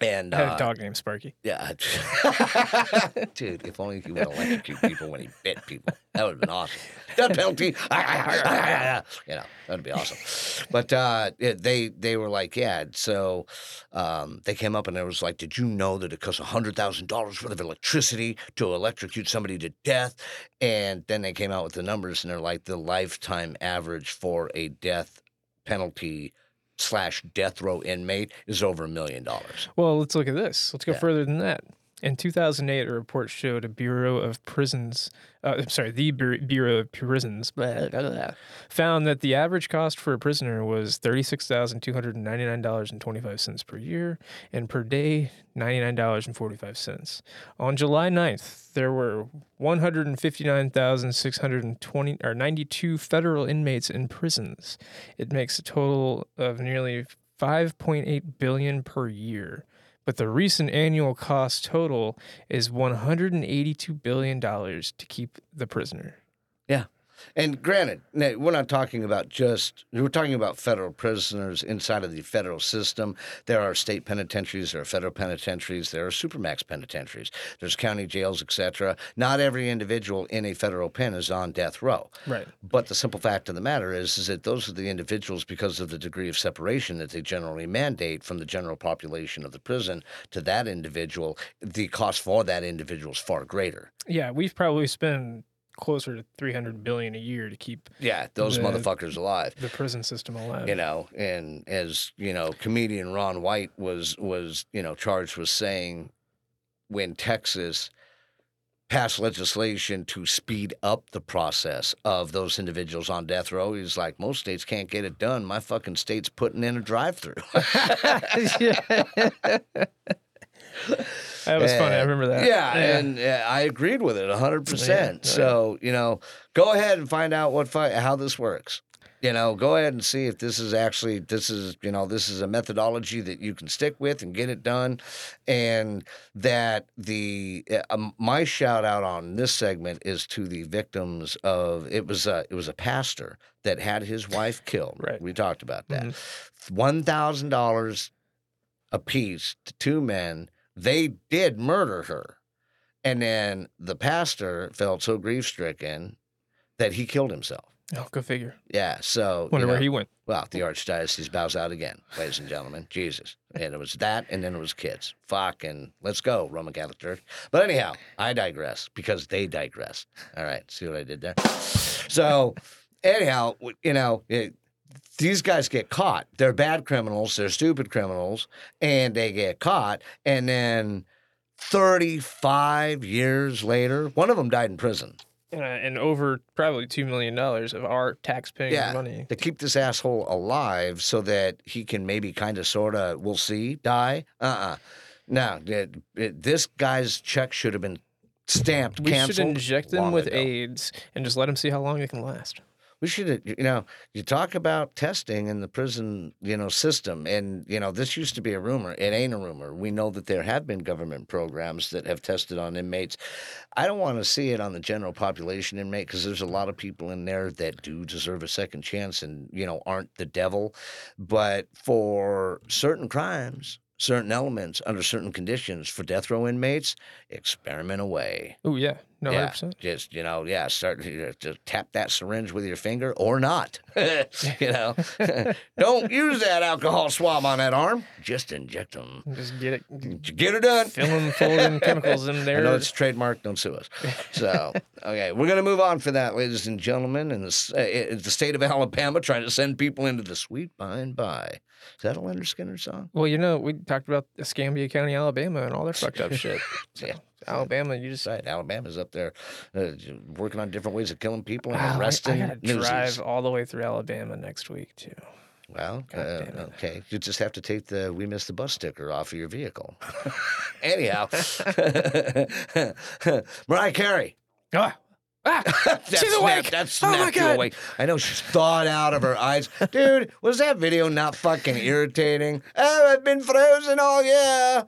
And I had uh, a dog named Sparky. yeah, dude, if only he would electrocute people when he bit people, that would have been awesome. Death penalty, you know, that'd be awesome. But uh, they they were like, yeah. So um, they came up and it was like, did you know that it costs hundred thousand dollars worth of electricity to electrocute somebody to death? And then they came out with the numbers, and they're like, the lifetime average for a death penalty slash death row inmate is over a million dollars. Well, let's look at this. Let's go Yeah. further than that. In 2008, a report showed a Bureau of Prisons, uh, I'm sorry, the Bureau of Prisons blah, blah, blah, found that the average cost for a prisoner was $36,299.25 per year and per day, $99.45. On July 9th, there were 159,620 or 92 federal inmates in prisons. It makes a total of nearly 5.8 billion per year. But the recent annual cost total is 182 billion dollars to keep the prisoner. Yeah. And granted, now, we're not talking about just, we're talking about federal prisoners inside of the federal system. There are state penitentiaries, there are federal penitentiaries, there are supermax penitentiaries, there's county jails, etc. Not every individual in a federal pen is on death row. Right. But the simple fact of the matter is, is that those are the individuals because of the degree of separation that they generally mandate from the general population of the prison to that individual. The cost for that individual is far greater. Yeah, we've probably spent closer to 300 billion a year to keep Yeah, those The- motherfuckers alive. the prison system alive. you know and as you know comedian ron white was was you know charged with saying when texas passed legislation to speed up the process of those individuals on death row he's like most states can't get it done my fucking state's putting in a drive-through That was funny. I remember that. Yeah, and uh, I agreed with it 100%. Yeah, yeah. So, you know, go ahead and find out what fi- how this works. You know, go ahead and see if this is actually this is, you know, this is a methodology that you can stick with and get it done and that the uh, um, my shout out on this segment is to the victims of it was a it was a pastor that had his wife killed. Right. We talked about that. Mhm. $1,000 apiece to two men. They did murder her. And then the pastor felt so grief stricken that he killed himself. Oh, go figure. Yeah. So, you Wonder where he went. well, the archdiocese bows out again, ladies and gentlemen. Jesus. And it was that, and then it was kids. Fucking let's go, Roman Catholic Church. But anyhow, I digress because they digress. All right. See what I did there? So, anyhow, you know, it, these guys get caught. They're bad criminals, they're stupid criminals, and they get caught. And then 35 years later, one of them died in prison. Uh, and over probably $2 million of our tax-paying Yeah. money. to keep this asshole alive so that he can maybe kind of sort of we'll see die uh-uh no it- it- this guy's check should have been stamped We should inject them with ago. AIDS and just let them see how long it can last. We should uh, you know you talk about testing in the prison you know system and you know this used to be a rumor it ain't a rumor. We know that there have been government programs that have tested on inmates. I don't want to see it on the general population inmate because there's a lot of people in there that do deserve a second chance and you know aren't the devil. But for certain crimes certain elements under certain conditions for death row inmates experiment away. Oh, yeah. No, yeah, 100%. just you know, yeah, start to just tap that syringe with your finger or not. you know, don't use that alcohol swab on that arm. Just inject them. Just get it, Get it done. fill them full of chemicals in I there. know it's trademark. Don't sue us. So, okay, we're gonna move on for that, ladies and gentlemen. In the uh, uh, the state of Alabama, trying to send people into the sweet by and by. Is that a Lynyrd Skynyrd song? Well, you know, we talked about Escambia County, Alabama, and all their fucked up shit. So, Yeah. Alabama, you just Right, Alabama's up there uh, working on different ways of killing people and Wow, I- arresting I, gotta newsies. drive all the way through Alabama next week too. Well, uh, okay. You just have to take the "We missed the bus" sticker off of your vehicle. Anyhow, Mariah Carey. Ah, ah, she's awake. That oh my snapped you god. awake. I know she's thawed out of her eyes. Dude, was that video not fucking irritating? Oh, I've been frozen all year.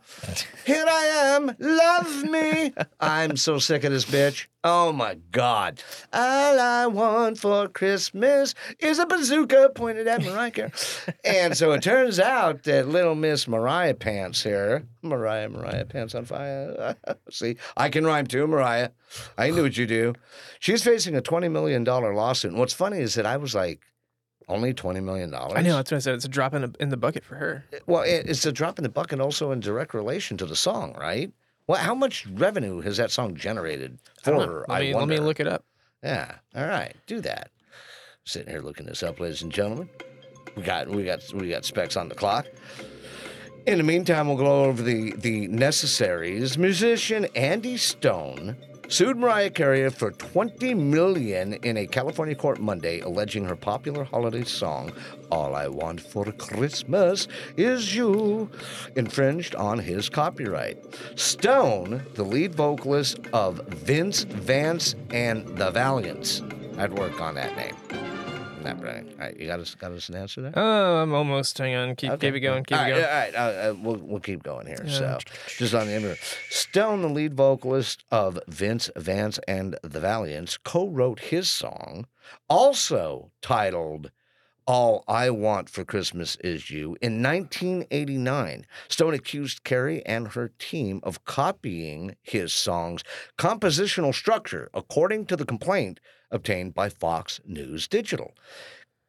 Here I am. Love me. I'm so sick of this bitch. Oh my God. All I want for Christmas is a bazooka pointed at Mariah Carey. and so it turns out that little Miss Mariah Pants here, Mariah, Mariah Pants on fire. See, I can rhyme too, Mariah. I knew what you do. She's facing a $20 million lawsuit. And what's funny is that I was like, only $20 million? I know that's what I said. It's a drop in the, in the bucket for her. Well, it, it's a drop in the bucket also in direct relation to the song, right? Well, how much revenue has that song generated for don't her? Let I let me look it up. Yeah. All right. Do that. Sitting here looking this up, ladies and gentlemen. We got we got we got specs on the clock. In the meantime, we'll go over the the necessaries. Musician Andy Stone sued Mariah Carey for 20 million in a California court Monday, alleging her popular holiday song "All I Want for Christmas Is You" infringed on his copyright. Stone, the lead vocalist of Vince Vance and the Valiants, I'd work on that name. Not. All right, you got us got us an answer there. Oh, I'm almost. Hang on. Keep, keep it going. Keep all it right, going. All right, uh, uh, we'll we'll keep going here. So, just on the internet, Stone, the lead vocalist of Vince Vance and the Valiants, co-wrote his song, also titled "All I Want for Christmas Is You" in 1989. Stone accused Carey and her team of copying his song's compositional structure, according to the complaint obtained by Fox News Digital.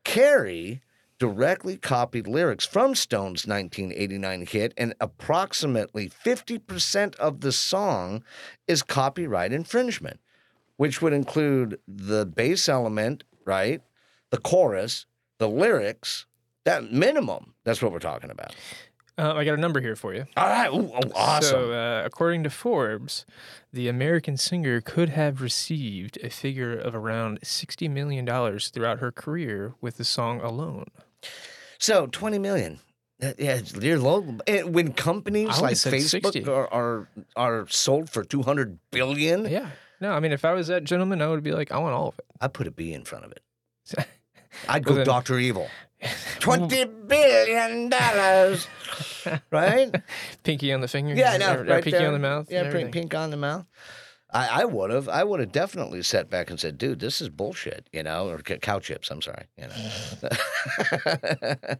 Carey directly copied lyrics from Stone's 1989 hit, and approximately 50% of the song is copyright infringement, which would include the bass element, right? The chorus, the lyrics, that minimum. That's what we're talking about. Uh, I got a number here for you. All right. Ooh, oh, awesome. So, uh, according to Forbes, the American singer could have received a figure of around $60 million throughout her career with the song alone. So 20 million. Uh, Yeah, you're low. And when companies like Facebook are, are are sold for 200 billion, Yeah. No, I mean, if I was that gentleman, I would be like, I want all of it. I put a B in front of it. I'd go Doctor Evil. Twenty billion dollars, right? Pinky on the finger. Yeah, know. or- or pinky there. on the mouth. Yeah, pink, pink on the mouth. I, I would have. I would have definitely sat back and said, "Dude, this is bullshit," you know, or c- cow chips. I'm sorry, you know.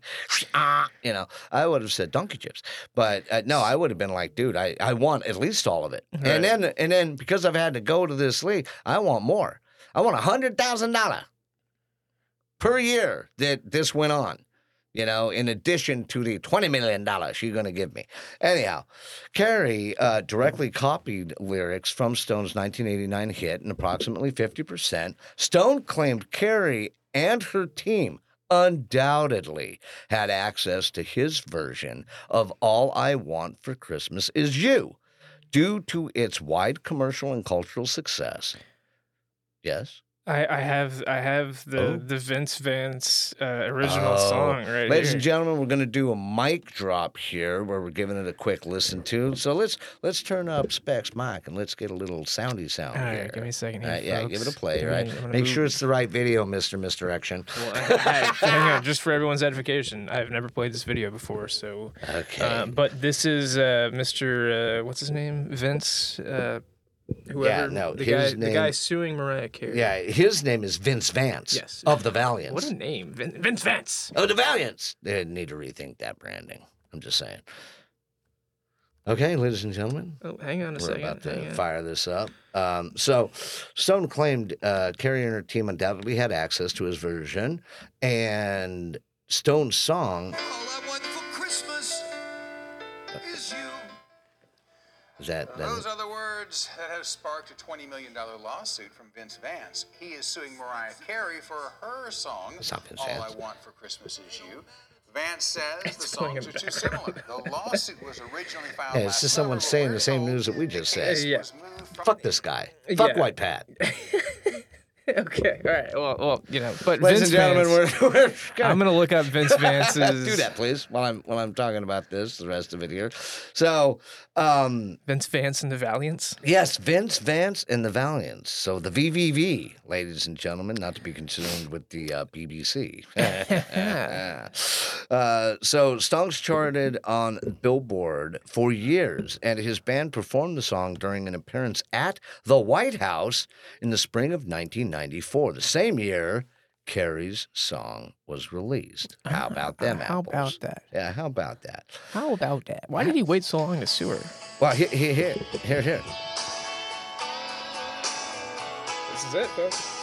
Ah, you know, I would have said donkey chips, but uh, no, I would have been like, "Dude, I, I want at least all of it," Right. and then and then because I've had to go to this league, I want more. I want a hundred thousand dollar per year that this went on. You know, in addition to the twenty million dollars you're going to give me. Anyhow, Carey uh, directly copied lyrics from Stone's 1989 hit, and approximately 50%. Stone claimed Carey and her team undoubtedly had access to his version of All I Want for Christmas Is You due to its wide commercial and cultural success. Yes? I, I have I have the Oh. the Vince Vance uh, original Oh. song right Ladies here. and gentlemen, we're going to do a mic drop here where we're giving it a quick listen to. So let's let's turn up Specs mic and let's get a little soundy sound All here. right, give me a second here. right, yeah, give it a play, Give right? me- Make move- sure it's the right video, Mr. Misdirection. Well, I, I, hang on, just for everyone's edification, I've never played this video before, so. Okay. Uh, but this is uh, Mr. Uh, what's his name? Vince. Uh, whoever. no, the his guy. The guy suing Mariah Carey. yeah, his name is Vince Vance Yes. of the Valiants. What a name, Vin- Vince Vance. Oh, the Valiants. They need to rethink that branding. I'm just saying. Okay, ladies and gentlemen, Oh, hang on a we're second. about to hang on. fire this up. Um, so, Stone claimed uh, Carey and her team undoubtedly had access to his version, and Stone's song All I want for Christmas is you. Is that. that Those are the words that have sparked a $20 million lawsuit from Vince Vance. He is suing Mariah Carey for her song, It's not Vince All Vance. I Want for Christmas Is You. Vance says the It's going songs are too similar. The lawsuit was originally filed Hey, it's last just someone saying the same news that we just said. case Yeah. was moved from Fuck this guy. Fuck Yeah. White Pat. okay, all right. Well, well, you know, but Ladies Vince and gentlemen, Vance, we're, we're I'm gonna look up Vince Vance's. do that, please, while I'm while I'm talking about this, the rest of it here. So, um, Vince Vance and the Valiants. yes, Vince Vance and the Valiants. So the VVV, ladies and gentlemen, not to be consumed with the uh, BBC. uh, so Stone's charted on Billboard for years, and his band performed the song during an appearance at the White House in the spring of 1994. The same year. Carey's song was released. How ah, about them How apples? about that? Yeah, how about that? How about that? Why did he wait so long to sue her? Well, here, here, here, here, here. This is it, folks.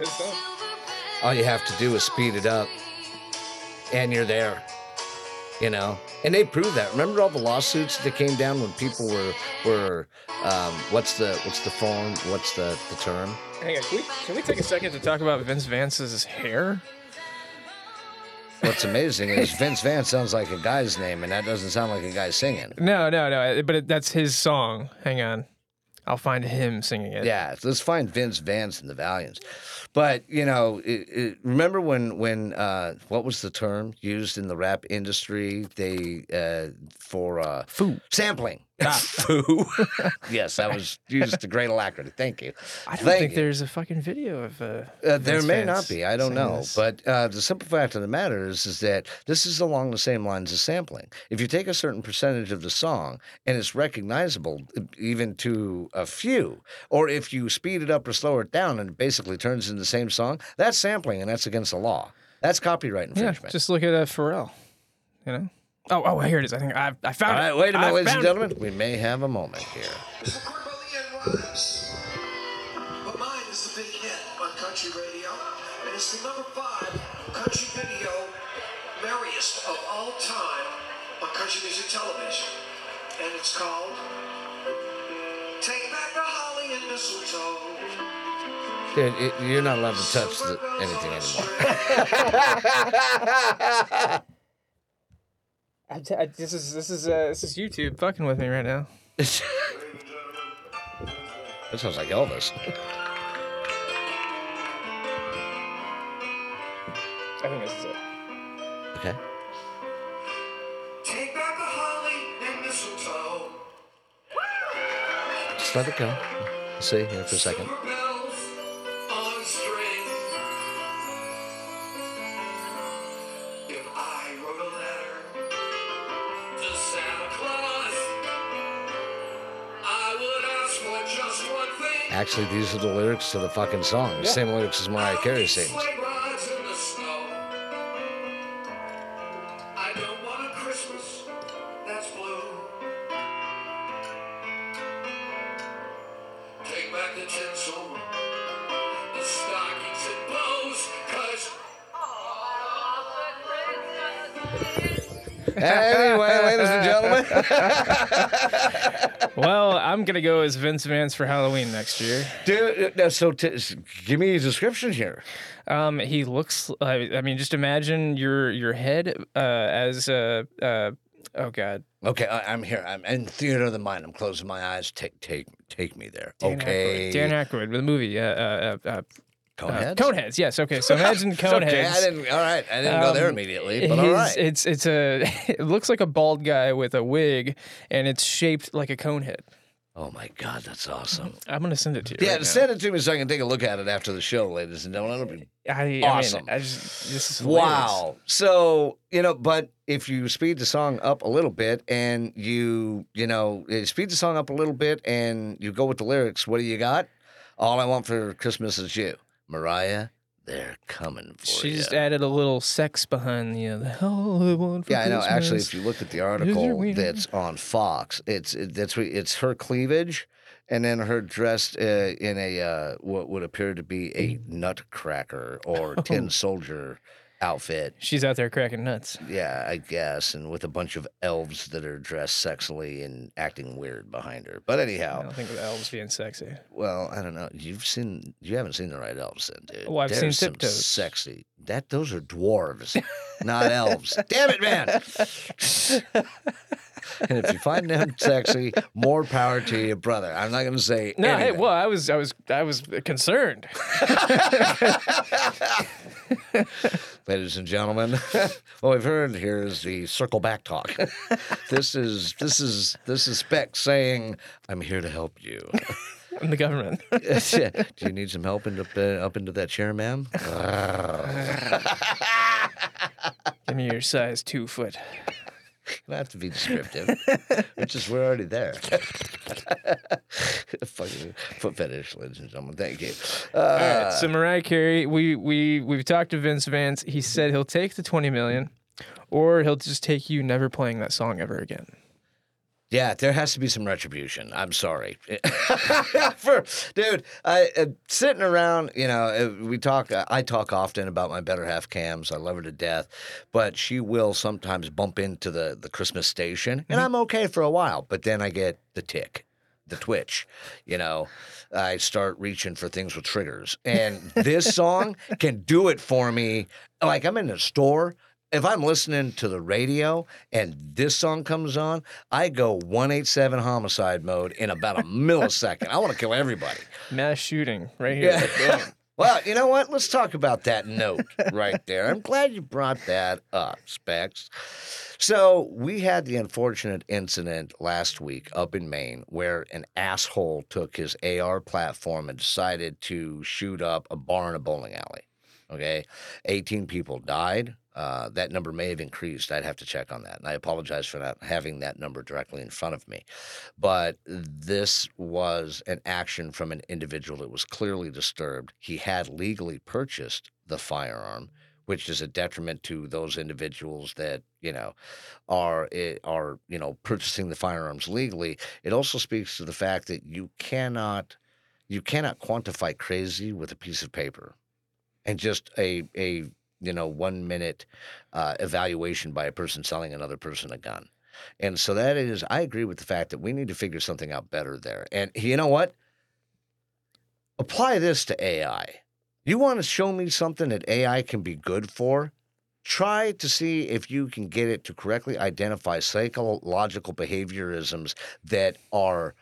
His song. All you have to do is speed it up, and you're there. You know, and they proved that. Remember all the lawsuits that came down when people were were um, what's the what's the form? What's the the term? Hang on, can we, can we take a second to talk about Vince Vance's hair? What's amazing is Vince Vance sounds like a guy's name, and that doesn't sound like a guy singing. No, no, no. But it, that's his song. Hang on, I'll find him singing it. Yeah, let's find Vince Vance and the Valiants. But you know, it, it, remember when when uh, what was the term used in the rap industry? They uh, for uh, Foo. sampling. Foo. yes, that was used to great alacrity. Thank you. I don't Thank think you. there's a fucking video of. Uh, Uh, there may not be. I don't know. this. But uh, the simple fact of the matter is, is that this is along the same lines as sampling. If you take a certain percentage of the song and it's recognizable, even to a few, or if you speed it up or slow it down and it basically turns into the same song, that's sampling and that's against the law. That's copyright infringement. yeah, infringement. just look at uh, Pharrell. You know. Oh, oh, here it is. I think I, I found right, it. wait a minute, I ladies and found it. gentlemen. We may have a moment here. It's a Grimballion rhymes. But mine is the big hit on country radio. And it's the number five country video merriest of all time on country music television. And it's called Take Back the Holly and Mistletoe. Dude, it, you're not allowed to touch the, anything anymore. I, I, this is this is uh, this is YouTube fucking with me right now. that sounds like Elvis. I think this is it. Okay. Take back the holly and mistletoe. Just let it go. See here for a second. Actually, these are the lyrics to the fucking song. The same lyrics as Mariah Carey sings. Gonna go as Vince Vance for Halloween next year. Dude, no, so t- give me a description here. Um, he looks. I I mean, just imagine your your head uh, as uh, uh, oh god, Okay, I, I'm here. I'm in theater of the mind. I'm closing my eyes. Take, take, take me there. Dan okay. Aykroyd. Dan Aykroyd with the movie. Uh, uh, uh, uh, Coneheads? Coneheads. Yes. Okay. So imagine It's okay. I Coneheads. didn't. All right, I didn't go there Um, immediately, but his- right. It's it's a it looks like a bald guy with a wig, and it's shaped like a cone head. Oh my God, that's awesome. I'm gonna send it to you. Yeah, right now. send it to me so I can take a look at it after the show, ladies and gentlemen. It'll be I, Awesome. I mean, I just, this is hilarious. Wow. So, you know, but if you speed the song up a little bit and you, you know, eh, speed the song up a little bit and you go with the lyrics, what do you got? All I want for Christmas is you. Mariah, they're coming for She you. just added a little sex behind the other. All I want for yeah, I know. Actually, if you look at the article that's on Fox, it's it, that's it's her cleavage, and then her dressed uh, in a uh, what would appear to be a nutcracker or tin Oh. soldier outfit. She's out there cracking nuts. Yeah, I guess, and with a bunch of elves that are dressed sexily and acting weird behind her. But anyhow, I don't think of elves being sexy. well, I don't know. You've seen, you haven't seen the right elves, then, dude. Well, I've seen There's some Tiptoes. Sexy. That those are dwarves, not elves. Damn it, man. and if you find them sexy, more power to you, brother. I'm not going to say No, hey, well, I was, I was, I was concerned. ladies and gentlemen. what we've heard here is the circle back talk. this is this is this is Speck saying, "I'm here to help you." I'm the government. Do you need some help into uh, up into that chair, ma'am? Give me your size two foot. I have to be descriptive, which is we're already there. Fucking foot fetish, ladies and gentlemen. Thank you. Uh, All right, so Mariah Carey, we we we've talked to Vince Vance. He said he'll take the 20 million, or he'll just take you never playing that song ever again. Yeah, there has to be some retribution. I'm sorry, for dude. I uh, sitting around. You know, uh, we talk. Uh, I talk often about my better half cams. I love her to death, but she will sometimes bump into the the Christmas station, and I'm okay for a while. But then I get the tick, the twitch. You know, I start reaching for things with triggers, and this song can do it for me. Like I'm in a store if I'm listening to the radio and this song comes on, I go 187 homicide mode in about a millisecond. I want to kill everybody. Mass shooting right here. Boom. Well, you know what? Let's talk about that note right there. I'm glad you brought that up, Specs. So, we had the unfortunate incident last week up in Maine where an asshole took his AR platform and decided to shoot up a bar in a bowling alley. Okay. 18 people died. Uh, that number may have increased. I'd have to check on that. And I apologize for not having that number directly in front of me. But this was an action from an individual that was clearly disturbed. He had legally purchased the firearm, which is a detriment to those individuals that you know are eh, are you know purchasing the firearms legally. It also speaks to the fact that you cannot you cannot quantify crazy with a piece of paper and just a a you know one minute uh, evaluation by a person selling another person a gun. And so that is, I agree with the fact that we need to figure something out better there. And you know what? Apply this to AI. You want to show me something that AI can be good for? Try to see if you can get it to correctly identify psychological behaviorisms that are,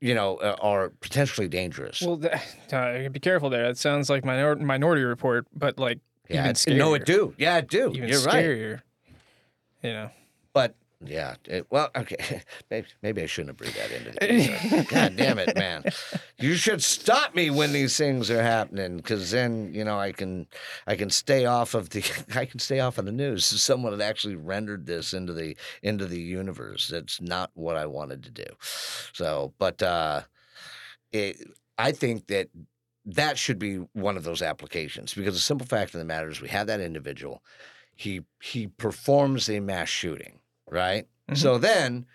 you know, uh, are potentially dangerous. Well, uh, be careful there. That sounds like minor- Minority Report, but like yeah, even no, it do. Yeah, it do. Even You're right. scarier. You know. But yeah, it, well, okay, maybe, maybe I shouldn't have breathed that into the. God damn it, man! You should stop me when these things are happening, because then you know I can, I can stay off of the, I can stay off of the news. Someone had actually rendered this into the into the universe. That's not what I wanted to do. So, but uh, it, I think that that should be one of those applications because the simple fact of the matter is we have that individual. He he performs a mass shooting, right? Mhm. So then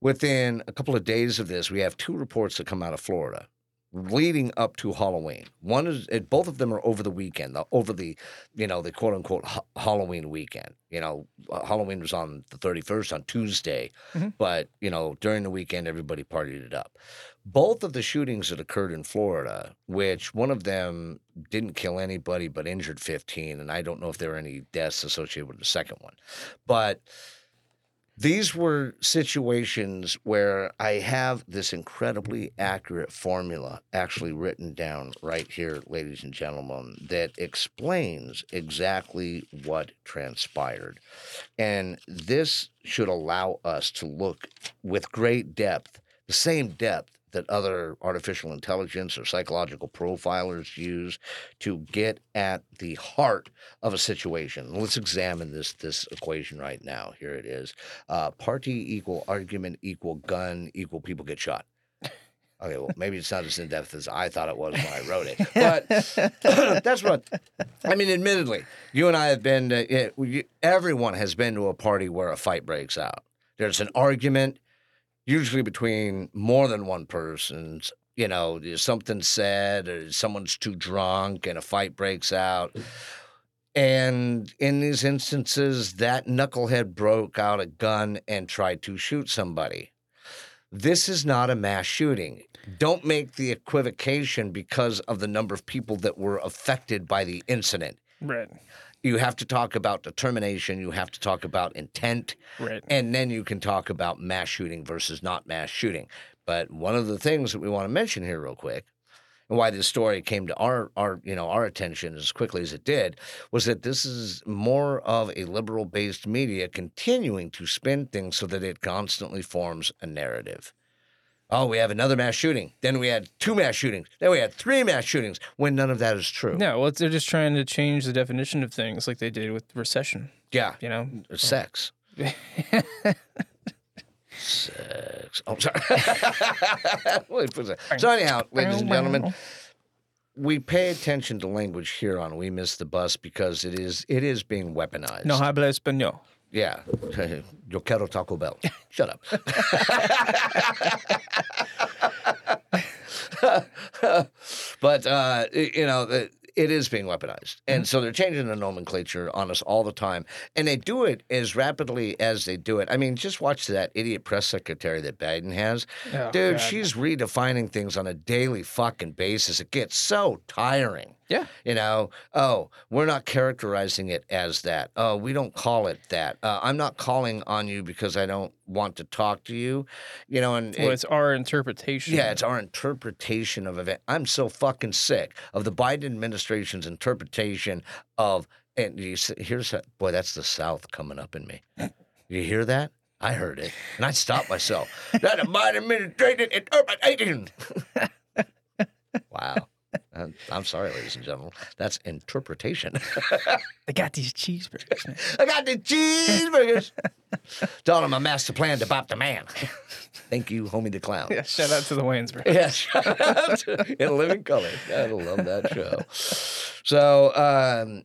within a couple of days of this, we have two reports that come out of Florida leading up to Halloween. One is it, both of them are over the weekend, the, over the you know the quote unquote ha- Halloween weekend. You know, uh, Halloween was on the 31st on Tuesday, Mhm. but you know during the weekend everybody partied it up. Both of the shootings that occurred in Florida, which one of them didn't kill anybody but injured 15, and I don't know if there were any deaths associated with the second one, but these were situations where I have this incredibly accurate formula actually written down right here, ladies and gentlemen, that explains exactly what transpired. And this should allow us to look with great depth, the same depth that other artificial intelligence or psychological profilers use to get at the heart of a situation. Let's examine this this equation right now. Here it is uh, party equal argument equal gun equal people get shot. Okay, well, maybe it's not as in depth as I thought it was when I wrote it, but that's what I mean. Admittedly, you and I have been. To, yeah, everyone has been to a party where a fight breaks out. There's an argument, usually between more than one person's. You know, there's something said, or someone's too drunk, and a fight breaks out. And in these instances, that knucklehead broke out a gun and tried to shoot somebody. This is not a mass shooting. Don't make the equivocation because of the number of people that were affected by the incident. Right. You have to talk about determination, you have to talk about intent, Right. and then you can talk about mass shooting versus not mass shooting. But one of the things that we want to mention here, real quick, and why this story came to our, our you know our attention as quickly as it did, was that this is more of a liberal-based media continuing to spin things so that it constantly forms a narrative. Oh, we have another mass shooting. Then we had two mass shootings. Then we had three mass shootings. When none of that is true. No, well, they're just trying to change the definition of things like they did with recession. Yeah. You know. Sex. Sex. Oh, sorry. A sec. so anyhow, ladies and gentlemen, we pay attention to language here on We Miss the Bus because it is it is being weaponized. No habla español. Yeah. Yo quiero Taco Bell. Shut up. but uh, you know, the- it is being weaponized. And so they're changing the nomenclature on us all the time. And they do it as rapidly as they do it. I mean, just watch that idiot press secretary that Biden has. Oh, Dude, God. she's redefining things on a daily fucking basis. It gets so tiring. Yeah. You know, oh, we're not characterizing it as that. Oh, we don't call it that. Uh, I'm not calling on you because I don't want to talk to you. You know, and Well, it- it's our interpretation. yeah, it's our interpretation of event. I'm so fucking sick of the Biden administration's interpretation of. And you s- here's boy, that's the South coming up in me. You hear that? I heard it, and I stopped myself. that the Biden administration interpretation. Oh, wow. Uh, I'm sorry, ladies and gentlemen. That's interpretation. I got these cheeseburgers, man. I got the cheeseburgers. Told him a master plan to bop the man. Thank you, homie the clown. Yeah, shout out to the Wayans brothers. Yeah, shout out to- in living color. I love that show. So, um,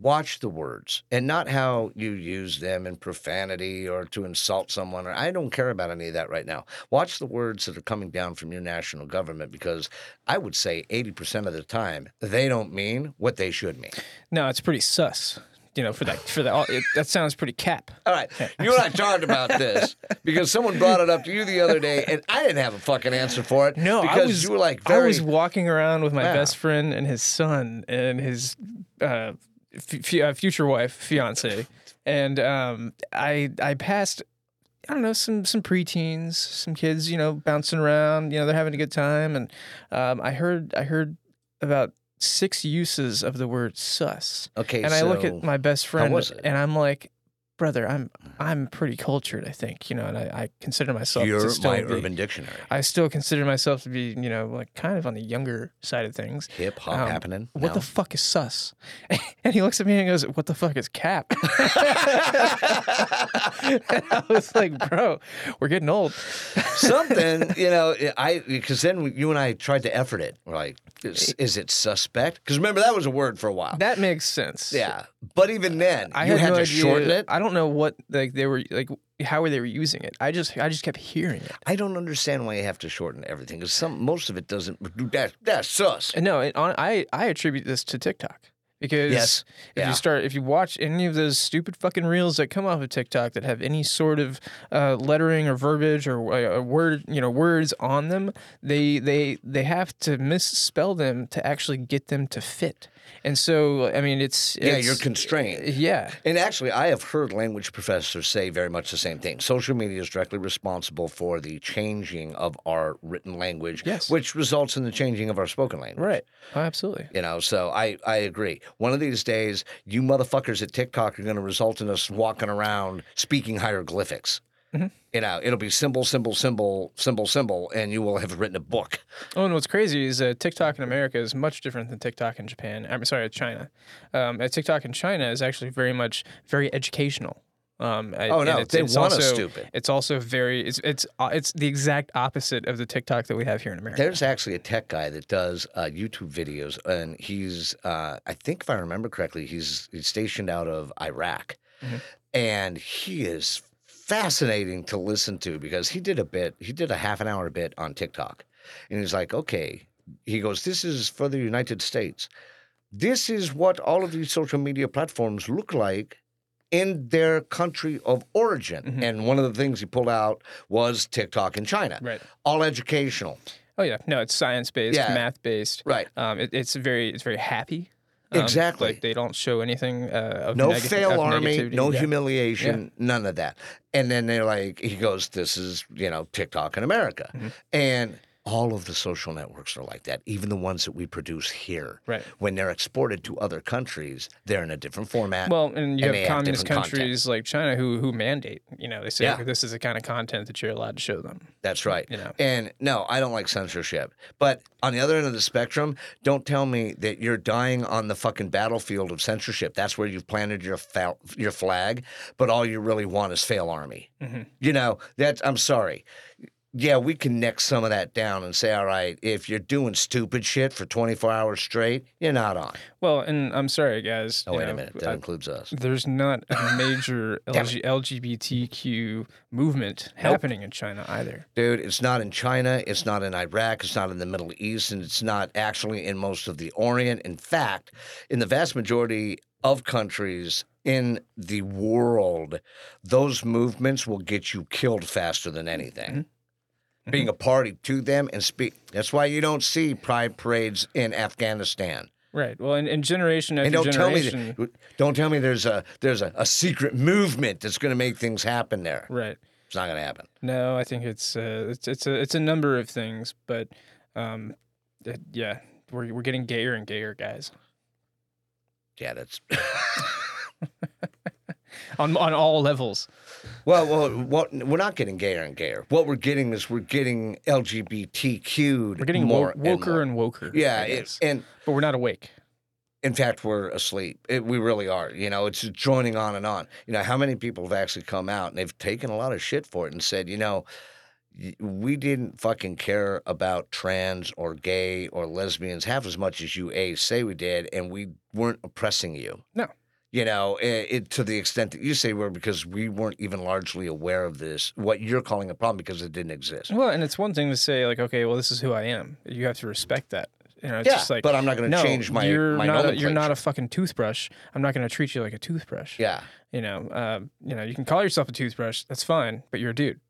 watch the words and not how you use them in profanity or to insult someone. Or I don't care about any of that right now. Watch the words that are coming down from your national government because I would say eighty percent of the time they don't mean what they should mean. No, it's pretty sus. You know, for that, for that, it, that sounds pretty cap. All right, you and I talked about this because someone brought it up to you the other day, and I didn't have a fucking answer for it. No, because I was. you were like, I was walking around with my best friend and his son and his uh, f- f- uh, future wife, fiance, and um, I I passed. I don't know some some preteens, some kids, you know, bouncing around. You know, they're having a good time, and um, I heard I heard about six uses of the word sus, okay. and I look at my best friend, and I'm like. Brother, I'm I'm pretty cultured, I think, you know, and I, I consider myself You're to still my be, Urban Dictionary. I still consider myself to be, you know, like kind of on the younger side of things. Hip hop Um, happening. What the fuck is sus? And he looks at me and goes, "What the fuck is cap?" and I was like, "Bro, we're getting old." Something, you know, I because then you and I tried to effort it. We're like, is, is it suspect? Because remember that was a word for a while. That makes sense. yeah, but even then, I you had, had no to idea. shorten it. I don't know what like they were like how were they were using it. I just I just kept hearing it. I don't understand why you have to shorten everything because some most of it doesn't. That that's sus. And no, it, on, I I attribute this to TikTok because Yes. if Yeah. you start if you watch any of those stupid fucking reels that come off of TikTok that have any sort of uh, lettering or verbiage or uh, word you know words on them, they they they have to misspell them to actually get them to fit. And so I mean it's, Yeah, it's you're constrained. Uh, yeah. And actually, I have heard language professors say very much the same thing. Social media is directly responsible for the changing of our written language, Yes. which results in the changing of our spoken language. Right. Oh, absolutely. You know, so I, I agree. One of these days, you motherfuckers at TikTok are going to result in us walking around speaking hieroglyphics. Mm-hmm. You know, it'll be symbol, symbol, symbol, symbol, symbol, and you will have written a book. Oh, and what's crazy is uh, TikTok in America is much different than TikTok in Japan. I'm sorry, China. Um, uh, TikTok in China is actually very much very educational. Um, Oh, no, it's, they it's want us also, stupid. It's also very it's it's uh, it's the exact opposite of the TikTok that we have here in America. There's actually a tech guy that does uh, YouTube videos, and he's, uh, I think if I remember correctly, he's, he's stationed out of Iraq. And he is fascinating to listen to because he did a bit, he did a half an hour bit on TikTok. And he's like, okay, he goes, this is for the United States. This is what all of these social media platforms look like in their country of origin. And one of the things he pulled out was TikTok in China. Right. All educational. Oh yeah, no, it's science based, Yeah. math based. Right. Um, it, it's very it's very happy. Um, Exactly. Like they don't show anything uh, of No neg- fail of army, no Yeah. humiliation, none of that. And then they're like, he goes, this is, you know, TikTok in America. Mm-hmm. And all of the social networks are like that, even the ones that we produce here. Right. When they're exported to other countries, they're in a different format. Well, and you and have have communist content. countries like China who who mandate. You know, they say Yeah. This is the kind of content that you're allowed to show them. That's right. You know. And no, I don't like censorship. But on the other end of the spectrum, don't tell me that you're dying on the fucking battlefield of censorship. That's where you've planted your fa- your flag, but all you really want is fail army. Mm-hmm. You know, that's I'm sorry. Yeah, we can nick some of that down and say, all right, if you're doing stupid shit for 24 hours straight, you're not on. Well, and I'm sorry, guys. Oh, wait a minute. That I- includes us. there's not a major LG, LGBTQ movement happening in China either. Dude, it's not in China, it's not in Iraq, it's not in the Middle East, and it's not actually in most of the Orient. In fact, in the vast majority of countries in the world, those movements will get you killed faster than anything. Mm-hmm. Being a party to them and speak. That's why you don't see pride parades in Afghanistan. Right. Well, in, in generation after And don't tell me, that, don't tell me there's a there's a, a secret movement that's going to make things happen there. Right. It's not going to happen. No, I think it's uh, it's it's a it's a number of things, but um, it- yeah, we're we're getting gayer and gayer, guys, Yeah, that's on on all levels. Well, well, what we're not getting gayer and gayer. What we're getting is we're getting LGBTQ'd We're getting more wo- woker and, and, woker. yeah, it, and but we're not awake. in fact, we're asleep. It, we really are. You know, it's joining on and on. You know, how many people have actually come out and they've taken a lot of shit for it and said, you know, we didn't fucking care about trans or gay or lesbians half as much as you a say we did, and we weren't oppressing you. No. You know, it, it, to the extent that you say we're because we weren't even largely aware of this, what you're calling a problem because it didn't exist. Well, and it's one thing to say like, okay, well, this is who I am. You have to respect that. You know, it's Yeah, just like, but I'm not gonna no, change my- You're my not. A, you're not a fucking toothbrush. I'm not going to treat you like a toothbrush. Yeah, You know, uh, you know, you can call yourself a toothbrush. That's fine, but you're a dude.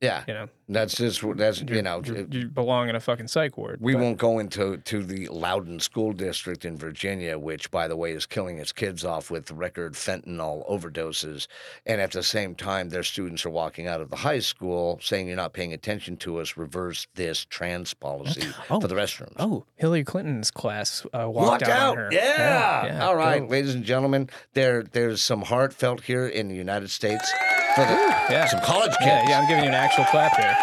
Yeah. You know, That's just that's You're- know. you belong in a fucking psych ward. We but- won't go into to the Loudoun School District in Virginia, which, by the way, is killing its kids off with record fentanyl overdoses. And at the same time, their students are walking out of the high school saying, "You're not paying attention to us. Reverse this trans policy Oh. for the restrooms." Oh, Hillary Clinton's class uh, walked Walked out, her. yeah. yeah, All right, go. ladies and gentlemen, there there's some heartfelt here in the United States for the, yeah. some college kids. Yeah, yeah, I'm giving you an actual clap there.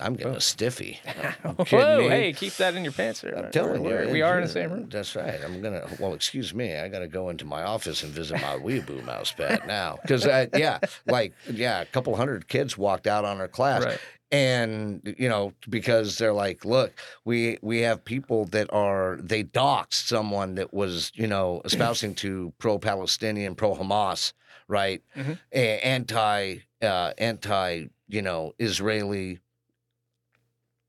I'm getting a stiffy. Whoa, hey, keep that in your pants. There. I'm telling you, We're- we are in the same room. That's right. I'm gonna. Well, excuse me. I gotta go into my office and visit my weeaboo mouse pad now. Because yeah, like yeah, a couple hundred kids walked out on our class. Right. And you know, because they're like, look, we we have people that are they doxed someone that was you know espousing to pro-Palestinian, pro-Hamas, right, Mhm. A- anti uh, anti you know Israeli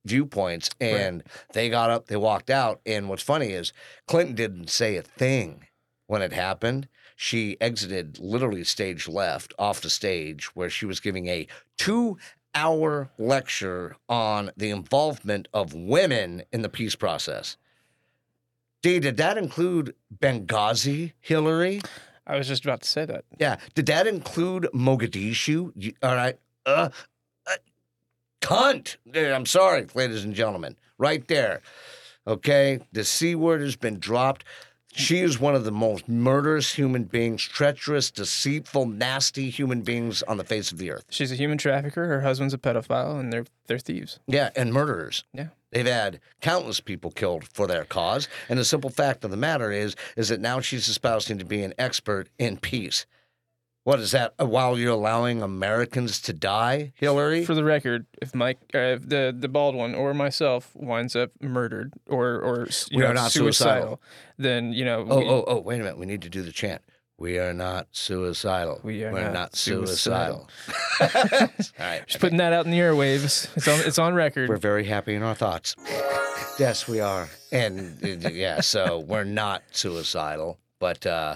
viewpoints, and they got up, they walked out. And what's funny is Clinton didn't say a thing when it happened. She exited literally stage left off the stage where she was giving a two hour lecture on the involvement of women in the peace process. D, did that include Benghazi, Hillary? I was just about to say that. Yeah. Did that include Mogadishu? You- all right. Uh, uh, cunt. I'm sorry, ladies and gentlemen. Right there. Okay. The C word has been dropped. She is one of the most murderous human beings, treacherous, deceitful, nasty human beings on the face of the earth. She's a human trafficker. Her husband's a pedophile, and they're they're thieves. Yeah, and murderers. Yeah. They've had countless people killed for their cause. And the simple fact of the matter is, is that now she's espousing to be an expert in peace. What is that? uh, While you're allowing Americans to die, Hillary? For the record, if Mike, uh, if the the bald one, or myself winds up murdered or or you We know, are not suicidal. then you know. oh, we, oh, oh, wait a minute. We need to do the chant. We are not suicidal. We are We're not not, suicidal. suicidal. All right. Just putting that out in the airwaves. It's on it's on record. We're very happy in our thoughts. Yes, we are. And uh, yeah, so we're not suicidal, but uh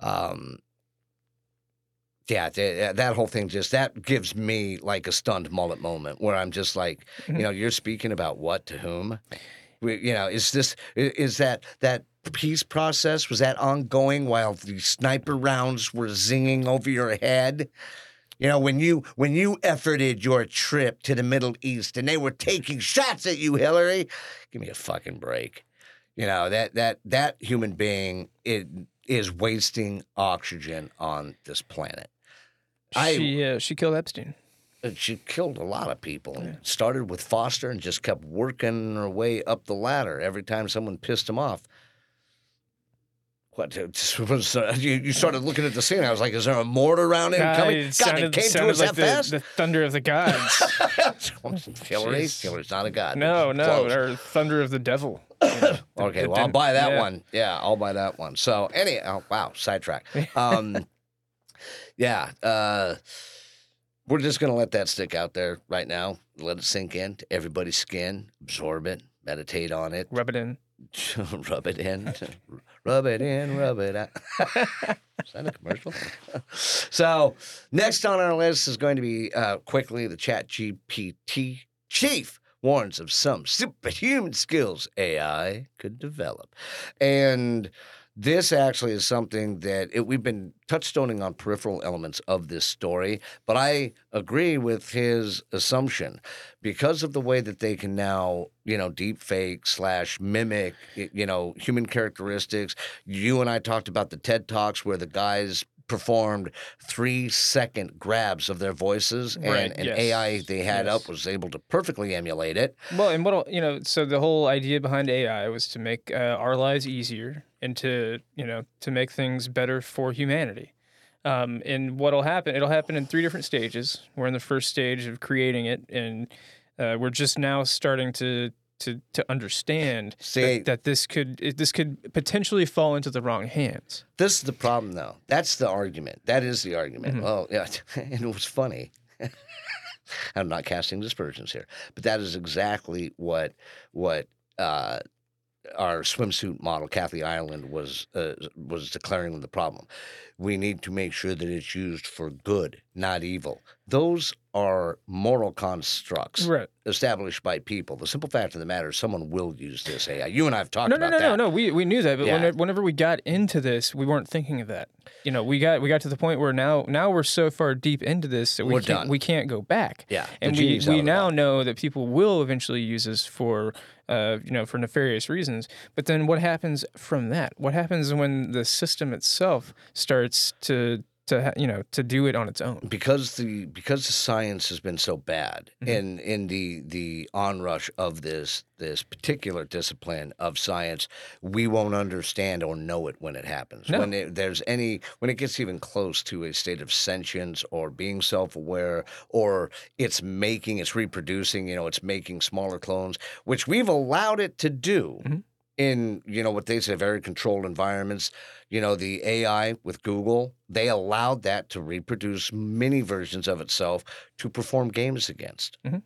um yeah, th- that whole thing just that gives me like a stunned mullet moment where I'm just like, you know, you're speaking about what to whom? We, you know, is this is that that peace process was that ongoing while the sniper rounds were zinging over your head? You know, when you when you efforted your trip to the Middle East and they were taking shots at you, Hillary, give me a fucking break. You know that that that human being it is wasting oxygen on this planet. I- she uh, she killed Epstein. She killed a lot of people. and Started with Foster and just kept working her way up the ladder every time someone pissed him off. What it was? Uh, you, you started looking at the scene. I was like, "Is there a mortar around it God, coming?" it God, sounded, it came to sounded us like that the, fast. the thunder of the gods. Hillary, Jeez. Hillary's not a god. no, no, Close. or thunder of the devil. Okay, well, I'll buy that yeah. one. Yeah, I'll buy that one. So, any, oh, wow, sidetrack. Um, yeah, uh, we're just gonna let that stick out there right now. Let it sink in to everybody's skin. Absorb it. Meditate on it. Rub it in. rub it in. Rub it in. Rub it out. Is that a commercial? so, next on our list is going to be uh, quickly the Chat GPT chief warns of some superhuman skills AI could develop. And this actually is something that it, we've been touchstoning on peripheral elements of this story, but I agree with his assumption because of the way that they can now, you know, deep fake slash mimic, you know, human characteristics. You and I talked about the TED Talks where the guys performed three second grabs of their voices and Right, an yes, AI they had yes. up was able to perfectly emulate it. Well, and what you know, so the whole idea behind AI was to make uh, our lives easier and to you know to make things better for humanity. Um, and what'll happen? It'll happen in three different stages. We're in the first stage of creating it, and uh, we're just now starting to to to understand See- that, that this could it, this could potentially fall into the wrong hands. This is the problem, though. That's the argument. That is the argument. Mm-hmm. Well, yeah, and it was funny. I'm not casting dispersions here, but that is exactly what what uh, our swimsuit model, Kathy Ireland, was uh, was declaring the problem. We need to make sure that it's used for good, not evil. Those are moral constructs Right. established by people. The simple fact of the matter is, someone will use this AI. You and I have talked No, no, about no, that. no, no. We we knew that, but Yeah. whenever, whenever we got into this, we weren't thinking of that. You know, we got we got to the point where now now we're so far deep into this that we We're can't done. we can't go back. Yeah, and we we now know that people will eventually use this for uh you know for nefarious reasons. But then what happens from that? What happens when the system itself starts to to you know to do it on its own? because the because the science has been so bad Mm-hmm. in in the the onrush of this this particular discipline of science we won't understand or know it when it happens No. when it, there's any when it gets even close to a state of sentience or being self-aware or it's making it's reproducing you know it's making smaller clones which we've allowed it to do Mhm. In you know what they say very controlled environments you know the ai with google they allowed that to reproduce many versions of itself to perform games against Mhm.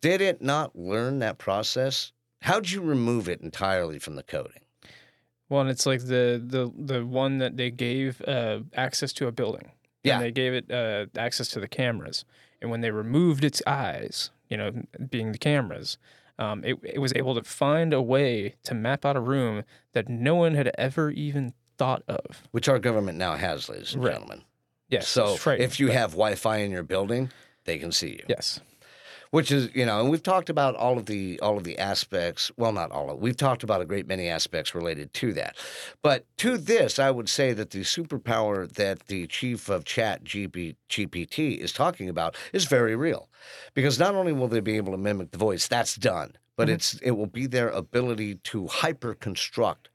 did it not learn that process how'd you remove it entirely from the coding Well, and it's like the the the one that they gave uh, access to a building. Yeah. They gave it uh, access to the cameras, and when they removed its eyes, you know, being the cameras, um, it it was able to find a way to map out a room that no one had ever even thought of. which our government now has ladies and Right. gentlemen Yes. so if you but- have wi-fi in your building they can see you yes, which is you know and we've talked about all of the all of the aspects well not all of we've talked about a great many aspects related to that but to this i would say that the superpower that the chief of chat GP, gpt is talking about is very real because not only will they be able to mimic the voice that's done but Mhm. it's it will be their ability to hyper construct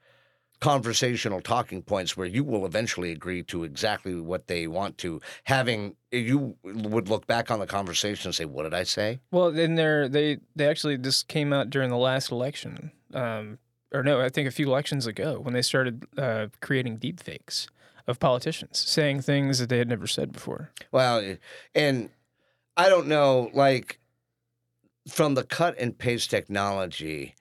conversational talking points where you will eventually agree to exactly what they want to having you would look back on the conversation and say what did i say Well, then they're they they actually this came out during the last election, um, or no, I think a few elections ago when they started uh, creating deep fakes of politicians saying things that they had never said before. Well, and I don't know, like from the cut and paste technology,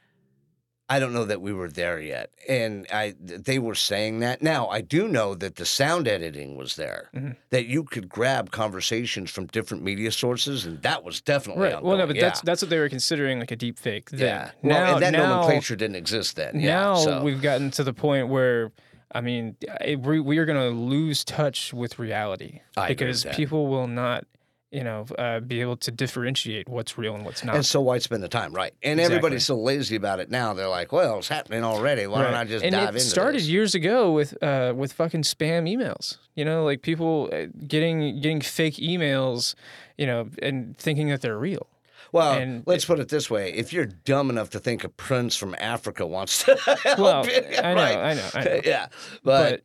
I don't know that we were there yet. And I they were saying that. Now, I do know that the sound editing was there. Mhm. That you could grab conversations from different media sources and that was definitely Right. Well, no, but yeah. that's that's what they were considering like a deep fake. Then. yeah. Well, Now, and that now, nomenclature didn't exist then. Yeah, now so. we've gotten to the point where. I mean, we, we are going to lose touch with reality I because people will not, you know, uh, be able to differentiate what's real and what's not. and so why spend the time, right? And Exactly. everybody's so lazy about it now. They're like, "Well, it's happening already. Why don't I just and dive it into started this?" years ago with uh, with fucking spam emails. You know, like people uh, getting getting fake emails, you know, and thinking that they're real. Well, And let's put it this way: if you're dumb enough to think a prince from Africa wants to help Well, you, I know, right? I know, I know. yeah, but,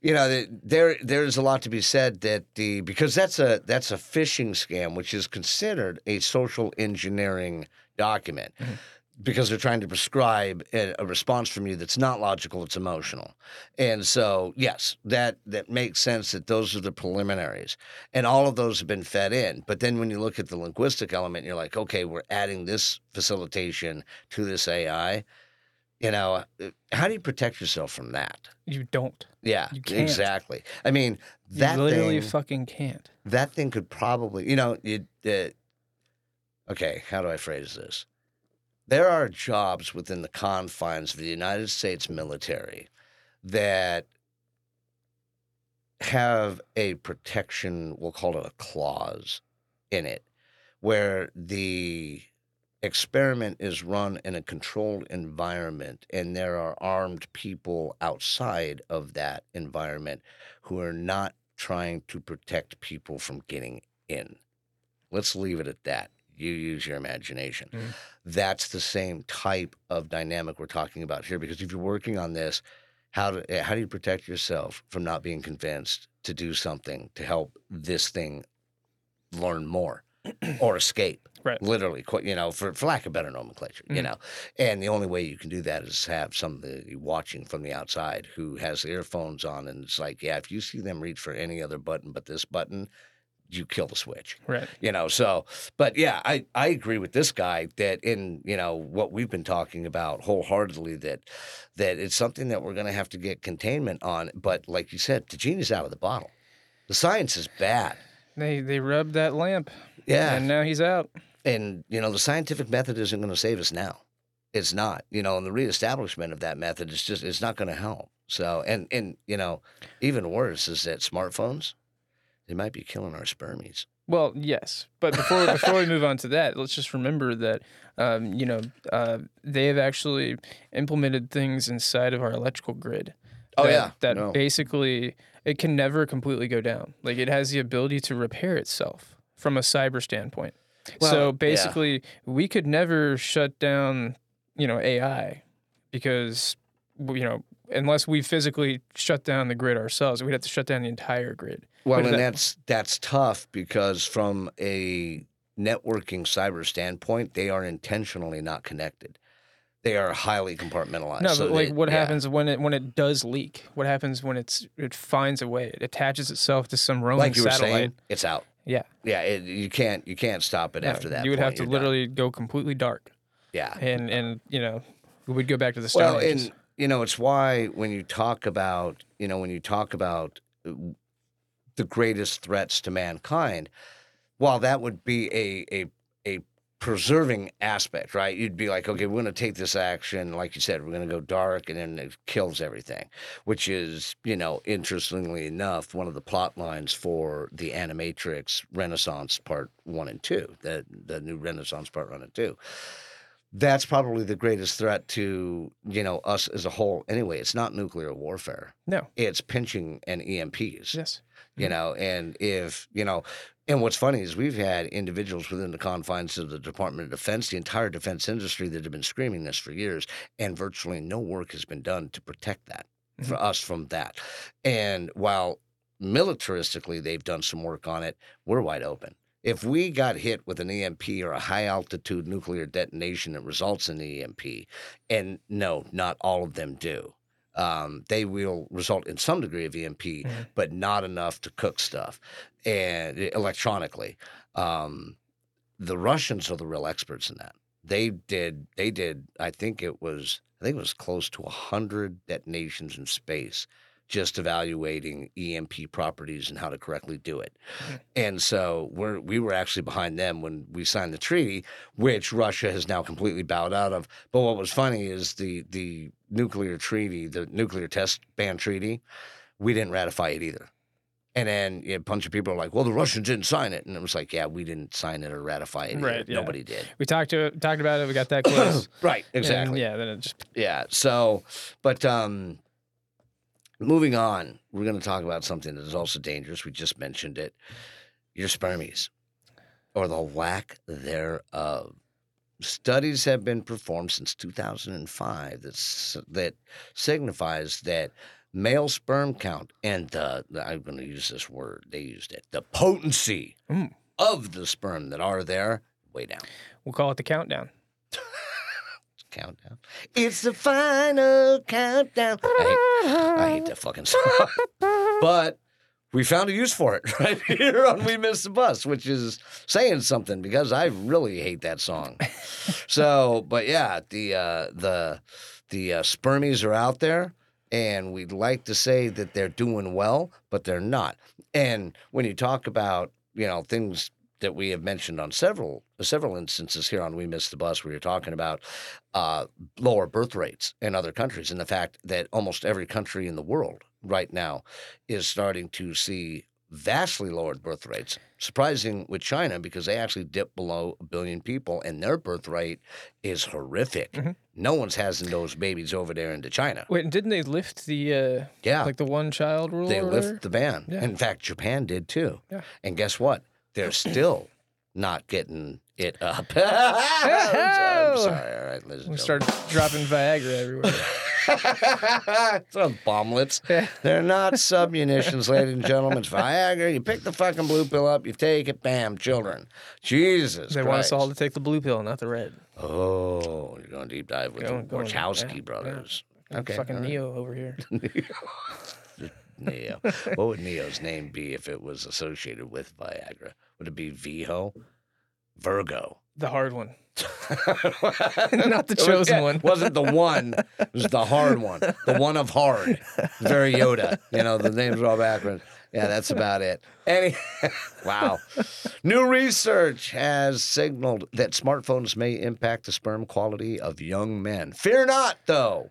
you know, there there's a lot to be said that the because that's a that's a phishing scam, which is considered a social engineering document. Mm-hmm. Because they're trying to prescribe a, a response from you that's not logical, it's emotional, and so yes, that that makes sense. That those are the preliminaries, and all of those have been fed in. But then when you look at the linguistic element, you're like, okay, we're adding this facilitation to this AI. You know, uh, how do you protect yourself from that? You don't. Yeah, You exactly. I mean, You that literally thing, fucking can't. that thing could probably, you know, you. Okay, how do I phrase this? There are jobs within the confines of the United States military that have a protection. We'll call it a clause in it, where the experiment is run in a controlled environment and there are armed people outside of that environment who are not trying to protect people from getting in. Let's leave it at that. You use your imagination. Mhm. That's the same type of dynamic we're talking about here because if you're working on this, how do, eh, how do you protect yourself from not being convinced to do something to help this thing learn more or escape? Right. Literally, you know, for, for lack of better nomenclature, you Mhm. know. And the only way you can do that is have somebody watching from the outside who has earphones on and it's like, yeah, if you see them reach for any other button but this button, you kill the switch Right. you know so but yeah i i agree with this guy that in you know what we've been talking about wholeheartedly that that it's something that we're going to have to get containment on but like you said the genie's out of the bottle the science is bad They they rubbed that lamp. yeah And now he's out. And you know the scientific method isn't going to save us now it's not you know and the reestablishment of that method is just it's not going to help so and and you know even worse is that smartphones they might be killing our spermies Well, yes, but before before we move on to that, let's just remember that um, you know uh, they have actually implemented things inside of our electrical grid. Oh, yeah. that No. basically it can never completely go down. Like it has the ability to repair itself from a cyber standpoint. Well, so yeah. basically, we could never shut down you know AI because you know unless we physically shut down the grid ourselves, we'd have to shut down the entire grid. Well, and that- that's that's tough because from a networking cyber standpoint, they are intentionally not connected. They are highly compartmentalized. No, so but like they- what yeah. happens when it when it does leak? What happens when it's it finds a way? It attaches itself to some roaming Like you were satellite. saying, it's out. Yeah, Yeah, it, you can't you can't stop it after that. you would have to You're done. literally go completely dark, yeah. and and you know we would go back to the Stone Well, Ages. and you know, it's why when you talk about you know when you talk about uh, the greatest threats to mankind, while that would be a a a preserving aspect, right? You'd be like, okay, we're going to take this action, like you said, we're going to go dark, and then it kills everything, which is, you know, interestingly enough, one of the plot lines for the Animatrix Renaissance Part One and Two, the the new Renaissance Part One and Two. That's probably the greatest threat to you know us as a whole. Anyway it's not nuclear warfare. No, it's pinching and emps yes, you mm. know and if you know and what's funny is we've had individuals within the confines of the department of defense the entire defense industry that have been screaming this for years and virtually no work has been done to protect that for mm-hmm. us from that. And while militaristically they've done some work on it we're wide open. If we got hit with an EMP or a high altitude nuclear detonation that results in the EMP, and no, not all of them do, um, they will result in some degree of EMP, but not enough to cook stuff and electronically. Um, the Russians are the real experts in that. They did. They did. I think it was. I think it was close to a hundred detonations in space, just evaluating EMP properties and how to correctly do it. And so we're we were actually behind them when we signed the treaty, which Russia has now completely bowed out of. But what was funny is the the nuclear treaty, the nuclear test ban treaty, we didn't ratify it either. And then a bunch of people are like, "Well, the Russians didn't sign it," and it was like, "Yeah, we didn't sign it or ratify it. Right, yeah. Nobody did." we talked to talked about it. We got that close. right, and exactly. yeah, then it just Yeah. So, but um, moving on, we're going to talk about something that is also dangerous. We just mentioned it. Your spermies. or the lack thereof. Studies have been performed since 2005 that, that signifies that male sperm count and the, I'm going to use this word, they used it, the potency Mm. of the sperm that are there, way down. We'll call it the countdown. Countdown. It's the final countdown. I hate, I hate that fucking song. but we found a use for it right here on We Missed the Bus, which is saying something because I really hate that song. so, but yeah, the uh, the the uh, spermies are out there, and we'd like to say that they're doing well, but they're not. And when you talk about you know things that we have mentioned on several several instances here on We Missed the Bus, where you're talking about uh, lower birth rates in other countries, and the fact that almost every country in the world right now is starting to see vastly lowered birth rates. Surprising with China because they actually dipped below a billion people, and their birth rate is horrific. Mhm. No one's having those babies over there into China. Wait, and didn't they lift the uh, Yeah, like the one child rule? they lift the ban. Yeah. In fact, Japan did too. Yeah. And guess what? They're still not getting it up. I'm sorry. All right, ladies We start dropping Viagra everywhere. Those bomblets. They're not submunitions, ladies and gentlemen. It's Viagra. You pick the fucking blue pill up, you take it, bam, children. Jesus they want us all to take the blue pill, not the red. Oh, you're going deep dive with Going- the Wachowski yeah, brothers. yeah. Okay. Fucking right. Neo over here. Neo. what would Neo's name be if it was associated with Viagra? Would it be Viho? Virgo. The hard one. Not the chosen one. Wasn't the one. It was the hard one. The one of hard. Very Yoda. You know, the names are all backwards. Yeah, that's about it. Any wow. New research has signaled that smartphones may impact the sperm quality of young men. Fear not, though.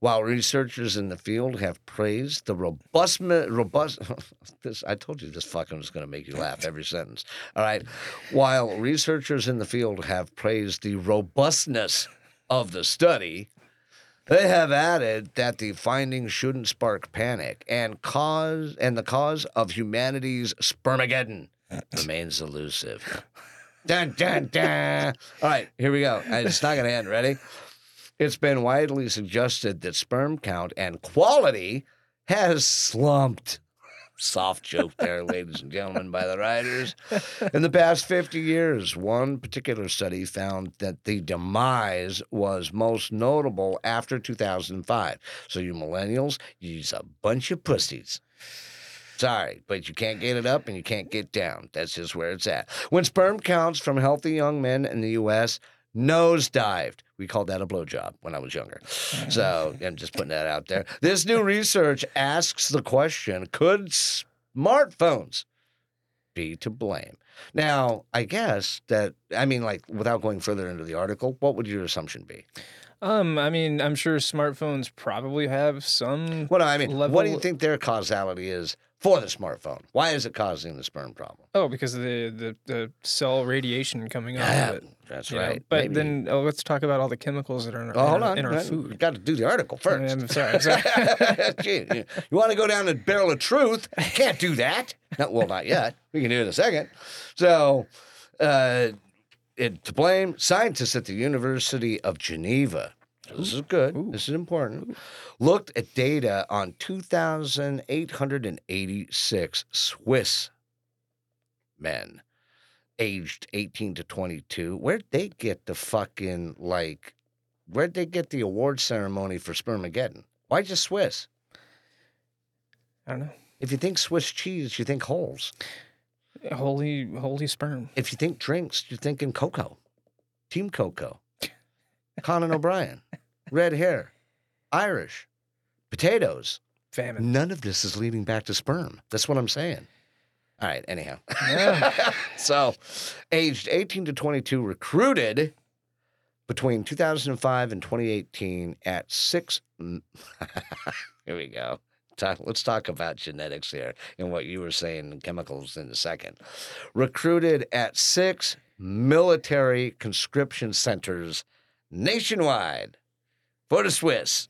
While researchers in the field have praised the robust, robust, this I told you this fucking was going to make you laugh every sentence. All right. While researchers in the field have praised the robustness of the study, they have added that the findings shouldn't spark panic and cause and the cause of humanity's spermaggedon remains elusive. Dun, dun, dun. All right, here we go. It's not going to end. Ready? It's been widely suggested that sperm count and quality has slumped. Soft joke there, ladies and gentlemen, by the writers. In the past 50 years, one particular study found that the demise was most notable after 2005. So, you millennials, you's a bunch of pussies. Sorry, but you can't get it up and you can't get down. That's just where it's at. When sperm counts from healthy young men in the U.S. nosedived, we called that a blowjob when I was younger. So I'm just putting that out there. This new research asks the question could smartphones be to blame? Now, I guess that, I mean, like, without going further into the article, what would your assumption be? Um, I mean, I'm sure smartphones probably have some. What do I mean? What do you think their causality is for the smartphone? Why is it causing the sperm problem? Oh, because of the the, the cell radiation coming off Yeah, of it. that's you know? right. But Maybe. then oh, let's talk about all the chemicals that are in our, Oh, hold on. in our You food. got to do the article first. I'm sorry, I'm sorry. Gee, you, want to go down the barrel of truth? Can't do that. No, well, not yet. We can do it in a second. So, uh, it, to blame, scientists at the University of Geneva. This is good. This is important. Looked at data on 2,886 Swiss men aged 18 to 22. Where'd they get the fucking, like, where'd they get the award ceremony for Spermaggedon? Why just Swiss? I don't know. If you think Swiss cheese, you think holes. Holy holy sperm. If you think drinks, you're thinking cocoa. Team Coco. Conan O'Brien. Red hair. Irish. Potatoes. Famine. None of this is leading back to sperm. That's what I'm saying. All right, anyhow. Yeah. so, aged 18 to 22, recruited between 2005 and 2018 at six. Here we go. Talk, let's talk about genetics here and what you were saying and chemicals in a second. Recruited at six military conscription centers nationwide for the Swiss.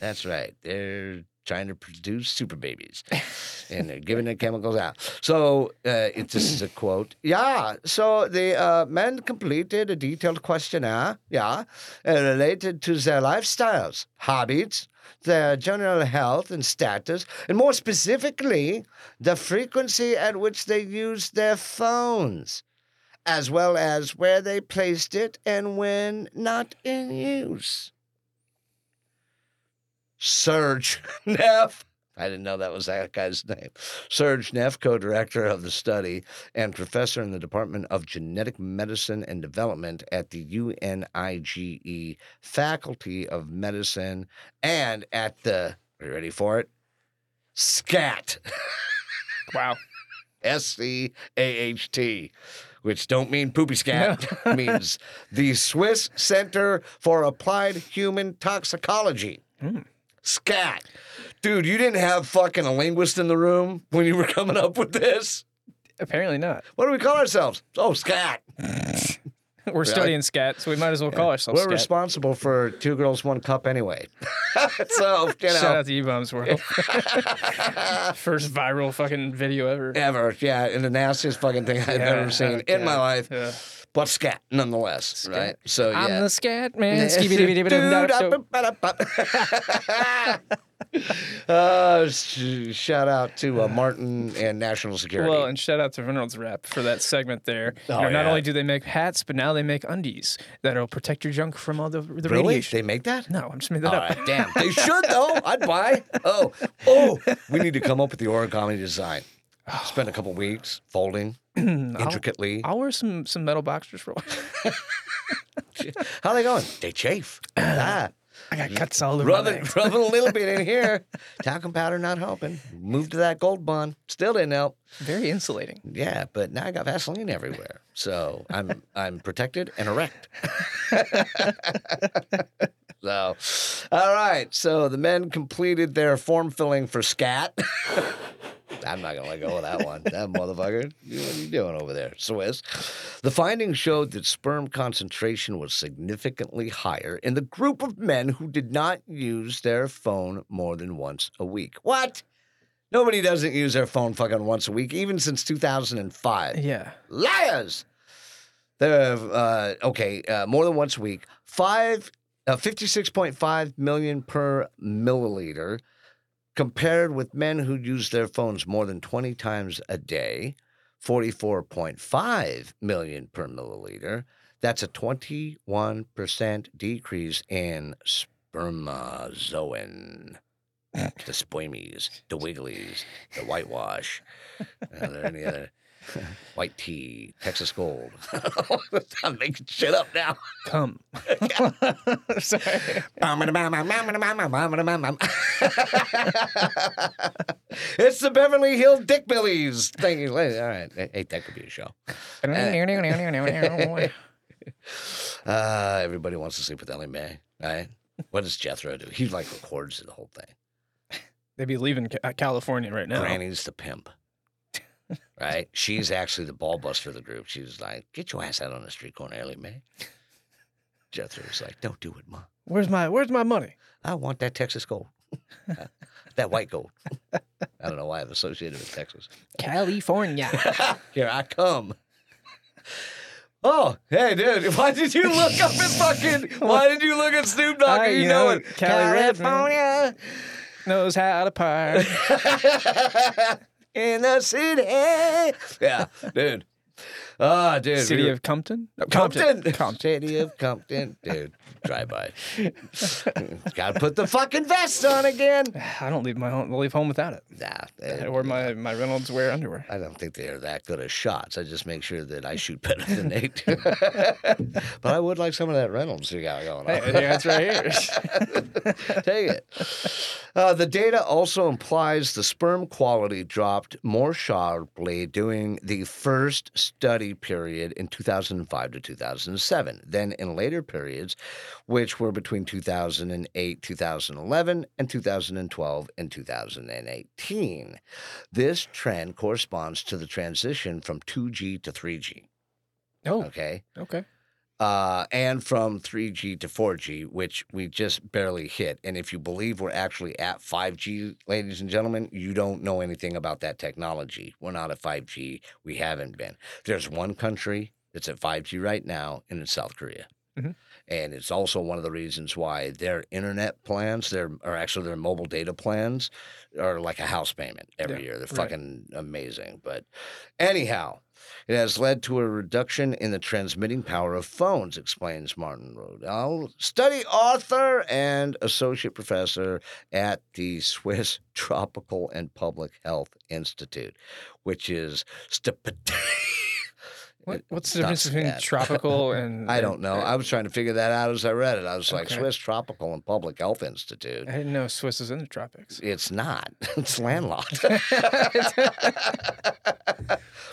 That's right. They're trying to produce super babies, and they're giving the chemicals out. So uh, it, this is a quote. Yeah. So the uh, men completed a detailed questionnaire. Yeah, uh, related to their lifestyles, hobbies, their general health and status, and more specifically, the frequency at which they use their phones, as well as where they placed it and when not in use. Serge Nef. I didn't know that was that guy's name. Serge Nef, co director of the study and professor in the Department of Genetic Medicine and Development at the UNIGE Faculty of Medicine and at the, are you ready for it? SCAT. Wow. S C A H T, which don't mean poopy scat, means the Swiss Center for Applied Human Toxicology. Hmm. SCAT. Dude, you didn't have fucking a linguist in the room when you were coming up with this. Apparently not. What do we call ourselves? Oh, SCAT. We're studying scat, so we might as well call ourselves We're scat. responsible for two girls, one cup anyway. so, you know. Shout out to eBaum's World. First viral fucking video ever. Ever, yeah, and the nastiest fucking thing I've Yeah, ever seen uh, in my life, yeah. But scat nonetheless, right? So yeah, I'm the scat man. uh, sh- shout out to uh, Martin and National Security. Well, and shout out to Reynolds Wrap for that segment there. You Oh, know, Not yeah. only do they make hats, but now they make undies that'll protect your junk from all the, the really, radiation. they make that? No, I'm just making that All up. right, damn. They should though. I'd buy. Oh, oh. We need to come up with the origami design. Spend a couple weeks folding intricately. I'll wear some some metal boxers for a while. How are they going? They chafe. ah. I got cuts all over my it, legs. rub it a little bit in here. Talcum powder not helping. Move to that gold bond. Still didn't help. Very insulating. Yeah, but now I got Vaseline everywhere, so I'm I'm protected and erect. so, all right. So the men completed their form filling for scat. I'm not gonna let go of that one. That motherfucker. What are you doing over there, Swiss? The findings showed that sperm concentration was significantly higher in the group of men who did not use their phone more than once a week. What? Nobody doesn't use their phone fucking once a week, even since 2005. Yeah. Liars. They're uh, okay, uh, more than once a week. Five, uh, 56.5 million per milliliter, compared with men who use their phones more than 20 times a day. 44.5 million per milliliter. That's a 21% decrease in spermazoin. the spoimies, the wigglies, the whitewash. Are there any other white tea, Texas Gold? I'm making shit up now. Come. Sorry. it's the Beverly Hill Dickbillies. Thank you. All right. Hey, that could be a show. Uh, everybody wants to sleep with Ellie Mae, right? What does Jethro do? He like records the whole thing. They'd be leaving Ca- uh, California right now. Granny's the pimp. Right? She's actually the ball buster of the group. She was like, get your ass out on the street corner, Ellie Mae. Jethro's like, don't do it, Ma. Where's my Where's my money? I want that Texas gold. that white gold. I don't know why I've associated with Texas. California. Here I come. Oh, hey, dude! Why did you look up at fucking? Why did you look at Snoop Dogg? I- you you know know, it. Cali. California Knows how to party. in the city. Yeah, dude. Ah, dude. City we- of Compton. No, Compton. Compton. City of Compton, dude. Drive by. Got to put the fucking vest on again. I don't leave my home, leave home without it. Nah, I eh, wear my my Reynolds wear underwear. I don't think they're that good as shots. I just make sure that I shoot better than they do. but I would like some of that Reynolds you got going on. Hey, yeah, it's right here. Take it. Uh, the data also implies the sperm quality dropped more sharply during the first study period in 2005 to 2007 Then in later periods, which were between 2008, 2011, and 2012 and 2018. This trend corresponds to the transition from 2G to 3G. Oh, Okay. okay. Uh, and from 3G to 4G, which we just barely hit. And if you believe we're actually at 5G, ladies and gentlemen, you don't know anything about that technology. We're not at 5G. We haven't been. There's one country that's at 5G right now, and it's South Korea. Mhm. And it's also one of the reasons why their internet plans, their or actually their mobile data plans, are like a house payment every Yeah, year. They're right. fucking amazing. But anyhow, it has led to a reduction in the transmitting power of phones, explains Martin Rodell, study author and associate professor at the Swiss Tropical and Public Health Institute, which is STP. What, what's the difference between tropical and? I don't know. I was trying to figure that out as I read it. I was like, Okay. Swiss Tropical and Public Health Institute. I didn't know Swiss is in the tropics. It's not. It's landlocked.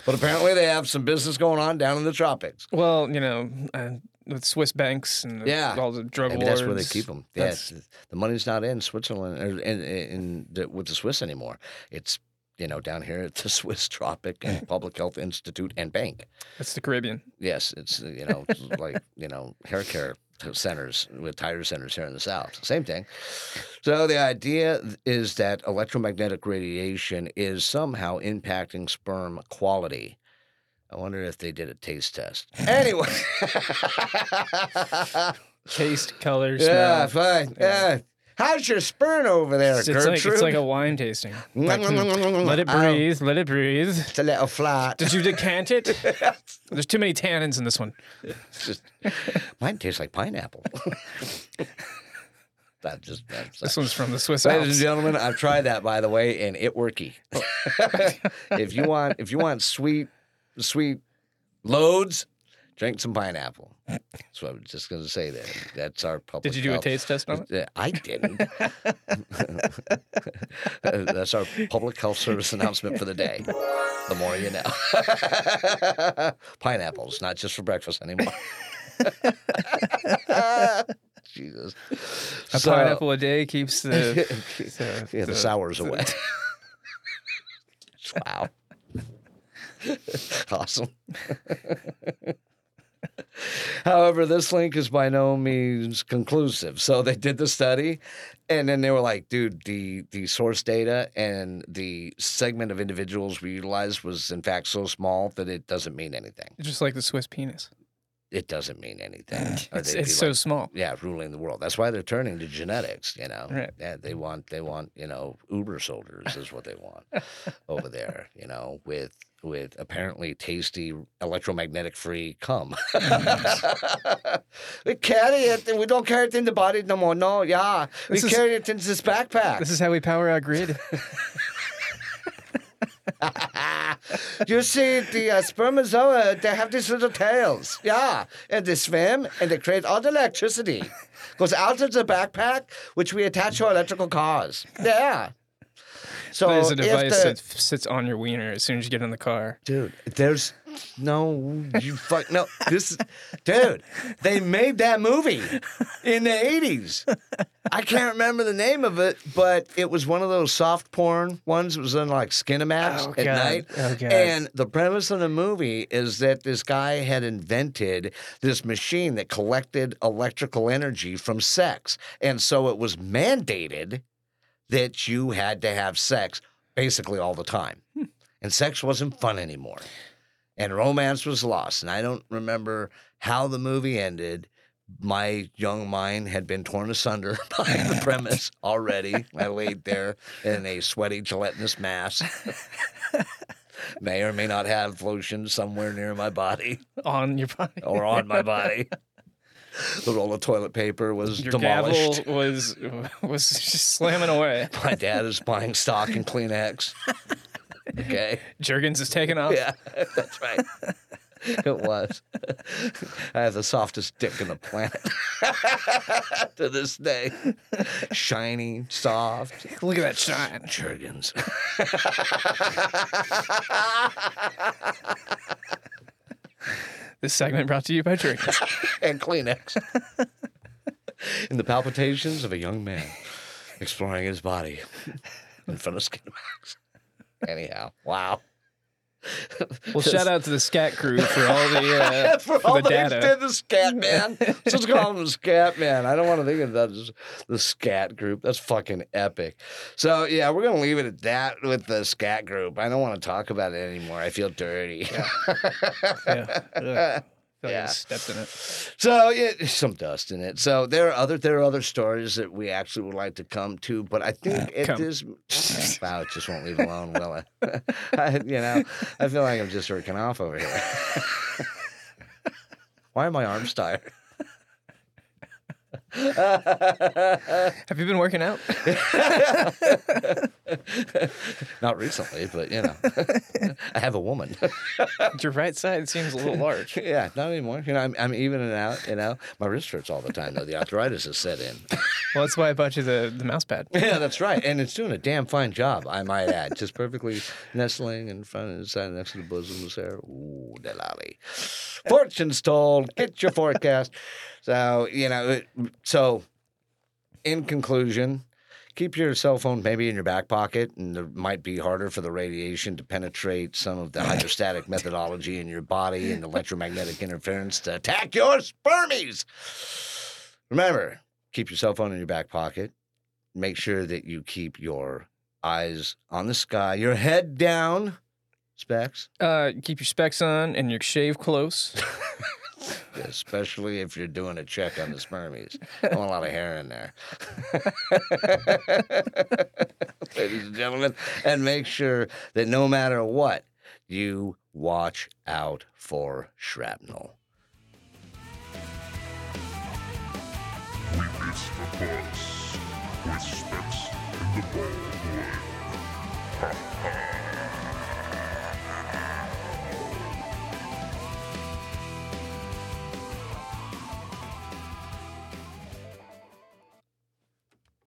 but apparently they have some business going on down in the tropics. Well, you know, uh, with Swiss banks and Yeah. all the drug Maybe lords. that's where they keep them. Yeah, the money's not in Switzerland or in, in the, with the Swiss anymore. It's you know down here at the Swiss Tropic and Public Health Institute and Bank. It's the Caribbean. Yes, it's uh, you know like you know hair care centers with tire centers here in the South. Same thing. So the idea is that electromagnetic radiation is somehow impacting sperm quality. I wonder if they did a taste test. Anyway. Taste, color, yeah, smell. fine. Yeah. How's your sperm over there, It's, it's like Gertrude? it's like a wine tasting. Like, mm, let it breathe. Let it breathe. It's a little flat. Did you decant it? There's too many tannins in this one. Just, mine tastes like pineapple. that just that's This one's from the Swiss Ladies and gentlemen, I've tried that by the way, and it worky. if you want, if you want sweet, sweet loads, drink some pineapple. That's what I was just going to say there. That's our public. Did you do a health- taste test on it? I didn't. That's our public health service announcement for the day. The more you know. Pineapples, not just for breakfast anymore. Jesus. A So- pineapple a day keeps the, the, yeah, the, sours away. wow. awesome. However, this link is by no means conclusive. So they did the study, and then they were like, "Dude, the the source data and the segment of individuals we utilized was in fact so small that it doesn't mean anything. just like the Swiss penis. It doesn't mean anything. It's, it's so like, small. yeah, ruling the world. That's why they're turning to genetics. You know, Right. yeah, they want they want you know Uber soldiers is what they want over there. You know, with with apparently tasty electromagnetic free cum. we carry it and we don't carry it in the body no more. No, yeah, we is- carry it in this backpack. This is how we power our grid. you see, the uh, spermazoa, they have these little tails. Yeah. And they swim and they create all the electricity. Goes out of the backpack, which we attach to our electrical cars. Yeah. So There's a device the- that sits on your wiener as soon as you get in the car. Dude, there's no you fuck no this dude they made that movie in the 80s i can't remember the name of it but it was one of those soft porn ones. It was on like skinemax Oh, at God. night. Oh, and the premise of the movie is that this guy had invented this machine that collected electrical energy from sex. And so it was mandated that you had to have sex basically all the time hmm. and sex wasn't fun anymore and romance was lost. And I don't remember how the movie ended. My young mind had been torn asunder by the premise already. I laid there in a sweaty, gelatinous mass. may or may not have lotion somewhere near my body On your body. or on my body. The roll of toilet paper was Your demolished. gavel was was just slamming away. My dad is buying stock in Kleenex. Okay. Jergens is taking off. Yeah, that's right. It was. I have the softest dick in the planet to this day. Shiny, soft. Look at that shine. Jergens. This segment brought to you by Jergens. and Kleenex. In the palpitations of a young man exploring his body in front of skinemax. Anyhow, wow. Well, shout out to the scat crew for all the uh, for, for all the they data. did, the scat man. Just call him the scat man. I don't want to think of that as the scat group. That's fucking epic. So yeah, we're gonna leave it at that with the scat group. I don't want to talk about it anymore. I feel dirty. Yeah. Ugh. Like I Yeah. stepped in it. So yeah, some dust in it. So there are other there are other stories that we actually would like to come to, but I think it Come. is. wow, it just won't leave alone, will it? I, you know, I feel like I'm just jerking off over here. Why are my arms tired? Have you been working out? Not recently, but you know, I have a woman. Your right side seems a little large. yeah, not anymore. You know, I'm, I'm evening out. You know, my wrist hurts all the time though. The arthritis has set in. Well, that's why I bought you the, the mouse pad. Yeah, that's right. And it's doing a damn fine job, I might add. Just perfectly nestling in front and side next to the bosoms there. Ooh, delali. Fortune's told. Get your forecast. So, you know, it- so in conclusion, keep your cell phone maybe in your back pocket, and it might be harder for the radiation to penetrate some of the hydrostatic methodology in your body and electromagnetic interference to attack your spermies. Remember, keep your cell phone in your back pocket make sure that you keep your eyes on the sky, your head down. Specs, Uh, keep your specs on and your shave close. especially if you're doing a check on the spermies. I want a lot of hair in there. Ladies and gentlemen, and make sure that no matter what, you watch out for shrapnel. We miss the bus with Specs and the Ball.